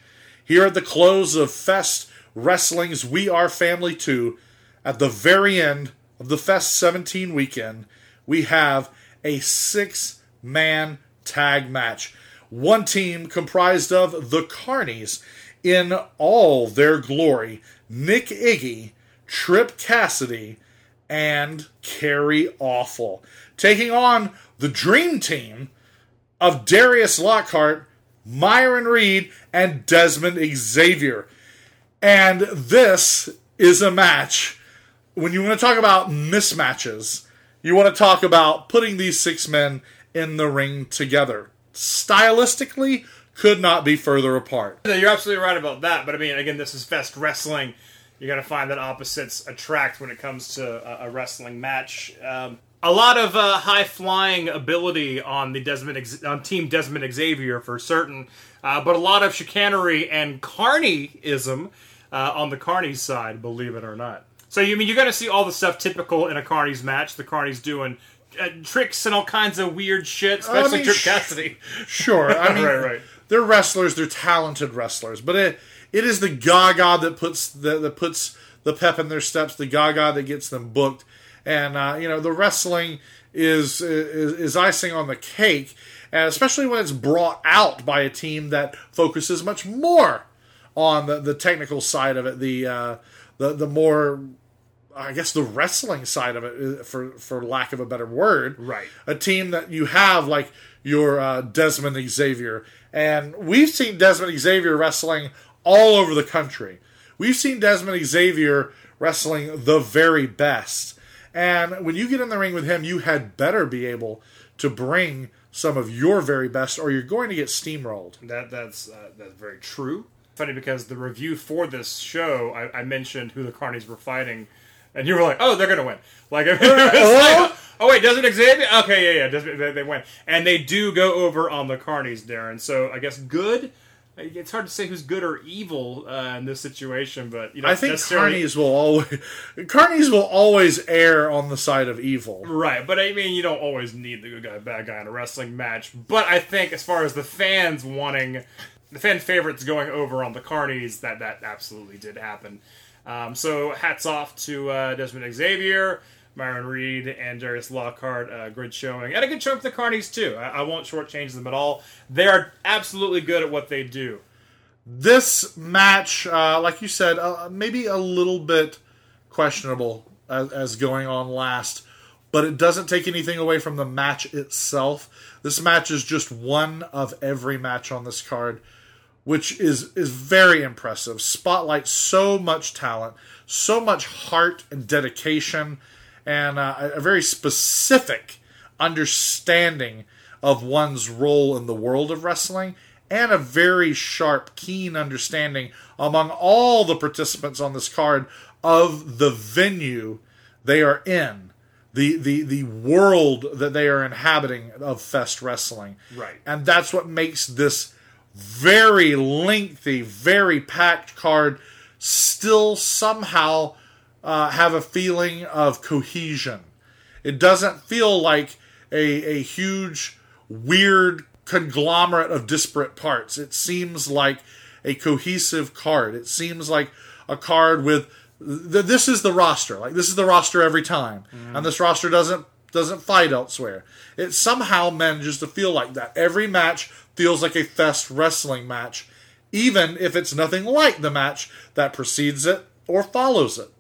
Speaker 8: Here at the close of Fest Wrestling's We Are Family 2, at the very end of the Fest 17 weekend, we have a six man tag match. One team comprised of the Carnies in all their glory Nick Iggy, Trip Cassidy, and Kerry Awful, taking on the Dream Team of Darius Lockhart, Myron Reed, and Desmond Xavier. And this is a match. When you want to talk about mismatches, you want to talk about putting these six men in the ring together. Stylistically, could not be further apart.
Speaker 9: You're absolutely right about that, but I mean, again, this is Fest Wrestling. You're going to find that opposites attract when it comes to a, a wrestling match. Um, a lot of uh, high flying ability on the Desmond Ex- on Team Desmond Xavier for certain, uh, but a lot of chicanery and carnyism uh, on the Carney's side, believe it or not. So you mean you're going to see all the stuff typical in a Carney's match? The Carney's doing uh, tricks and all kinds of weird shit, especially
Speaker 8: mean,
Speaker 9: Trip
Speaker 8: sh-
Speaker 9: Cassidy.
Speaker 8: Sure, I mean,
Speaker 9: Right, right.
Speaker 8: they're wrestlers, they're talented wrestlers, but it it is the Gaga that puts the, that puts the pep in their steps, the Gaga that gets them booked, and uh, you know the wrestling is, is is icing on the cake, and especially when it's brought out by a team that focuses much more on the, the technical side of it, the uh, the the more I guess the wrestling side of it, uh, for for lack of a better word,
Speaker 9: Right.
Speaker 8: A team that you have like your uh, Desmond Xavier, and we've seen Desmond Xavier wrestling all over the country. We've seen Desmond Xavier wrestling the very best, and when you get in the ring with him, you had better be able to bring some of your very best, or you're going to get steamrolled.
Speaker 9: That that's uh, that's very true. Funny because the review for this show, I, I mentioned who the Carnies were fighting, and you were like, "Oh, they're gonna win!" Like, like, "Oh wait, Desmond Xavier? Okay, yeah, yeah, they, they win." And they do go over on the Carnies, Daryn. So I guess good. It's hard to say who's good or evil uh, in this situation, but you know,
Speaker 8: I think
Speaker 9: necessarily-
Speaker 8: Carnies will always Carnies will always err on the side of evil.
Speaker 9: Right, but I mean, you don't always need the good guy, bad guy in a wrestling match. But I think, as far as the fans wanting, the fan favorites going over on the Carnies, that that absolutely did happen. Um, so hats off to uh, Desmond Xavier, Myron Reed, and Darius Lockhart. Uh, good showing, and a good showing for the Carnies too. I, I won't shortchange them at all. They are absolutely good at what they do.
Speaker 8: This match, uh, like you said, uh, maybe a little bit questionable as, as going on last, but it doesn't take anything away from the match itself. This match is just one of every match on this card, which is is very impressive. Spotlight so much talent, so much heart and dedication, and uh, a a very specific understanding of one's role in the world of wrestling and a very sharp, keen understanding among all the participants on this card of the venue they are in, the the the world that they are inhabiting of Fest Wrestling.
Speaker 9: Right.
Speaker 8: And that's what makes this very lengthy, very packed card still somehow uh, have a feeling of cohesion. It doesn't feel like a, a huge, weird conglomerate of disparate parts. It seems like a cohesive card. It seems like a card with th- this is the roster. Like this is the roster every time, and this roster doesn't doesn't fight elsewhere. It somehow manages to feel like that. Every match feels like a fest wrestling match, even if it's nothing like the match that precedes it or follows it.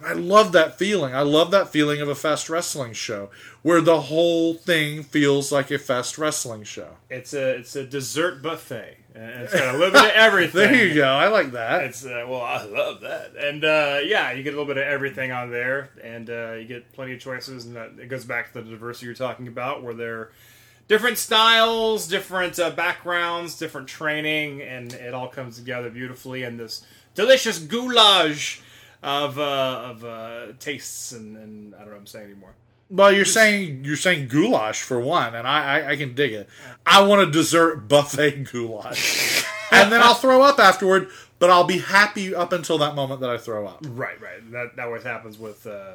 Speaker 8: And I love that feeling. I love that feeling of a fest wrestling show where the whole thing feels like a fest wrestling show.
Speaker 9: It's a it's a dessert buffet. And it's got a little bit of everything.
Speaker 8: There you go. I like that.
Speaker 9: It's uh, well, I love that, and uh, yeah, you get a little bit of everything on there, and uh, you get plenty of choices, and that, it goes back to the diversity you're talking about, where they're different styles, different uh, backgrounds, different training, and it all comes together beautifully in this delicious goulash of uh, of uh, tastes, and, and I don't know what I'm saying anymore.
Speaker 8: Well, you're saying you're saying goulash for one, and I, I, I can dig it. I want a dessert buffet goulash, and then I'll throw up afterward. But I'll be happy up until that moment that I throw up.
Speaker 9: Right, right. That that always happens with uh,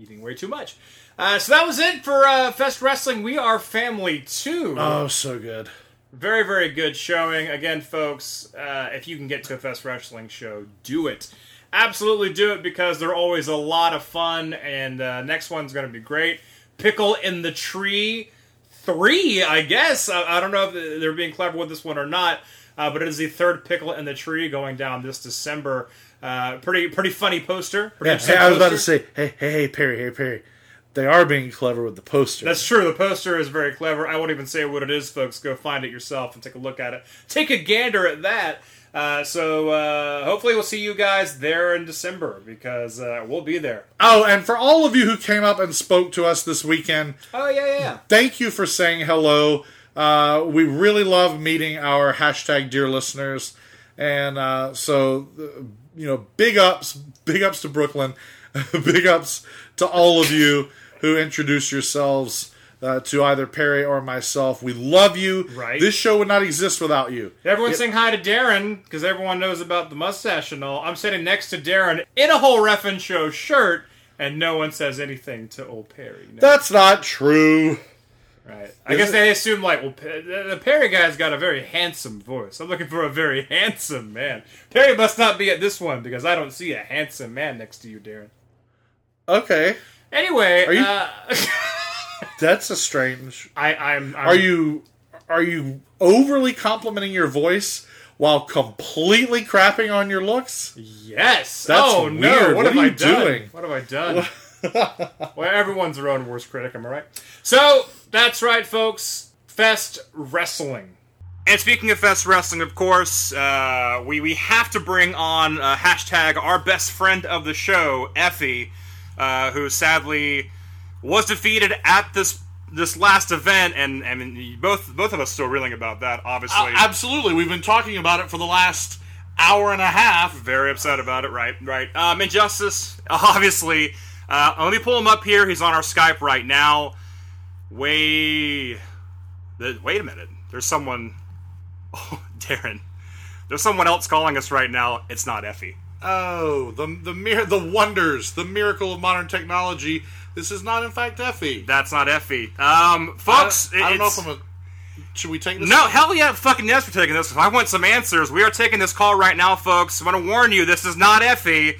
Speaker 9: eating way too much. Uh, so that was it for uh, Fest Wrestling. We are family too.
Speaker 8: Oh, so good.
Speaker 9: Very, very good showing. Again, folks, uh, if you can get to a Fest Wrestling show, do it. Absolutely do it because they're always a lot of fun, and uh, next one's going to be great. Pickle in the Tree 3, I guess. I, I don't know if they're being clever with this one or not, uh, but it is the third Pickle in the Tree going down this December. Uh, pretty pretty funny poster. Pretty
Speaker 8: Yeah, hey, I was about to say, hey, hey, hey, Perry, hey, Perry. They are being clever with the poster.
Speaker 9: That's true. The poster is very clever. I won't even say what it is, folks. Go find it yourself and take a look at it. Take a gander at that. Uh, so uh, hopefully we'll see you guys there in December because uh, we'll be there.
Speaker 8: oh, and for all of you who came up and spoke to us this weekend,
Speaker 9: Oh yeah, yeah,
Speaker 8: thank you for saying hello. Uh, we really love meeting our hashtag dear listeners, and uh, so uh, you know, big ups, big ups to Brooklyn, big ups to all of you who introduced yourselves uh, to either Perry or myself. We love you.
Speaker 9: Right.
Speaker 8: This show would not exist without you.
Speaker 9: Everyone saying hi to Daryn because everyone knows about the mustache and all. I'm sitting next to Daryn in a whole Ref'n Show shirt, and no one says anything to old Perry. No.
Speaker 8: That's not true.
Speaker 9: Right. I guess they assume like, well, the the Perry guy's got a very handsome voice. I'm looking for a very handsome man. Perry must not be at this one because I don't see a handsome man next to you, Daryn.
Speaker 8: Okay,
Speaker 9: Anyway,
Speaker 8: Are you-
Speaker 9: uh,
Speaker 8: that's a strange.
Speaker 9: I, I'm, I'm.
Speaker 8: Are you are you overly complimenting your voice while completely crapping on your looks?
Speaker 9: Yes.
Speaker 8: That's
Speaker 9: oh no! What,
Speaker 8: What
Speaker 9: have
Speaker 8: are
Speaker 9: I done?
Speaker 8: doing?
Speaker 9: What have I done? well, everyone's their own worst critic. Am I right? So that's right, folks. Fest Wrestling. And speaking of Fest Wrestling, of course, uh, we, we have to bring on uh, hashtag our best friend of the show, Effy, uh, who sadly was defeated at this this last event, and I mean both both of us still reeling about that. Obviously,
Speaker 8: absolutely. We've been talking about it for the last hour and a half.
Speaker 9: very upset about it. Right, right. Um, Injustice, obviously. Uh, let me pull him up here. He's on our Skype right now. Wait, the, wait a minute. There's someone. Oh, Daryn. There's someone else calling us right now. It's not Effy.
Speaker 8: Oh, the the mir- the wonders, the miracle of modern technology. This is not, in fact, Effy.
Speaker 9: That's not Effy. Um, folks,
Speaker 8: I, I don't know if I'm a. Should we take this?
Speaker 9: No, hell yeah, fucking yes, we're taking this. I want some answers. We are taking this call right now, folks. I want to warn you, this is not Effy.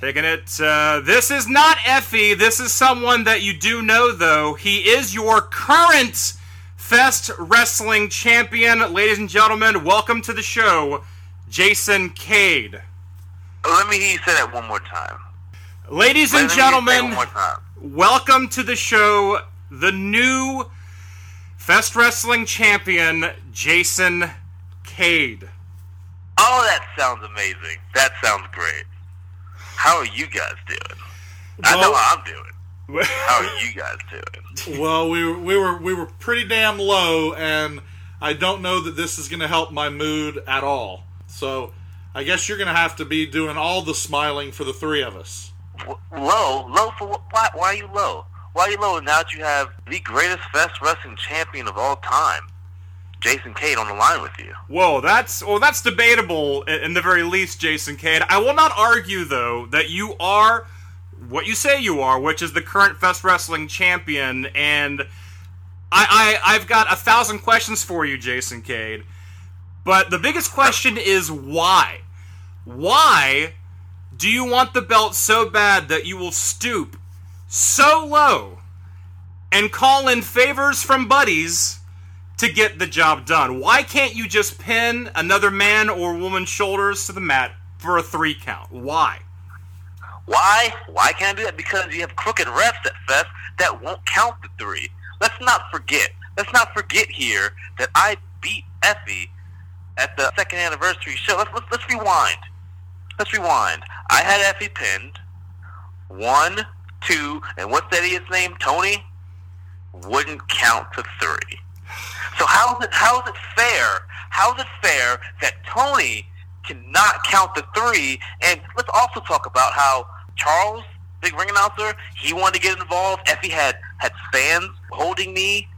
Speaker 9: Taking it. Uh, this is not Effy. This is someone that you do know, though. He is your current Fest Wrestling Champion. Ladies and gentlemen, welcome to the show, Jason Cade.
Speaker 2: Let me hear you say that one more time.
Speaker 9: Ladies and
Speaker 2: Let me say it
Speaker 9: gentlemen,
Speaker 2: one more time.
Speaker 9: Welcome to the show, the new Fest Wrestling champion, Jason Cade.
Speaker 2: Oh, that sounds amazing. That sounds great. How are you guys doing? I know how I'm doing. How are you guys doing?
Speaker 8: Well, we were we were we were pretty damn low, and I don't know that this is going to help my mood at all. So, I guess you're going to have to be doing all the smiling for the three of us.
Speaker 2: Low? Low for what? Why, why are you low? Why are you low now that you have the greatest Fest Wrestling champion of all time, Jason Cade, on the line with you?
Speaker 9: Whoa, that's well, that's debatable in the very least, Jason Cade. I will not argue though that you are what you say you are, which is the current Fest Wrestling champion, and I, I I've got a thousand questions for you, Jason Cade. But the biggest question is why? Why do you want the belt so bad that you will stoop so low and call in favors from buddies to get the job done. Why can't you just pin another man or woman's shoulders to the mat for a three count? Why?
Speaker 2: Why? Why can't I do that? Because you have crooked refs at Fest that won't count the three. Let's not forget. Let's not forget here that I beat Effy at the second anniversary show. Let's let's, let's rewind. Let's rewind. I had Effy pinned. One, two, and what's that idiot's name? Tony wouldn't count to three. So how is it how is it fair? How is it fair that Tony cannot count the three? And let's also talk about how Charles, big ring announcer, he wanted to get involved. Effy had had fans holding me,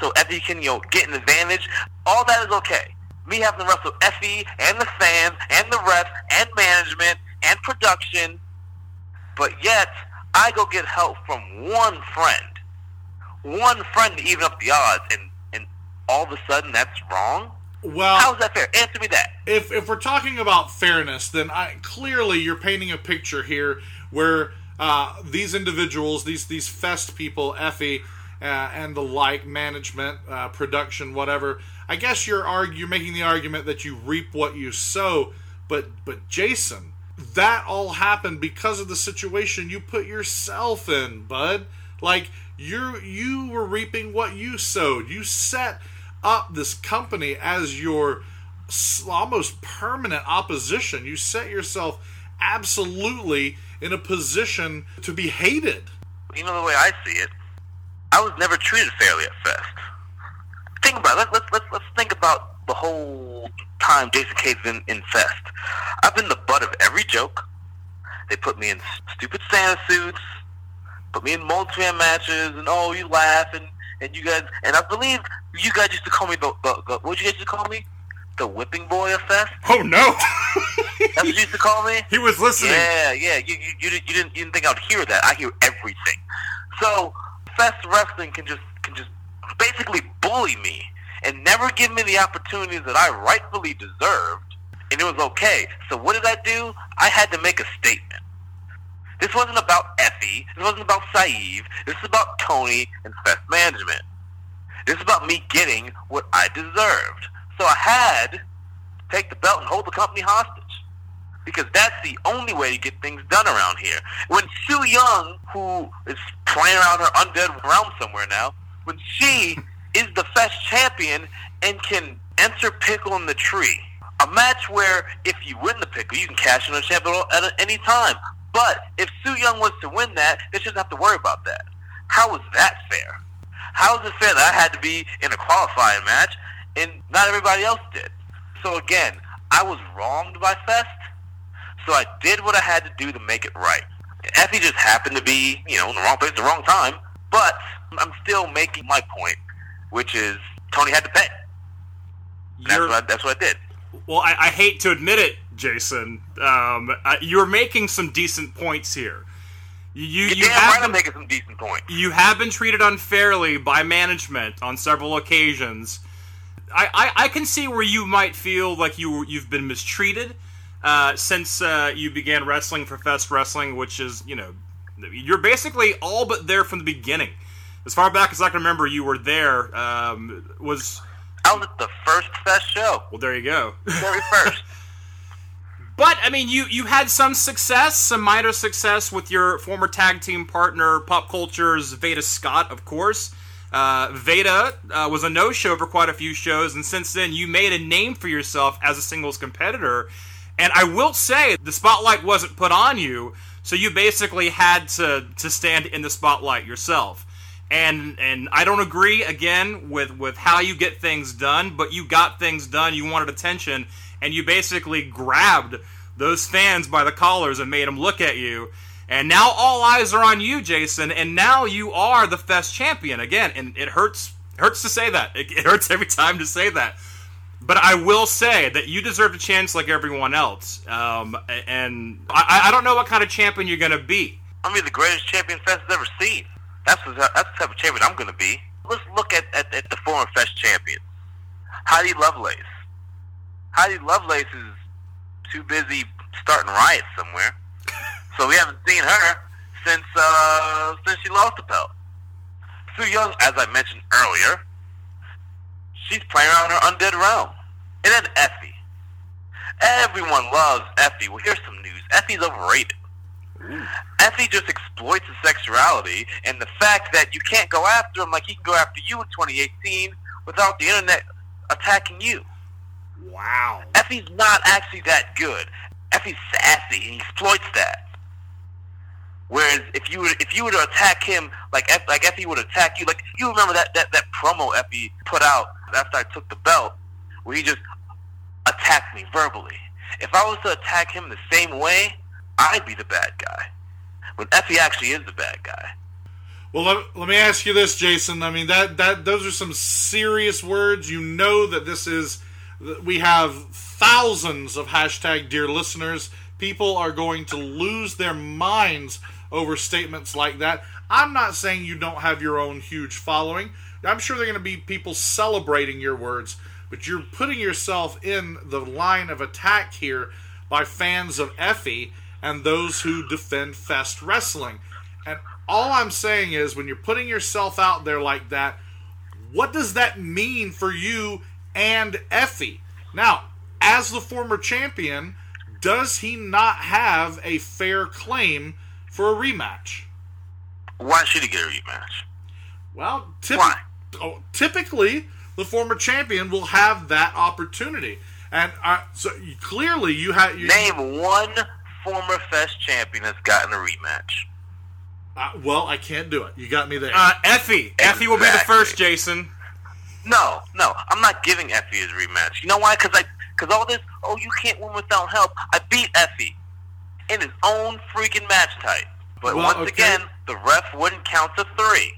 Speaker 2: so Effy can you know get an advantage. All that is okay. Me having to wrestle Effy and the fans and the refs and management and production, but yet I go get help from one friend, one friend to even up the odds, and and all of a sudden that's wrong.
Speaker 8: Well,
Speaker 2: How is that fair? Answer me that.
Speaker 8: if if we're talking about fairness, then I clearly you're painting a picture here where uh, these individuals, these these fest people, Effy uh, and the like, management, uh, production, whatever. I guess you're argu- you're making the argument that you reap what you sow, but but Jason, that all happened because of the situation you put yourself in, bud. Like you you were reaping what you sowed. You set up this company as your almost permanent opposition. You set yourself absolutely in a position to be hated.
Speaker 2: You know the way I see it. I was never treated fairly at Fest. Think about it. Let's let's, let's think about the whole time Jason Cade's been in Fest. I've been the butt of every joke. They put me in stupid Santa suits, put me in multi-man matches, and oh, you laugh and and you guys and I believe you guys used to call me the, the, the what you guys used to call me? The whipping boy of Fest.
Speaker 9: Oh no!
Speaker 2: That's what you used to call me.
Speaker 9: he was listening.
Speaker 2: Yeah, yeah. You, you, you, didn't, you didn't you didn't think I'd hear that. I hear everything. So Fest Wrestling can just can just basically bully me and never give me the opportunities that I rightfully deserved, and it was okay. So what did I do? I had to make a statement. This wasn't about Effy. This wasn't about Saieve. This is about Tony and Fest Management. This is about me getting what I deserved. So I had to take the belt and hold the company hostage because that's the only way to get things done around here. When Su Yung, who is playing around her undead realm somewhere now, when she is the Fest champion and can enter Pickle in the tree, a match where if you win the Pickle, you can cash in on the champion at any time. But if Su Yung was to win that, they shouldn't have to worry about that. How is that fair? How is it fair that I had to be in a qualifying match and not everybody else did? So again, I was wronged by Fest. So I did what I had to do to make it right. Effy just happened to be, you know, in the wrong place at the wrong time. But I'm still making my point, which is Tony had to pay. That's what I, that's what I did.
Speaker 9: Well, I, I hate to admit it, Jason. Um, uh, you're making some decent points here. You you, have
Speaker 2: right I'm
Speaker 9: been,
Speaker 2: making some decent points.
Speaker 9: you have been treated unfairly by management on several occasions. I, I, I can see where you might feel like you you've been mistreated uh, since uh, you began wrestling for Fest Wrestling, which is you know you're basically all but there from the beginning. As far back as I can remember, you were there. Um, was
Speaker 2: I was at the first Fest show.
Speaker 9: well, there you go.
Speaker 2: Very first.
Speaker 9: But I mean, you you had some success, some minor success with your former tag team partner, Pop Culture's Veda Scott, of course. Uh, Veda uh, was a no-show for quite a few shows, and since then, you made a name for yourself as a singles competitor. And I will say, the spotlight wasn't put on you, so you basically had to to stand in the spotlight yourself. And and I don't agree again with with how you get things done, but you got things done. You wanted attention, and you basically grabbed those fans by the collars and made them look at you. And now all eyes are on you, Jason. And now you are the Fest champion again. And it hurts hurts to say that. It, it hurts every time to say that. But I will say that you deserve a chance like everyone else. Um, and I, I don't know what kind of champion you're going to be.
Speaker 2: I'm be the greatest champion Fest has ever seen. That's the, that's the type of champion I'm going to be. Let's look at, at, at the former Fest champions. Heidi Lovelace. Heidi Lovelace is too busy starting riots somewhere, so we haven't seen her since uh, since she lost the belt. Su Yung, as I mentioned earlier, she's playing around her undead realm. And then Effy. Everyone loves Effy. Well, here's some news. Effy's overrated. Effy just exploits his sexuality and the fact that you can't go after him like he can go after you in 2018 without the internet attacking you.
Speaker 9: Wow.
Speaker 2: Effy's not actually that good. Effy's sassy and he exploits that. Whereas if you were if you were to attack him like like Effy would attack you, like you remember that, that, that promo Effy put out after I took the belt, where he just attacked me verbally. If I was to attack him the same way, I'd be the bad guy. When Effy actually is the bad guy.
Speaker 8: Well, let, let me ask you this, Jason. I mean that that those are some serious words. You know that this is we have thousands of hashtag dear listeners. People are going to lose their minds over statements like that. I'm not saying you don't have your own huge following. I'm sure there are going to be people celebrating your words, but you're putting yourself in the line of attack here by fans of Effy and those who defend Fest Wrestling. And all I'm saying is when you're putting yourself out there like that, what does that mean for you and Effy? Now, as the former champion, does he not have a fair claim for a rematch?
Speaker 2: Why should he get a rematch?
Speaker 8: Well, typ- oh, typically the former champion will have that opportunity, and uh, so you, clearly you have you,
Speaker 2: Name one former Fest champion has gotten a rematch.
Speaker 8: uh, well, I can't do it. You got me there.
Speaker 9: Uh, Effy. Effy will be the first, Jason.
Speaker 2: No, no, I'm not giving Effy his rematch. You know why? Because I, because all this, oh, you can't win without help. I beat Effy in his own freaking match type. But
Speaker 8: Well,
Speaker 2: once
Speaker 8: okay.
Speaker 2: again, the ref wouldn't count to three,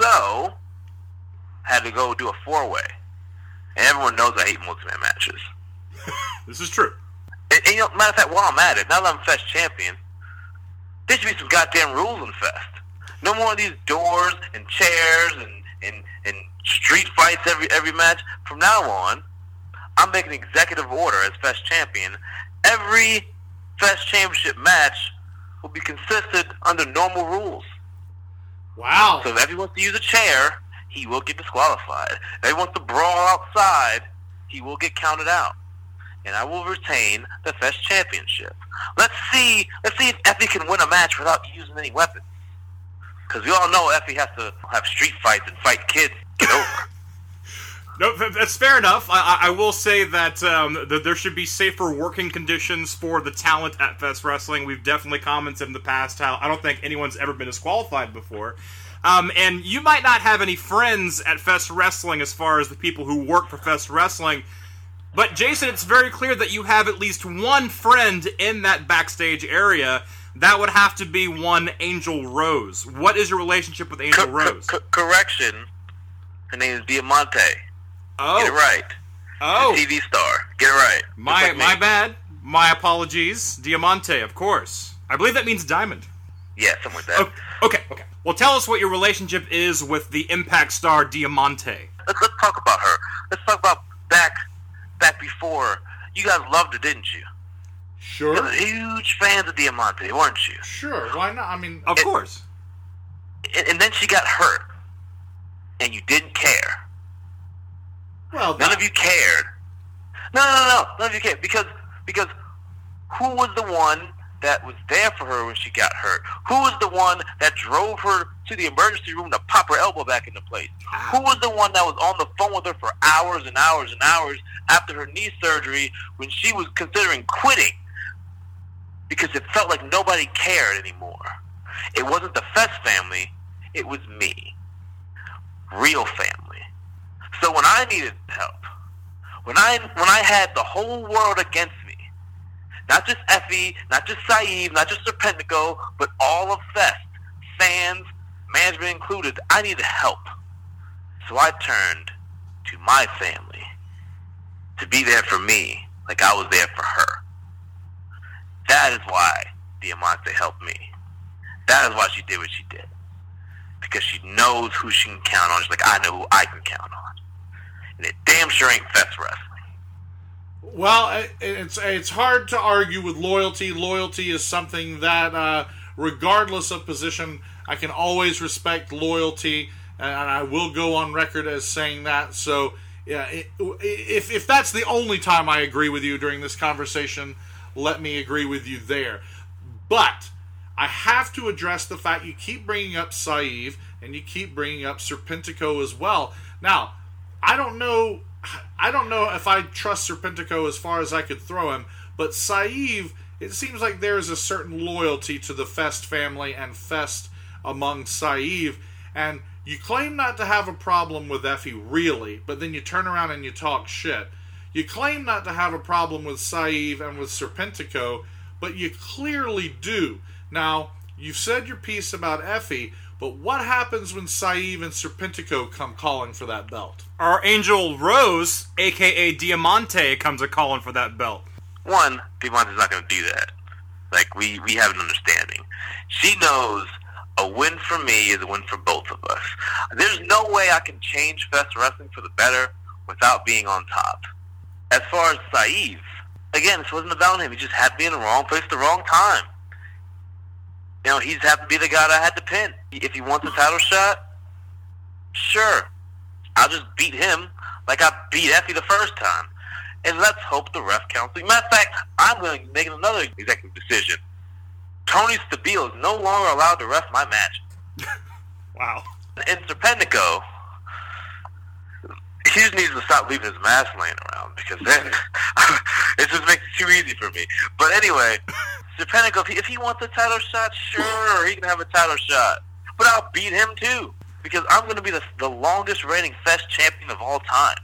Speaker 2: so had to go do a four way. And everyone knows I hate multi-man matches.
Speaker 9: This is true.
Speaker 2: And, and you know, matter of fact, while I'm at it, now that I'm Fest champion, there should be some goddamn rules in Fest. No more of these doors and chairs and, and, and street fights every every match. From now on, I'm making an executive order as Fest champion. Every Fest championship match will be consisted under normal rules.
Speaker 8: wow.
Speaker 2: So if he wants to use a chair, he will get disqualified. If he wants to brawl outside, he will get counted out. And I will retain the Fest Championship. Let's see. Let's see if Effy can win a match without using any weapons. Because we all know Effy has to have street fights and fight kids. Get over.
Speaker 9: No, that's fair enough. I, I I will say that um, that there should be safer working conditions for the talent at Fest Wrestling. We've definitely commented in the past how I don't think anyone's ever been disqualified before. Um, and you might not have any friends at Fest Wrestling as far as the people who work for Fest Wrestling. But Jason, it's very clear that you have at least one friend in that backstage area. That would have to be one Angel Rose. What is your relationship with Angel
Speaker 2: Co-
Speaker 9: Rose?
Speaker 2: co- correction. Her name is Diamante.
Speaker 9: oh,
Speaker 2: Get it right.
Speaker 9: oh,
Speaker 2: TV star. Get it right.
Speaker 9: My
Speaker 2: like
Speaker 9: my bad. My apologies. Diamante, of course. I believe that means diamond.
Speaker 2: Yeah, something like that.
Speaker 9: O- Okay, okay. Well, tell us what your relationship is with the Impact star Diamante.
Speaker 2: let's let's talk about her. Let's talk about back back before. You guys loved her, didn't you? You
Speaker 8: Sure.
Speaker 2: were huge fans of Diamante, weren't you?
Speaker 8: Sure. Why not? I mean,
Speaker 9: Of course.
Speaker 2: And, and then she got hurt, and you didn't care.
Speaker 8: well,
Speaker 2: None
Speaker 8: that-
Speaker 2: of you cared. No, no, no, no. None of you cared because because who was the one that was there for her when she got hurt? Who was the one that drove her to the emergency room to pop her elbow back into place? Who was the one that was on the phone with her for hours and hours and hours after her knee surgery when she was considering quitting because it felt like nobody cared anymore? It wasn't the Fest family, it was me. Real family. So when I needed help, when I when I had the whole world against not just Effy, not just Saieve, not just Serpentico, but all of Fest, fans, management included, I needed help. So I turned to my family to be there for me like I was there for her. That is why Diamante helped me. That is why she did what she did. Because she knows who she can count on, just like I know who I can count on. And it damn sure ain't Fest Wrestling.
Speaker 8: Well, it's it's hard to argue with loyalty. Loyalty is something that, uh, regardless of position, I can always respect loyalty, and I will go on record as saying that. So, yeah, if if that's the only time I agree with you during this conversation, let me agree with you there. But I have to address the fact you keep bringing up Saieve and you keep bringing up Serpentico as well. Now, I don't know. I don't know if I trust Serpentico as far as I could throw him, but Saieve, it seems like there is a certain loyalty to the Fest family and Fest among Saieve, and you claim not to have a problem with Effy, really, but then you turn around and you talk shit. You claim not to have a problem with Saieve and with Serpentico, but you clearly do. Now, you've said your piece about Effy, but what happens when Saieve and Serpentico come calling for that belt?
Speaker 9: Our Angel Rose, aka Diamante, comes a calling for that belt.
Speaker 2: one, Diamante's not going to do that. Like we we have an understanding. She knows a win for me is a win for both of us. There's no way I can change Fest Wrestling for the better without being on top. As far as Saieve, again, this wasn't about him. He just to be in the wrong place at the wrong time. You know, he's happened to be the guy that I had to pin. If he wants a title shot, sure. I'll just beat him like I beat Effy the first time. And let's hope the ref counts. Matter of fact, I'm going to make another executive decision. Tony Stabile is no longer allowed to ref my match.
Speaker 9: Wow.
Speaker 2: And Serpentico, he just needs to stop leaving his mask laying around because then it just makes it too easy for me. But anyway, Serpentico, if he, if he wants a title shot, sure, he can have a title shot. But I'll beat him too because I'm going to be the, the longest reigning Fest champion of all time.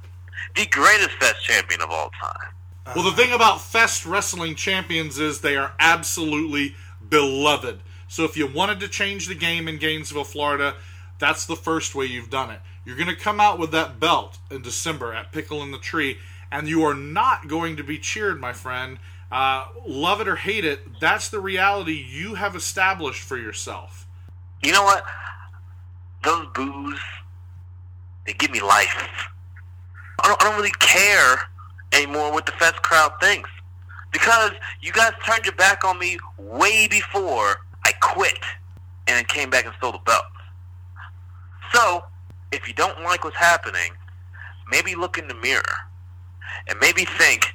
Speaker 2: The greatest Fest champion of all time.
Speaker 8: Well, the thing about Fest Wrestling Champions is they are absolutely beloved. So if you wanted to change the game in Gainesville, Florida, that's the first way you've done it. You're going to come out with that belt in December at Pickle in the Tree, and you are not going to be cheered, my friend. Uh, love it or hate it, that's the reality you have established for yourself.
Speaker 2: You know what? Those boos, they give me life. I don't, I don't really care anymore what the Fest crowd thinks. Because you guys turned your back on me way before I quit and then came back and stole the belt. So, if you don't like what's happening, maybe look in the mirror and maybe think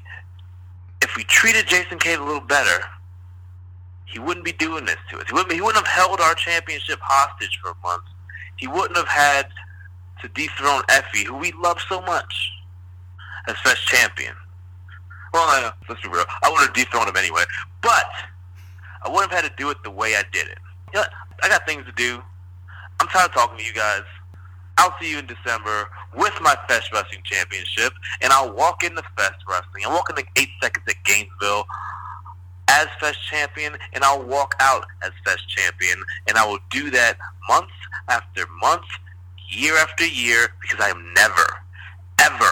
Speaker 2: if we treated Jason Cade a little better, he wouldn't be doing this to us. He wouldn't, he wouldn't have held our championship hostage for months. He wouldn't have had to dethrone Effy, who we love so much, as Fest champion. Well, uh, let's be real. I would have dethroned him anyway, but I wouldn't have had to do it the way I did it. You know, I got things to do. I'm tired of talking to you guys. I'll see you in December with my Fest Wrestling Championship, and I'll walk into Fest Wrestling. I'll walk in the eight seconds at Gainesville as Fest Champion, and I'll walk out as Fest Champion, and I will do that month after month, year after year, because I am never, ever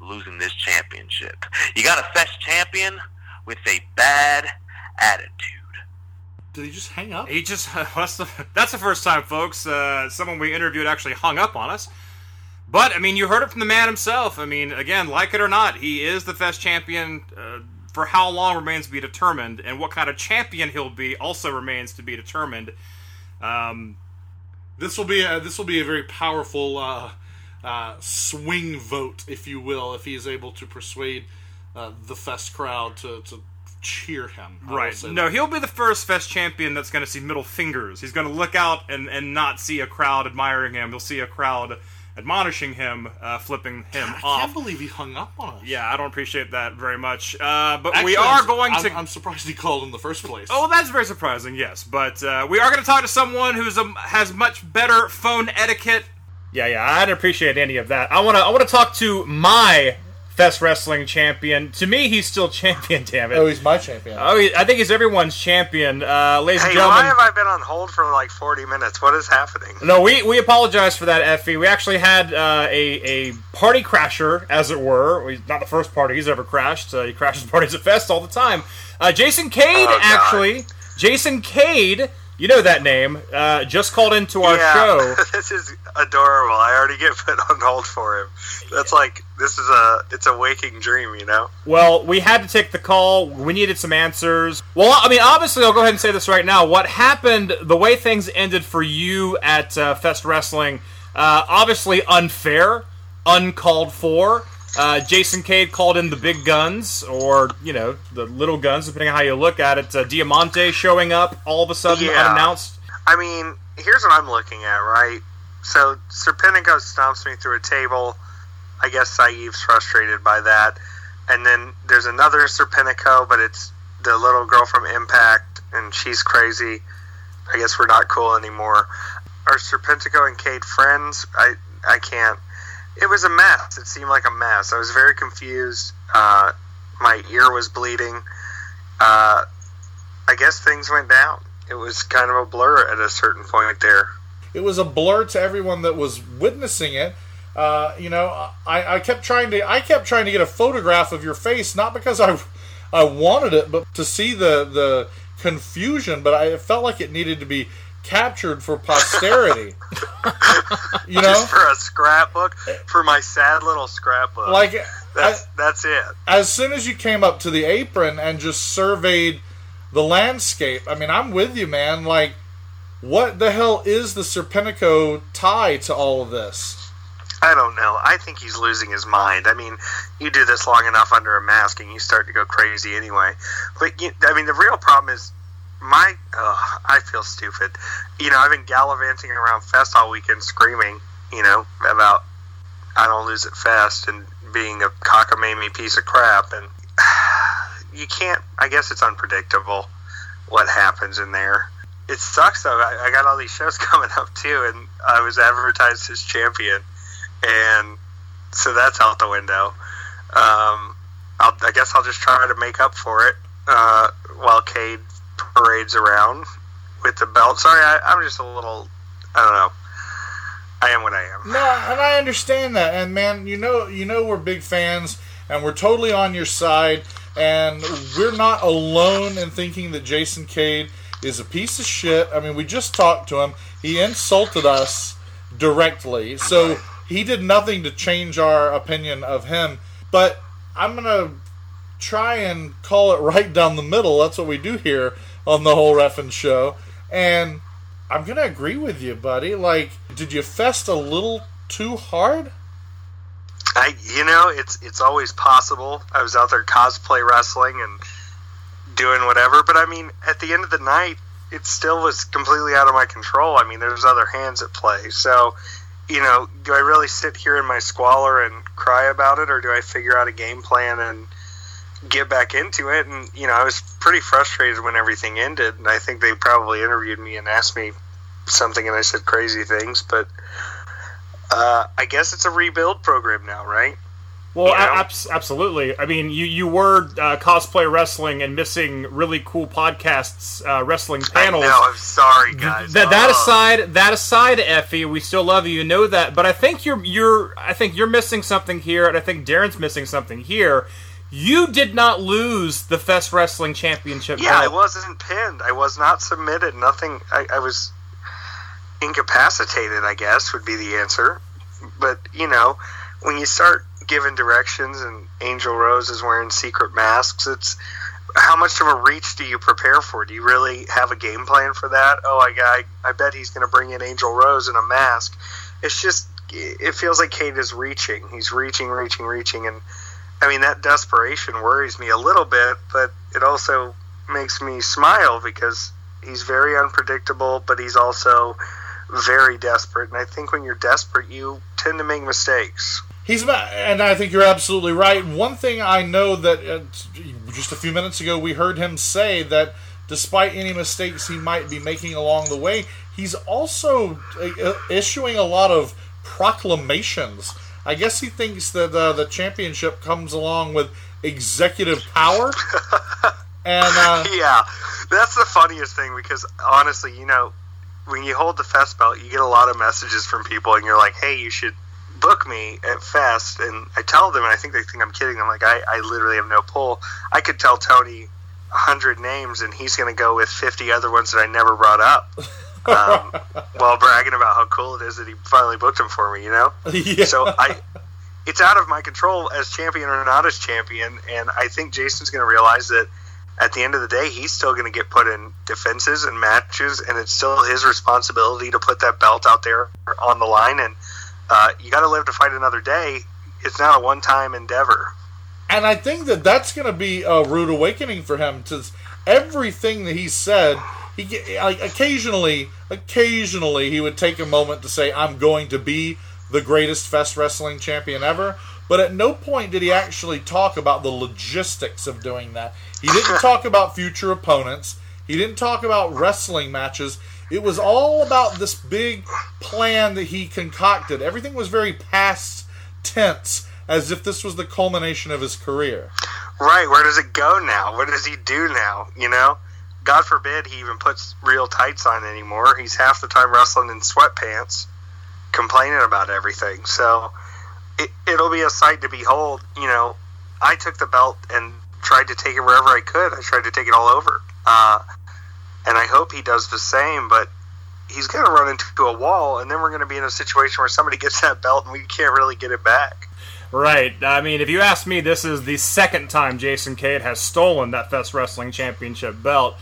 Speaker 2: losing this championship. You got a Fest Champion with a bad attitude.
Speaker 8: Did he just hang up?
Speaker 9: He just that's the, that's the first time, folks. Uh, someone we interviewed actually hung up on us. But I mean, you heard it from the man himself. I mean, again, like it or not, he is the Fest champion. Uh, for how long remains to be determined, and what kind of champion he'll be also remains to be determined. Um,
Speaker 8: This will be a, this will be a very powerful uh, uh, swing vote, if you will, if he is able to persuade uh, the Fest crowd to, to
Speaker 10: cheer him. I
Speaker 9: Right. No,
Speaker 10: that.
Speaker 9: he'll be the first Fest champion that's going to see middle fingers. He's going to look out and, and not see a crowd admiring him. He'll see a crowd admonishing him, uh, flipping him
Speaker 10: I
Speaker 9: off.
Speaker 10: can't believe he hung up on us.
Speaker 9: yeah, I don't appreciate that very much. Uh, but
Speaker 10: Actually,
Speaker 9: we are
Speaker 10: I'm-
Speaker 9: going
Speaker 10: I'm,
Speaker 9: to.
Speaker 10: I'm surprised he called in the first place.
Speaker 9: Oh, that's very surprising. Yes, but uh, we are going to talk to someone who's um, has much better phone etiquette. Yeah, yeah, I didn't appreciate any of that. I want to I want to talk to my Fest Wrestling champion. To me, he's still champion. Damn it.
Speaker 8: Oh, he's my champion.
Speaker 9: Oh, he- I think he's everyone's champion, uh, ladies and gentlemen.
Speaker 11: why have I been on hold for like 40 minutes? What is happening?
Speaker 9: No, we, we apologize for that, Effy. We actually had uh, a, a party crasher, as it were. He's not the first party he's ever crashed. Uh, he crashes parties at Fest all the time. Uh, Jason Cade,
Speaker 11: Oh,
Speaker 9: actually. Jason Cade, you know that name, uh, just called into our
Speaker 11: yeah,
Speaker 9: show.
Speaker 11: this is adorable. I already get put on hold for him. That's like this is a it's a waking dream, you know.
Speaker 9: Well, we had to take the call. We needed some answers. Well, I mean, obviously, I'll go ahead and say this right now. What happened, the way things ended for you at uh, Fest Wrestling, uh, obviously unfair, uncalled for. Uh, Jason Cade called in the big guns, or, you know, the little guns, depending on how you look at it. Uh, Diamante showing up all of a sudden,
Speaker 11: Yeah.
Speaker 9: unannounced.
Speaker 11: I mean, here's what I'm looking at, right? So Serpentico stomps me through a table. I guess Saieve's frustrated by that. And then there's another Serpentico, but it's the little girl from Impact, and she's crazy. I guess we're not cool anymore. Are Serpentico and Cade friends? I I can't. It was a mess. It seemed like a mess. I was very confused. Uh, my ear was bleeding. Uh, I guess things went down. It was kind of a blur at a certain point there.
Speaker 8: it was a blur to everyone that was witnessing it. Uh, you know, I, I kept trying to I kept trying to get a photograph of your face, not because I I wanted it, but to see the the confusion. But I felt like it needed to be captured for posterity. you know,
Speaker 11: Just for a scrapbook, for my sad little scrapbook.
Speaker 8: like
Speaker 11: that's
Speaker 8: I-
Speaker 11: that's it.
Speaker 8: as soon as you came up to the apron and just surveyed the landscape, I mean, I'm with you, man. Like, what the hell is the Serpentico tie to all of this?
Speaker 11: I don't know. I think he's losing his mind. I mean, you do this long enough under a mask, and you start to go crazy anyway. But you, I mean, the real problem is my. I feel stupid. You know, I've been gallivanting around Fest all weekend, screaming. You know about I don't lose at Fest and being a cockamamie piece of crap, and you can't. I guess it's unpredictable what happens in there. It sucks though. I, I got all these shows coming up too, and I was advertised as champion, and so that's out the window. Um, I guess I'll just try to make up for it uh, while Cade parades around with the belt. Sorry, I, I'm just a little. I don't know. I am what I am.
Speaker 8: No, and I understand that. And man, you know, you know, we're big fans, and we're totally on your side. And we're not alone in thinking that Jason Cade is a piece of shit. I mean, we just talked to him. He insulted us directly, so he did nothing to change our opinion of him. But I'm gonna try and call it right down the middle. That's what we do here on the whole Ref'n show. And I'm gonna agree with you, buddy. Like, did you fest a little too hard?
Speaker 11: I, you know, it's it's always possible. I was out there cosplay wrestling and doing whatever, but I mean, at the end of the night, it still was completely out of my control. I mean, there's other hands at play. So, you know, do I really sit here in my squalor and cry about it, or do I figure out a game plan and get back into it? And you know, I was pretty frustrated when everything ended, and I think they probably interviewed me and asked me something, and I said crazy things, but. Uh, I guess it's a rebuild program now, right?
Speaker 9: Well,
Speaker 11: You know?
Speaker 9: abs- absolutely. I mean, you you were uh, cosplay wrestling and missing really cool podcasts, uh, wrestling panels.
Speaker 11: I know. I'm sorry, guys.
Speaker 9: That that
Speaker 11: Oh.
Speaker 9: aside, that aside, Effy, we still love you. You know that, but I think you're you're I think you're missing something here, and I think Daryn's missing something here. You did not lose the Fest Wrestling Championship.
Speaker 11: Yeah, I wasn't pinned. I was not submitted. Nothing. I, I was incapacitated. I guess would be the answer. But you know, when you start giving directions and Angel Rose is wearing secret masks, it's how much of a reach do you prepare for? Do you really have a game plan for that? Oh, I I, I bet he's going to bring in Angel Rose in a mask. It's just it feels like Cade is reaching. He's reaching, reaching, reaching, and I mean, that desperation worries me a little bit, but it also makes me smile because he's very unpredictable, but he's also very desperate. And I think when you're desperate, you tend to make mistakes.
Speaker 8: He's and I think you're absolutely right. One thing I know that uh, just a few minutes ago we heard him say that despite any mistakes he might be making along the way, he's also uh, issuing a lot of proclamations. I guess he thinks that uh, the championship comes along with executive power. and uh,
Speaker 11: yeah, that's the funniest thing because honestly, you know, when you hold the Fest belt, you get a lot of messages from people, and you're like, "Hey, you should book me at Fest." And I tell them, and I think they think I'm kidding. I'm like, I, I literally have no pull. I could tell Tony a hundred names, and he's going to go with fifty other ones that I never brought up. um, while bragging about how cool it is that he finally booked him for me, you know.
Speaker 8: Yeah.
Speaker 11: So I, it's out of my control as champion or not as champion, and I think Jason's going to realize that at the end of the day, he's still going to get put in defenses and matches, and it's still his responsibility to put that belt out there on the line. And uh, you got to live to fight another day. It's not a one-time endeavor.
Speaker 8: And I think that that's going to be a rude awakening for him. To everything that he said, he like occasionally, occasionally he would take a moment to say, "I'm going to be the greatest Fest wrestling champion ever." But at no point did he actually talk about the logistics of doing that. He didn't talk about future opponents. He didn't talk about wrestling matches. It was all about this big plan that he concocted. Everything was very past tense, as if this was the culmination of his career.
Speaker 11: Right. Where does it go now? What does he do now? You know? God forbid he even puts real tights on anymore. He's half the time wrestling in sweatpants, complaining about everything. So it, it'll be a sight to behold. You know, I took the belt and tried to take it wherever I could. I tried to take it all over. Uh, and I hope he does the same, but he's going to run into a wall, and then we're going to be in a situation where somebody gets that belt and we can't really get it back.
Speaker 9: Right. I mean, if you ask me, this is the second time Jason Cade has stolen that Fest Wrestling Championship belt.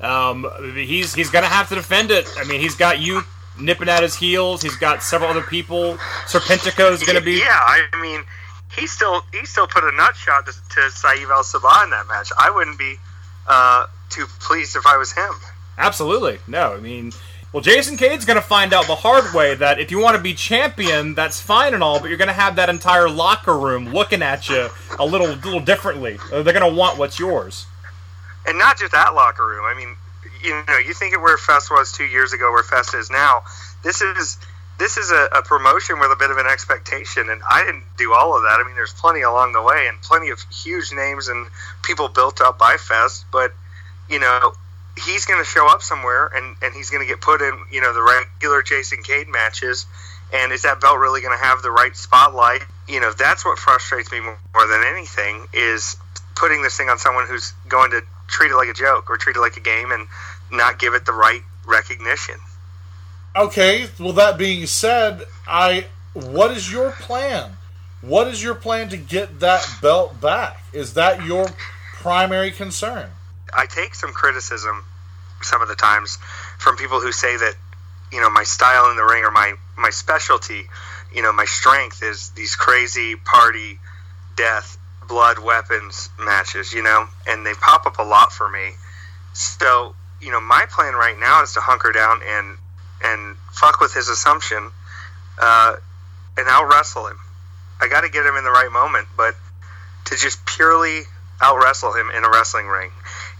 Speaker 9: Um, he's he's going to have to defend it. I mean, he's got you nipping at his heels. He's got several other people. Serpentico is going to be.
Speaker 11: Yeah, I mean, he still he still put a nut shot to, to Saieve Al Sabah in that match. I wouldn't be uh, too pleased if I was him.
Speaker 9: Absolutely. No, I mean, well, Jason Cade's going to find out the hard way that if you want to be champion, that's fine and all, but you're going to have that entire locker room looking at you a little, little differently. Uh, they're going to want what's yours.
Speaker 11: And not just that locker room. I mean, you know, you think of where Fest was two years ago, where Fest is now. This is this is a, a, promotion with a bit of an expectation, and I didn't do all of that. I mean, there's plenty along the way, and plenty of huge names and people built up by Fest. But you know, he's going to show up somewhere, and and he's going to get put in, you know, the regular Jason Cade matches. And is that belt really going to have the right spotlight? You know, that's what frustrates me more, than anything is putting this thing on someone who's going to treat it like a joke or treat it like a game and not give it the right recognition.
Speaker 8: Okay, well that being said, I what is your plan? What is your plan to get that belt back? Is that your primary concern?
Speaker 11: I take some criticism some of the times from people who say that you know my style in the ring or my my specialty, you know, my strength is these crazy party death blood weapons matches, you know, and they pop up a lot for me. So, you know, my plan right now is to hunker down and and fuck with his assumption uh, and out wrestle him. I got to get him in the right moment, but to just purely out wrestle him in a wrestling ring,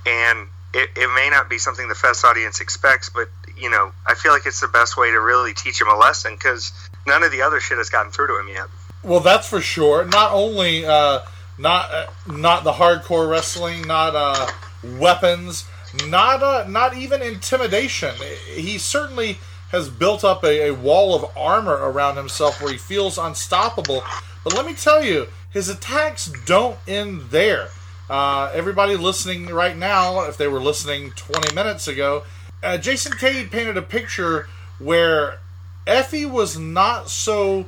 Speaker 11: and it, it may not be something the Fest audience expects, but you know, I feel like it's the best way to really teach him a lesson because none of the other shit has gotten through to him yet.
Speaker 8: Well, that's for sure. Not only uh, not uh, not the hardcore wrestling, not uh, weapons, not uh, not even intimidation. He certainly has built up a, a wall of armor around himself where he feels unstoppable. But let me tell you, his attacks don't end there. Uh, everybody listening right now, if they were listening 20 minutes ago, uh, Jason Cade painted a picture where Effy was not so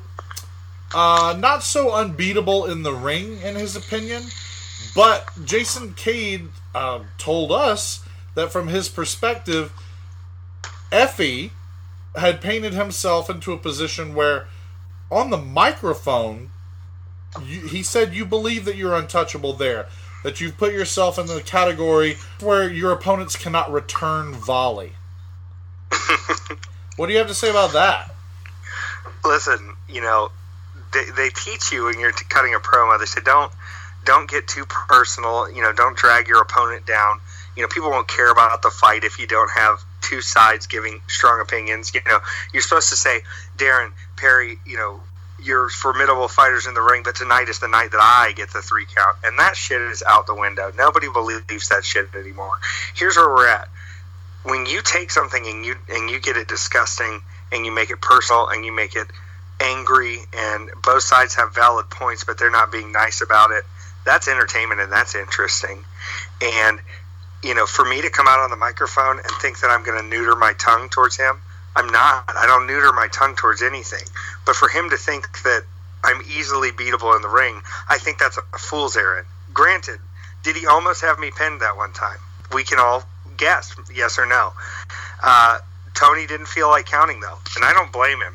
Speaker 8: uh, not so unbeatable in the ring, in his opinion. But Jason Cade uh, told us that from his perspective, Effy had painted himself into a position where, on the microphone, you, he said you believe that you're untouchable there. That you've put yourself in the category where your opponents cannot return volley. what do you have to say about that?
Speaker 11: Listen, you know, they, they teach you when you're t- cutting a promo. They say don't don't get too personal. You know, don't drag your opponent down. You know, people won't care about the fight if you don't have two sides giving strong opinions. You know, you're supposed to say, Daryn Perry, you know, you're formidable fighters in the ring, but tonight is the night that I get the three count, and that shit is out the window. Nobody believes that shit anymore. Here's where we're at. When you take something and you and you get it disgusting and you make it personal and you make it angry and both sides have valid points but they're not being nice about it that's entertainment and that's interesting and you know for me to come out on the microphone and think that i'm going to neuter my tongue towards him i'm not i don't neuter my tongue towards anything but for him to think that i'm easily beatable in the ring i think that's a fool's errand granted did he almost have me pinned that one time we can all guess yes or no uh, tony didn't feel like counting though and i don't blame him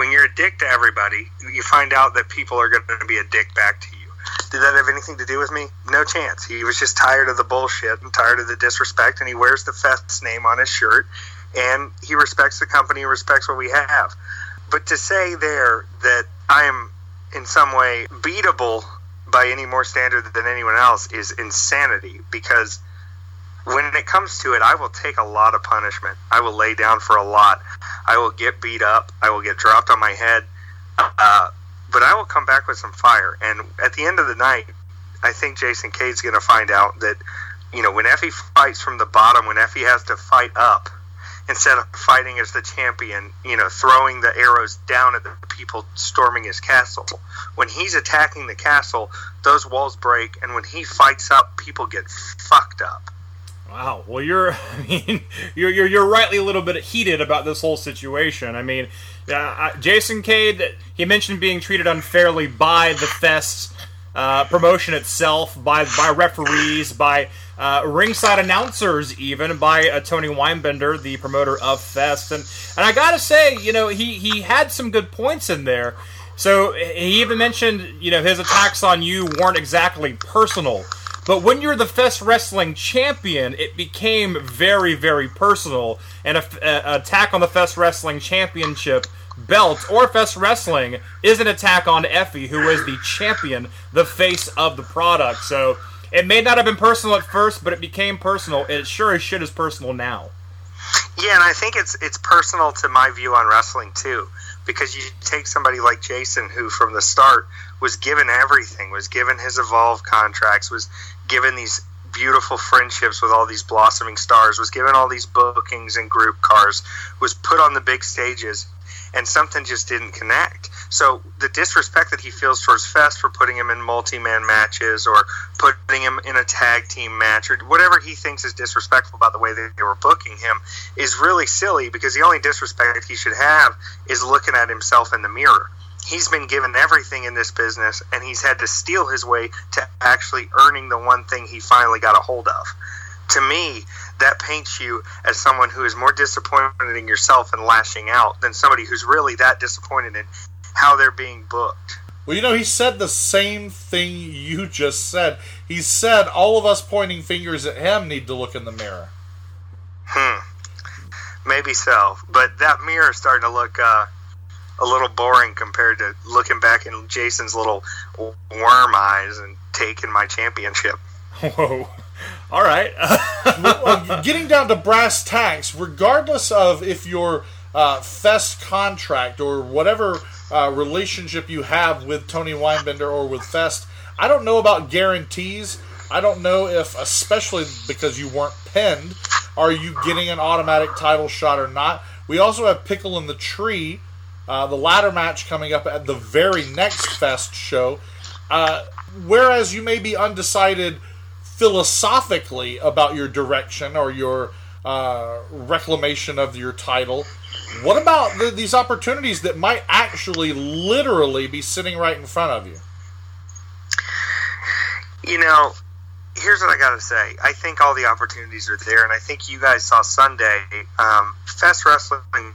Speaker 11: when you're a dick to everybody, you find out that people are going to be a dick back to you. Did that have anything to do with me? No chance. He was just tired of the bullshit and tired of the disrespect, and he wears the Fest name on his shirt, and he respects the company, respects what we have. But to say there that I am in some way beatable by any more standard than anyone else is insanity because when it comes to it, I will take a lot of punishment. I will lay down for a lot. I will get beat up. I will get dropped on my head. Uh, but I will come back with some fire. And at the end of the night, I think Jason Cade's going to find out that, you know, when Effy fights from the bottom, when Effy has to fight up, instead of fighting as the champion, you know, throwing the arrows down at the people storming his castle. When he's attacking the castle, those walls break, and when he fights up, people get fucked up.
Speaker 9: Wow. Well, you're, I mean, you're, you're, you're rightly a little bit heated about this whole situation. I mean, uh, Jason Cade, he mentioned being treated unfairly by the Fest uh, promotion itself, by by referees, by uh, ringside announcers, even by uh, Tony Weinbender, the promoter of Fest. And and I gotta say, you know, he he had some good points in there. So he even mentioned, you know, his attacks on you weren't exactly personal. But when you're the Fest Wrestling champion, it became very, very personal. And an attack on the Fest Wrestling Championship belt or Fest Wrestling is an attack on Effy, who is the champion, the face of the product. So it may not have been personal at first, but it became personal. It sure as shit is personal now.
Speaker 11: Yeah, and I think it's it's personal to my view on wrestling too, because you take somebody like Jason, who from the start was given everything, was given his evolve contracts, was given these beautiful friendships with all these blossoming stars, was given all these bookings and group cars, was put on the big stages, and something just didn't connect. So the disrespect that he feels towards Fest for putting him in multi-man matches or putting him in a tag team match or whatever he thinks is disrespectful about the way that they were booking him is really silly because the only disrespect he should have is looking at himself in the mirror. He's been given everything in this business and he's had to steal his way to actually earning the one thing he finally got a hold of. To me, that paints you as someone who is more disappointed in yourself and lashing out than somebody who's really that disappointed in how they're being booked.
Speaker 8: Well, you know, he said the same thing you just said. He said all of us pointing fingers at him need to look in the mirror.
Speaker 11: Hmm. Maybe so, but that mirror is starting to look uh, a little boring compared to looking back in Jason's little worm eyes and taking my championship.
Speaker 9: Whoa. All right.
Speaker 8: getting down to brass tacks, regardless of if your uh, Fest contract or whatever uh, relationship you have with Tony Weinbender or with Fest, I don't know about guarantees. I don't know if, especially because you weren't pinned, are you getting an automatic title shot or not. We also have Pickle in the Tree, uh, the ladder match coming up at the very next Fest show. Uh, whereas you may be undecided philosophically about your direction or your uh, reclamation of your title. What about the, these opportunities that might actually literally be sitting right in front of you?
Speaker 11: You know, here's what I got to say. I think all the opportunities are there, and I think you guys saw Sunday. Um, Fest Wrestling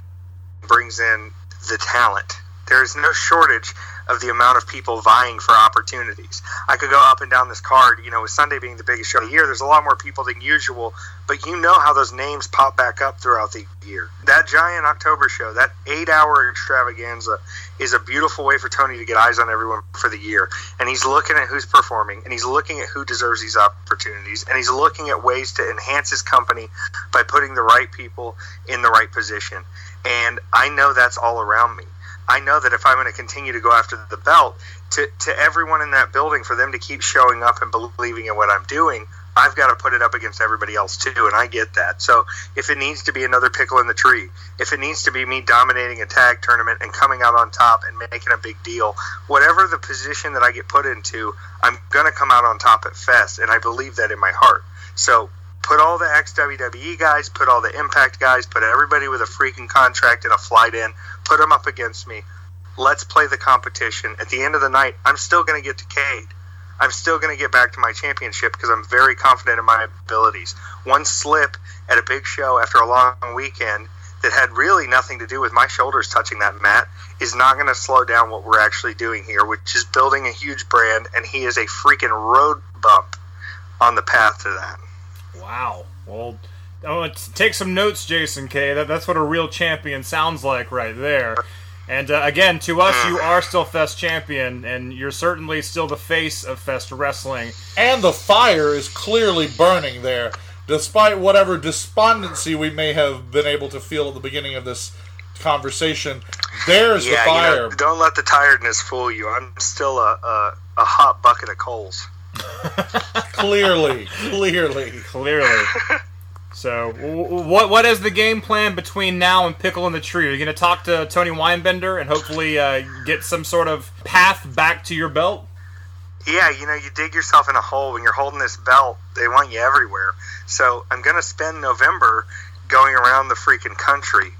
Speaker 11: brings in the talent. There is no shortage of the amount of people vying for opportunities. I could go up and down this card, you know, with Sunday being the biggest show of the year, there's a lot more people than usual, but you know how those names pop back up throughout the year. That giant October show, that eight hour extravaganza, is a beautiful way for Tony to get eyes on everyone for the year. And he's looking at who's performing, and he's looking at who deserves these opportunities, and he's looking at ways to enhance his company by putting the right people in the right position. And I know that's all around me. I know that if I'm going to continue to go after the belt, to, to everyone in that building, for them to keep showing up and believing in what I'm doing, I've got to put it up against everybody else too, and I get that. So if it needs to be another pickle in the tree, if it needs to be me dominating a tag tournament and coming out on top and making a big deal, whatever the position that I get put into, I'm going to come out on top at Fest, and I believe that in my heart. So put all the ex WWE guys, put all the Impact guys, put everybody with a freaking contract and a flight in, put them up against me. Let's play the competition. At the end of the night, I'm still going to get Cade. I'm still going to get back to my championship because I'm very confident in my abilities. One slip at a big show after a long weekend that had really nothing to do with my shoulders touching that mat is not going to slow down what we're actually doing here, which is building a huge brand, and he is a freaking road bump on the path to that.
Speaker 9: Wow. Well, oh, take some notes, Jason Cade. That, that's what a real champion sounds like right there. And uh, again, to us, you are still Fest champion, and you're certainly still the face of Fest Wrestling.
Speaker 3: And the fire is clearly burning there, despite whatever despondency we may have been able to feel at the beginning of this conversation. There's
Speaker 11: yeah,
Speaker 3: the fire.
Speaker 11: You know, don't let the tiredness fool you. I'm still a, a, a hot bucket of coals.
Speaker 3: clearly, clearly,
Speaker 9: clearly. So, what what is the game plan between now and Pickle in the Tree? Are you going to talk to Tony Weinbender and hopefully uh, get some sort of path back to your belt?
Speaker 11: Yeah, you know, you dig yourself in a hole when you're holding this belt. They want you everywhere. So I'm going to spend November going around the freaking country,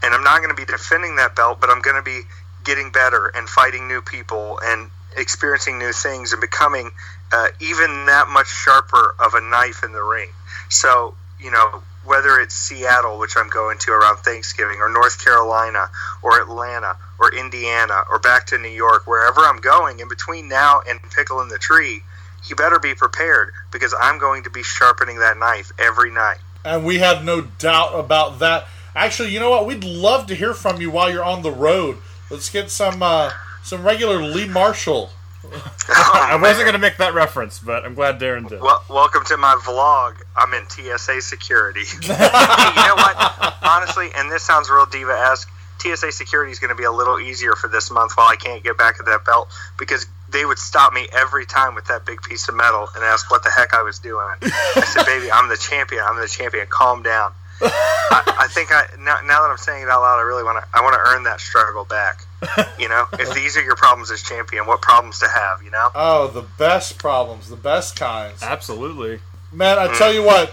Speaker 11: and I'm not going to be defending that belt, but I'm going to be getting better and fighting new people and experiencing new things and becoming uh, even that much sharper of a knife in the ring. So you know, whether it's Seattle, which I'm going to around Thanksgiving, or North Carolina, or Atlanta, or Indiana, or back to New York, wherever I'm going, in between now and Pickle in the Tree, you better be prepared because I'm going to be sharpening that knife every night.
Speaker 3: And we have no doubt about that. Actually, you know what? We'd love to hear from you while you're on the road. Let's get some uh, some regular Lee Marshall
Speaker 9: I wasn't going to make that reference, but I'm glad Daryn did.
Speaker 11: Well, welcome to my vlog. I'm in TSA security. you know what? Honestly, and this sounds real diva esque. TSA security is going to be a little easier for this month while I can't get back at that belt because they would stop me every time with that big piece of metal and ask what the heck I was doing. I said, "Baby, I'm the champion. I'm the champion. Calm down." I, I, think I now, now that I'm saying it out loud, I really want to I want to earn that struggle back. You know, if these are your problems as champion, what problems to have? You know?
Speaker 3: Oh, the best problems, the best kinds.
Speaker 9: Absolutely,
Speaker 3: man. I tell you what,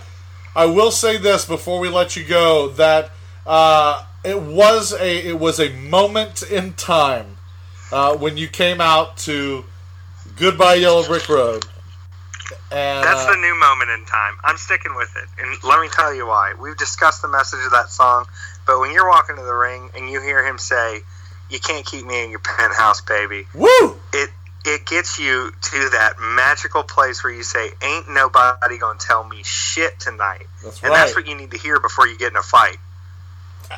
Speaker 3: I will say this before we let you go that uh, it was a it was a moment in time uh, when you came out to Goodbye Yellow Brick Road.
Speaker 11: And, That's uh, the new moment in time. I'm sticking with it. And let me tell you why. We've discussed the message of that song, but when you're walking to the ring and you hear him say, You can't keep me in your penthouse, baby.
Speaker 3: Woo!
Speaker 11: It it gets you to that magical place where you say, Ain't nobody gonna tell me shit tonight.
Speaker 3: That's
Speaker 11: and
Speaker 3: right.
Speaker 11: that's what you need to hear before you get in a fight.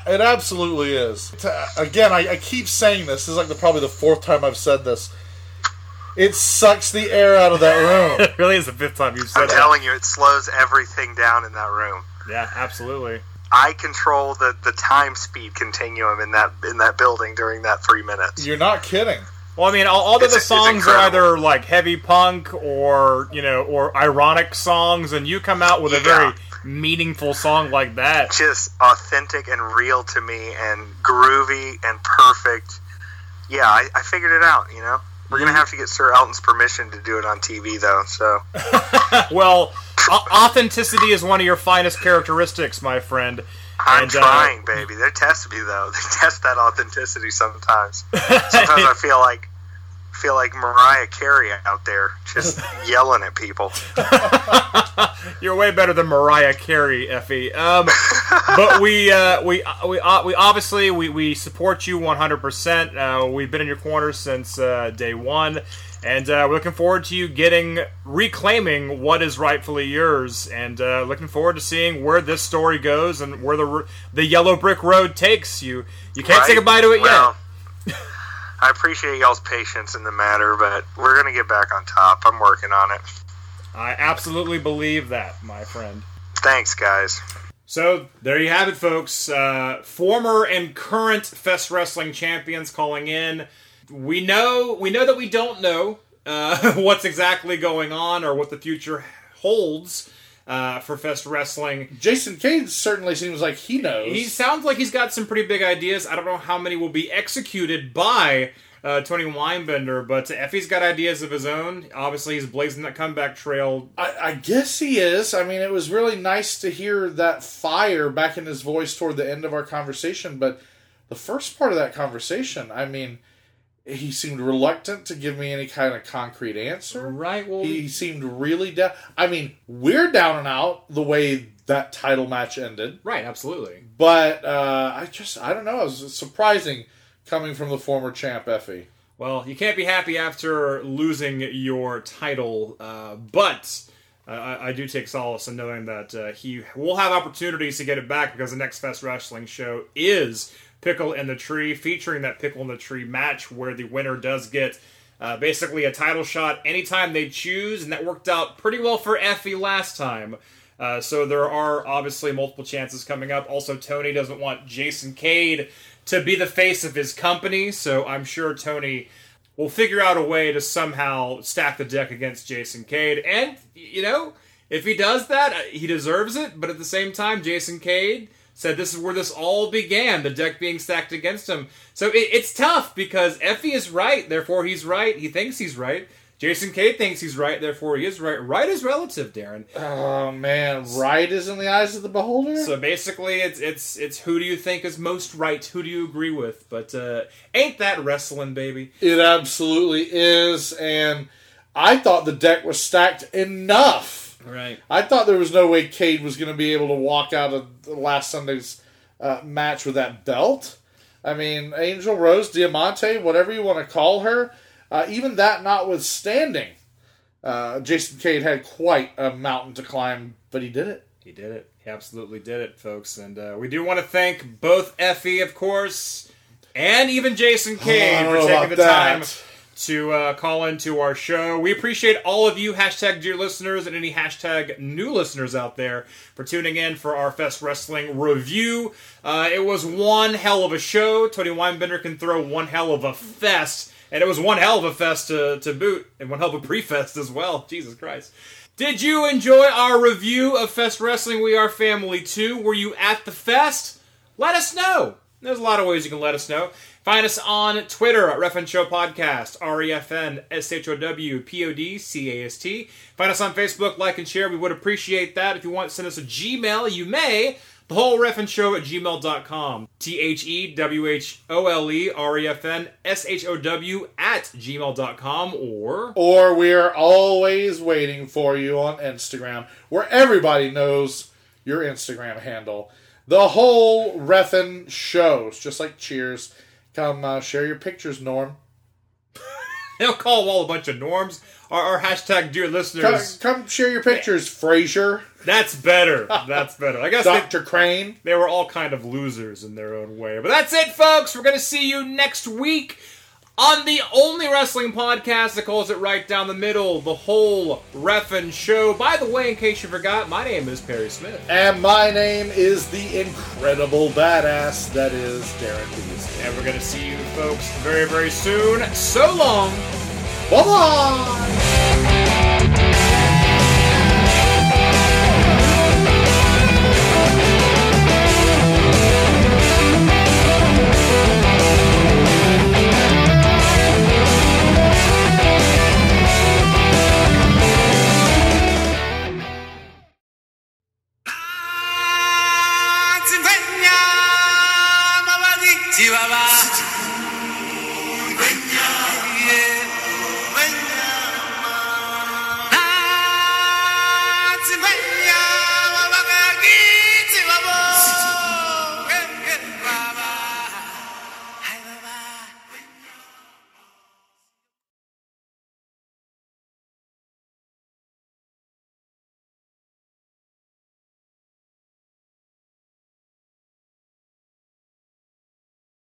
Speaker 3: It absolutely is. Again, I, I keep saying this. This is like the, probably the fourth time I've said this it sucks the air out of that room.
Speaker 9: it really is the fifth time you've said it.
Speaker 11: I'm
Speaker 9: that.
Speaker 11: telling you, it slows everything down in that room.
Speaker 9: Yeah, absolutely.
Speaker 11: I control the, the time speed continuum in that in that building during that three minutes.
Speaker 3: You're not kidding.
Speaker 9: Well, I mean, all, all of the songs are either like heavy punk or you know or ironic songs, and you come out with yeah. a very meaningful song like that.
Speaker 11: Just authentic and real to me, and groovy and perfect. Yeah, I, I figured it out. You know. We're gonna have to get Sir Elton's permission to do it on TV, though. So,
Speaker 9: well, authenticity is one of your finest characteristics, my friend.
Speaker 11: I'm and, uh, trying, uh, baby. They test me though. They test that authenticity sometimes. Sometimes I feel like feel like Mariah Carey out there just yelling at people.
Speaker 9: You're way better than Mariah Carey, Effy. Um, but we uh, we uh, we uh, we obviously we, we support you 100. percent uh, We've been in your corner since uh, day one, and uh, we're looking forward to you getting reclaiming what is rightfully yours, and uh, looking forward to seeing where this story goes and where the the yellow brick road takes you. You can't say goodbye to it
Speaker 11: Well, I appreciate y'all's patience in the matter, but we're gonna get back on top. I'm working on it.
Speaker 9: I absolutely believe that, my friend.
Speaker 11: Thanks, guys.
Speaker 9: So there you have it, folks. Uh, former and current Fest Wrestling champions calling in. We know we know that we don't know uh, what's exactly going on or what the future holds uh, for Fest Wrestling.
Speaker 8: Jason Cade certainly seems like he knows.
Speaker 9: He sounds like he's got some pretty big ideas. I don't know how many will be executed by uh, Tony Weinbender, but Effy's got ideas of his own. Obviously, he's blazing that comeback trail.
Speaker 8: I, I guess he is. I mean, it was really nice to hear that fire back in his voice toward the end of our conversation. But the first part of that conversation, I mean, he seemed reluctant to give me any kind of concrete answer.
Speaker 9: Right. Well,
Speaker 8: He seemed really down. I mean, we're down and out the way that title match ended.
Speaker 9: right. Absolutely.
Speaker 8: But uh, I just, I don't know. It was surprising coming from the former champ Effy.
Speaker 9: Well, you can't be happy after losing your title, uh, but uh, I, I do take solace in knowing that uh, he will have opportunities to get it back because the next Fest Wrestling show is Pickle in the Tree, featuring that Pickle in the Tree match where the winner does get uh, basically a title shot anytime they choose, and that worked out pretty well for Effy last time. Uh, so there are obviously multiple chances coming up. Also, Tony doesn't want Jason Cade to be the face of his company, so I'm sure Tony will figure out a way to somehow stack the deck against Jason Cade. And, you know, if he does that, uh, he deserves it. But at the same time, Jason Cade said this is where this all began, the deck being stacked against him. So it, it's tough because Effy is right, therefore he's right. He thinks he's right. Jason Cade thinks he's right, therefore he is right. Right is relative, Daryn.
Speaker 8: Oh man, right is in the eyes of the beholder.
Speaker 9: So basically, it's it's it's who do you think is most right? Who do you agree with? But uh, ain't that wrestling, baby?
Speaker 8: It absolutely is, and I thought the deck was stacked enough.
Speaker 9: Right.
Speaker 8: I thought there was no way Cade was going to be able to walk out of the last Sunday's uh, match with that belt. I mean, Angel Rose, Diamante, whatever you want to call her, uh, even that notwithstanding, uh, Jason Cade had quite a mountain to climb, but he did it.
Speaker 9: He did it. He absolutely did it, folks. And uh, we do want to thank both Effy, of course, and even Jason Cade
Speaker 8: Oh,
Speaker 9: for taking the time
Speaker 8: that.
Speaker 9: To uh, call into our show. We appreciate all of you, hashtag dear listeners, and any hashtag new listeners out there for tuning in for our Fest Wrestling review. Uh, it was one hell of a show. Tony Weinbender can throw one hell of a fest. And it was one hell of a fest to, to boot, and one hell of a pre-fest as well. Jesus Christ. Did you enjoy our review of Fest Wrestling We Are Family 2? Were you at the fest? Let us know. There's a lot of ways you can let us know. Find us on Twitter at Refn Show Podcast, R E F N S H O W P O D C A S T. Find us on Facebook, like and share. We would appreciate that. If you want to send us a Gmail, you may. The whole Refn Show at gmail.com. T H E W H O L E R E F N S H O W at gmail.com or.
Speaker 8: Or we are always waiting for you on Instagram, where everybody knows your Instagram handle. The whole Ref'n shows, just like Cheers. Come uh, share your pictures, Norm.
Speaker 9: They'll call them all a bunch of norms. Our, our hashtag dear listeners.
Speaker 8: come share your pictures, Frasier,
Speaker 9: That's better. That's better. I guess they,
Speaker 8: Dr. Crane.
Speaker 9: they were all kind of losers in their own way. But that's it, folks. We're going to see you next week on the only wrestling podcast that calls it right down the middle, the whole Ref'n show. By the way, in case you forgot, my name is Perry Smith.
Speaker 8: And my name is the incredible badass that is Daryn Beasley.
Speaker 9: And we're going to see you, folks, very, very soon. So long.
Speaker 8: Bye bye!